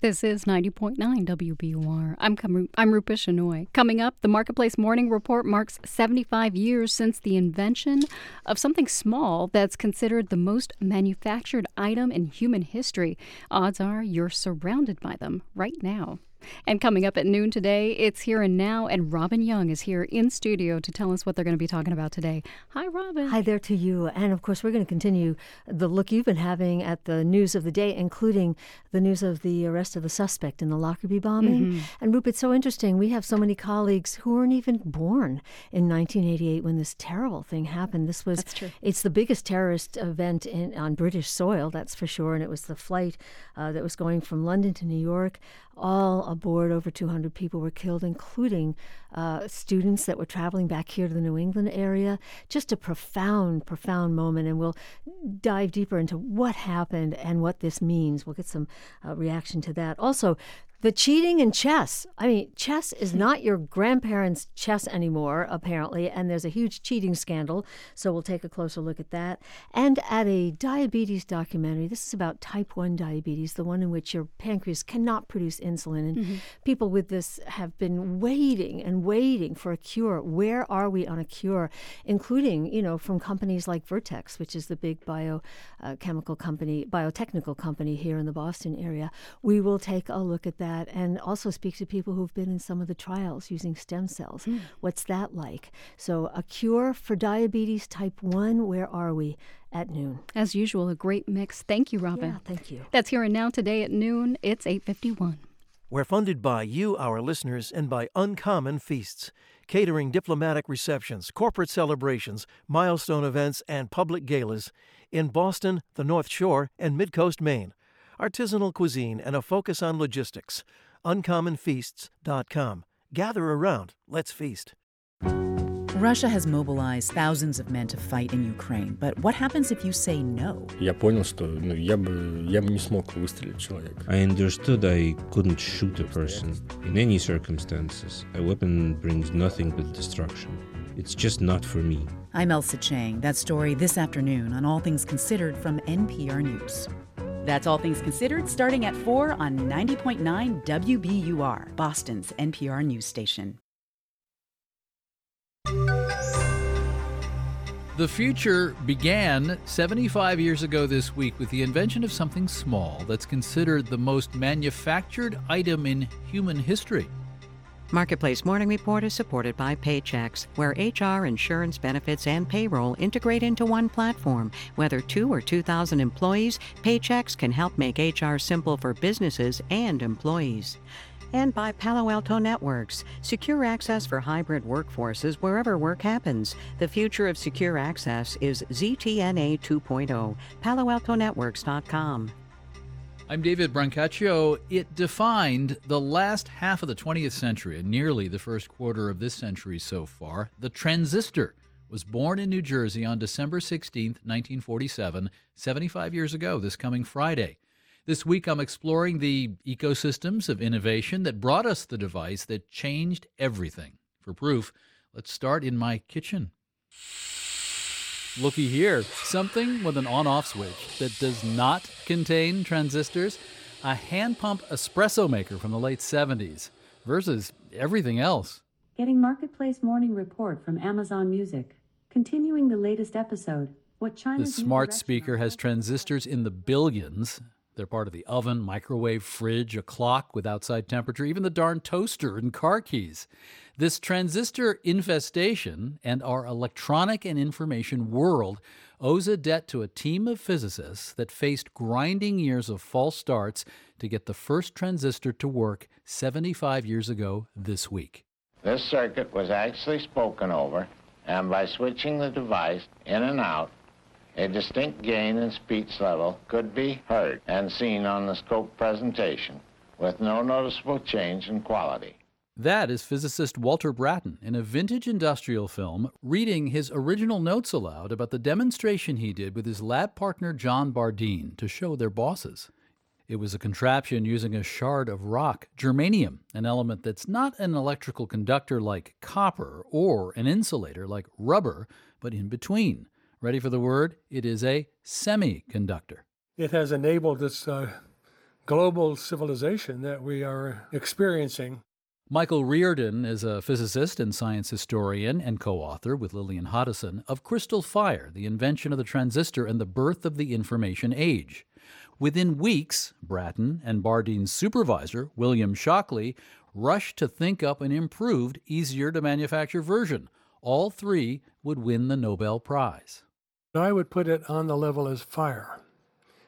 This is 90.9 WBUR. I'm, I'm Rupa Shenoy. Coming up, the Marketplace Morning Report marks 75 years since the invention of something small that's considered the most manufactured item in human history. Odds are you're surrounded by them right now. And coming up at noon today, it's Here and Now, and Robin Young is here in studio to tell us what they're going to be talking about today. Hi, Robin. Hi there to you. And of course, we're going to continue the look you've been having at the news of the day, including the news of the arrest of the suspect in the Lockerbie bombing. Mm-hmm. And Rupa, it's so interesting. We have so many colleagues who weren't even born in 1988 when this terrible thing happened. This was, that's true. it's the biggest terrorist event in, on British soil, that's for sure. And it was the flight uh, that was going from London to New York all aboard. Over 200 people were killed, including uh, students that were traveling back here to the New England area. Just a profound, profound moment. And we'll dive deeper into what happened and what this means. We'll get some uh, reaction to that. Also, the cheating in chess. I mean, chess is hmm. not your grandparents' chess anymore, apparently, and there's a huge cheating scandal. So we'll take a closer look at that. And at a diabetes documentary, this is about type 1 diabetes, the one in which your pancreas cannot produce insulin. And mm-hmm. people with this have been waiting and waiting for a cure. Where are we on a cure? Including, you know, from companies like Vertex, which is the big biochemical uh, company, biotechnical company here in the Boston area. We will take a look at that that and also speak to people who've been in some of the trials using stem cells. Mm. What's that like? So, a cure for diabetes type 1, where are we? At noon. As usual, a great mix. Thank you, Robin. Yeah, thank you. That's here and now today at noon. It's 851. We're funded by you, our listeners, and by Uncommon Feasts, catering diplomatic receptions, corporate celebrations, milestone events, and public galas in Boston, the North Shore, and Midcoast, Maine artisanal cuisine, and a focus on logistics. UncommonFeasts.com. Gather around, let's feast. Russia has mobilized thousands of men to fight in Ukraine, but what happens if you say no? I understood I couldn't shoot a person. In any circumstances, a weapon brings nothing but destruction. It's just not for me. I'm Ailsa Chang. That story this afternoon on All Things Considered from NPR News. That's All Things Considered, starting at 4 on 90.9 WBUR, Boston's NPR news station. The future began 75 years ago this week with the invention of something small that's considered the most manufactured item in human history. Marketplace Morning Report is supported by Paychex, where HR, insurance benefits, and payroll integrate into one platform. Whether two or 2,000 employees, Paychex can help make HR simple for businesses and employees. And by Palo Alto Networks, secure access for hybrid workforces wherever work happens. The future of secure access is ZTNA 2.0. PaloAltoNetworks.com. I'm David Brancaccio. It defined the last half of the 20th century and nearly the first quarter of this century so far. The transistor was born in New Jersey on December 16, 1947, 75 years ago, this coming Friday. This week, I'm exploring the ecosystems of innovation that brought us the device that changed everything. For proof, let's start in my kitchen. Looky here, something with an on off switch that does not contain transistors. A hand pump espresso maker from the late 70s versus everything else. Getting Marketplace Morning Report from Amazon Music. Continuing the latest episode, what China's The smart speaker has transistors in the billions. They're part of the oven, microwave, fridge, a clock with outside temperature, even the darn toaster and car keys. This transistor infestation and our electronic and information world owes a debt to a team of physicists that faced grinding years of false starts to get the first transistor to work 75 years ago this week. This circuit was actually spoken over, and by switching the device in and out, a distinct gain in speech level could be heard and seen on the scope presentation, with no noticeable change in quality. That is physicist Walter Brattain in a vintage industrial film reading his original notes aloud about the demonstration he did with his lab partner John Bardeen to show their bosses. It was a contraption using a shard of rock, germanium, an element that's not an electrical conductor like copper or an insulator like rubber, but in between. Ready for the word? It is a semiconductor. It has enabled this uh, global civilization that we are experiencing. Michael Riordan is a physicist and science historian and co author with Lillian Hoddeson of Crystal Fire, the invention of the transistor and the birth of the information age. Within weeks, Brattain and Bardeen's supervisor, William Shockley, rushed to think up an improved, easier to manufacture version. All three would win the Nobel Prize. I would put it on the level as fire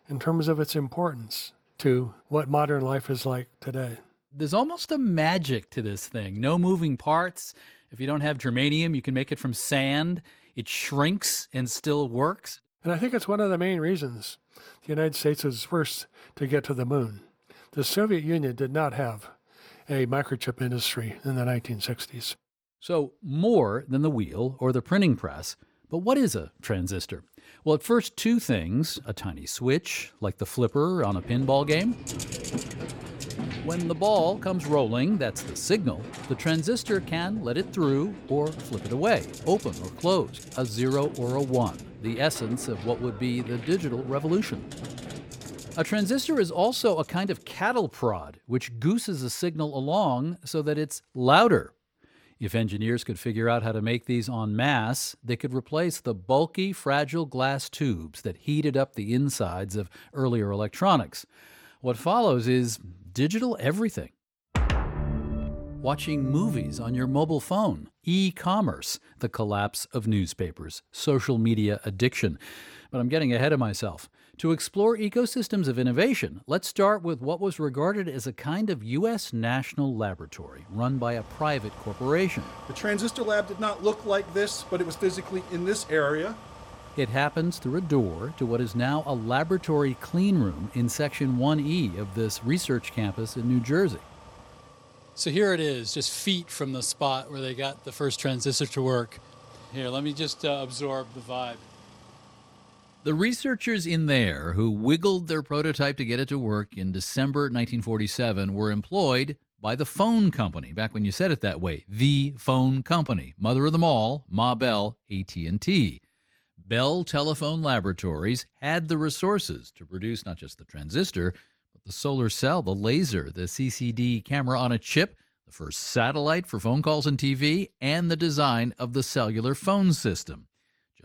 in terms of its importance to what modern life is like today. There's almost a magic to this thing. No moving parts. If you don't have germanium, you can make it from sand. It shrinks and still works. And I think it's one of the main reasons the United States was first to get to the moon. The Soviet Union did not have a microchip industry in the 1960s. So, more than the wheel or the printing press. But what is a transistor? Well, at first, two things a tiny switch, like the flipper on a pinball game. When the ball comes rolling, that's the signal, the transistor can let it through or flip it away, open or closed, a zero or a one, the essence of what would be the digital revolution. A transistor is also a kind of cattle prod, which gooses a signal along so that it's louder. If engineers could figure out how to make these en masse, they could replace the bulky, fragile glass tubes that heated up the insides of earlier electronics. What follows is digital everything. Watching movies on your mobile phone, e commerce, the collapse of newspapers, social media addiction. But I'm getting ahead of myself. To explore ecosystems of innovation, let's start with what was regarded as a kind of U.S. national laboratory run by a private corporation. The transistor lab did not look like this, but it was physically in this area. It happens through a door to what is now a laboratory clean room in Section 1E of this research campus in New Jersey. So here it is, just feet from the spot where they got the first transistor to work. Here, let me just uh, absorb the vibe. The researchers in there who wiggled their prototype to get it to work in December 1947 were employed by the phone company back when you said it that way the phone company mother of them all ma bell at&t bell telephone laboratories had the resources to produce not just the transistor but the solar cell the laser the ccd camera on a chip the first satellite for phone calls and tv and the design of the cellular phone system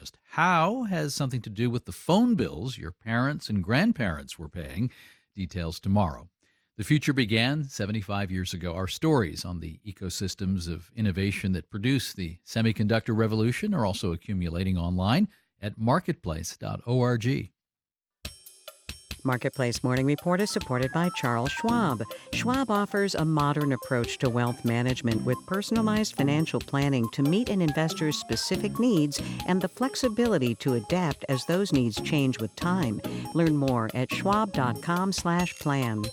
just how has something to do with the phone bills your parents and grandparents were paying. Details tomorrow. The future began 75 years ago. Our stories on the ecosystems of innovation that produce the semiconductor revolution are also accumulating online at marketplace.org. Marketplace Morning Report is supported by Charles Schwab. Schwab offers a modern approach to wealth management with personalized financial planning to meet an investor's specific needs and the flexibility to adapt as those needs change with time. Learn more at schwab.com/plan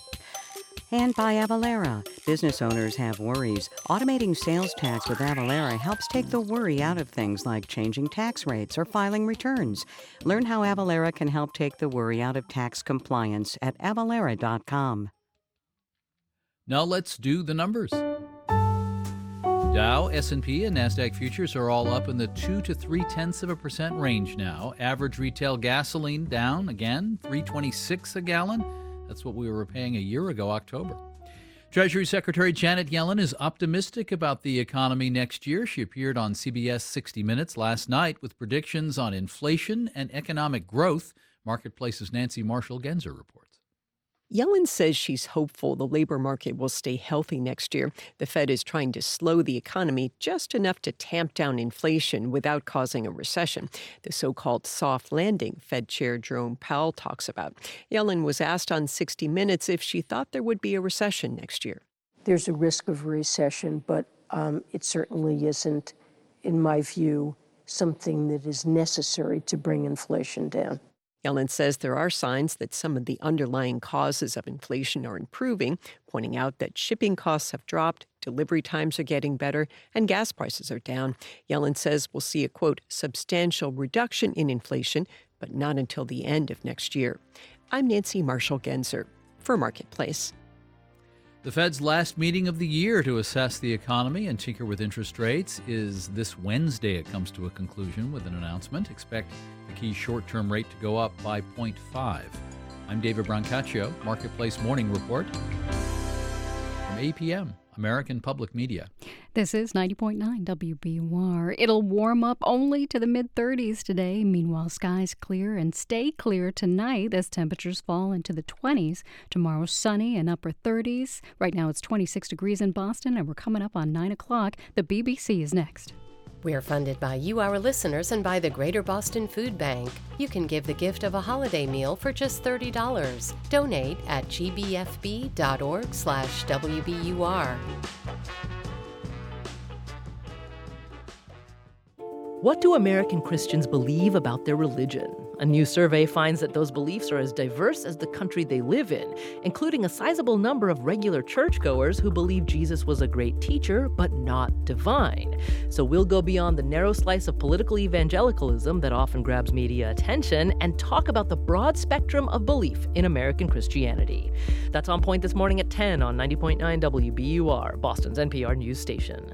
and by Avalara. Business owners have worries. Automating sales tax with Avalara helps take the worry out of things like changing tax rates or filing returns. Learn how Avalara can help take the worry out of tax compliance at avalara.com. Now let's do the numbers. Dow, S&P, and Nasdaq futures are all up in the two to three tenths of a percent range now. Average retail gasoline down again, 326 a gallon. That's what we were paying a year ago, October. Treasury Secretary Janet Yellen is optimistic about the economy next year. She appeared on CBS 60 Minutes last night with predictions on inflation and economic growth. Marketplace's Nancy Marshall Genzer reports. Yellen says she's hopeful the labor market will stay healthy next year. The Fed is trying to slow the economy just enough to tamp down inflation without causing a recession. The so called soft landing Fed Chair Jerome Powell talks about. Yellen was asked on 60 Minutes if she thought there would be a recession next year. There's a risk of recession, but um, it certainly isn't, in my view, something that is necessary to bring inflation down. Yellen says there are signs that some of the underlying causes of inflation are improving, pointing out that shipping costs have dropped, delivery times are getting better, and gas prices are down. Yellen says we'll see a quote, substantial reduction in inflation, but not until the end of next year. I'm Nancy Marshall Genzer for Marketplace. The Fed's last meeting of the year to assess the economy and tinker with interest rates is this Wednesday. It comes to a conclusion with an announcement. Expect the key short term rate to go up by 0.5. I'm David Brancaccio, Marketplace Morning Report from APM. American Public Media. This is 90.9 WBUR. It'll warm up only to the mid 30s today. Meanwhile, skies clear and stay clear tonight as temperatures fall into the 20s. Tomorrow, sunny and upper 30s. Right now, it's 26 degrees in Boston, and we're coming up on 9 o'clock. The BBC is next. We're funded by you, our listeners, and by the Greater Boston Food Bank. You can give the gift of a holiday meal for just $30. Donate at gbfb.org slash WBUR. What do American Christians believe about their religion? A new survey finds that those beliefs are as diverse as the country they live in, including a sizable number of regular churchgoers who believe Jesus was a great teacher but not divine. So we'll go beyond the narrow slice of political evangelicalism that often grabs media attention and talk about the broad spectrum of belief in American Christianity. That's on point this morning at 10 on 90.9 WBUR, Boston's NPR news station.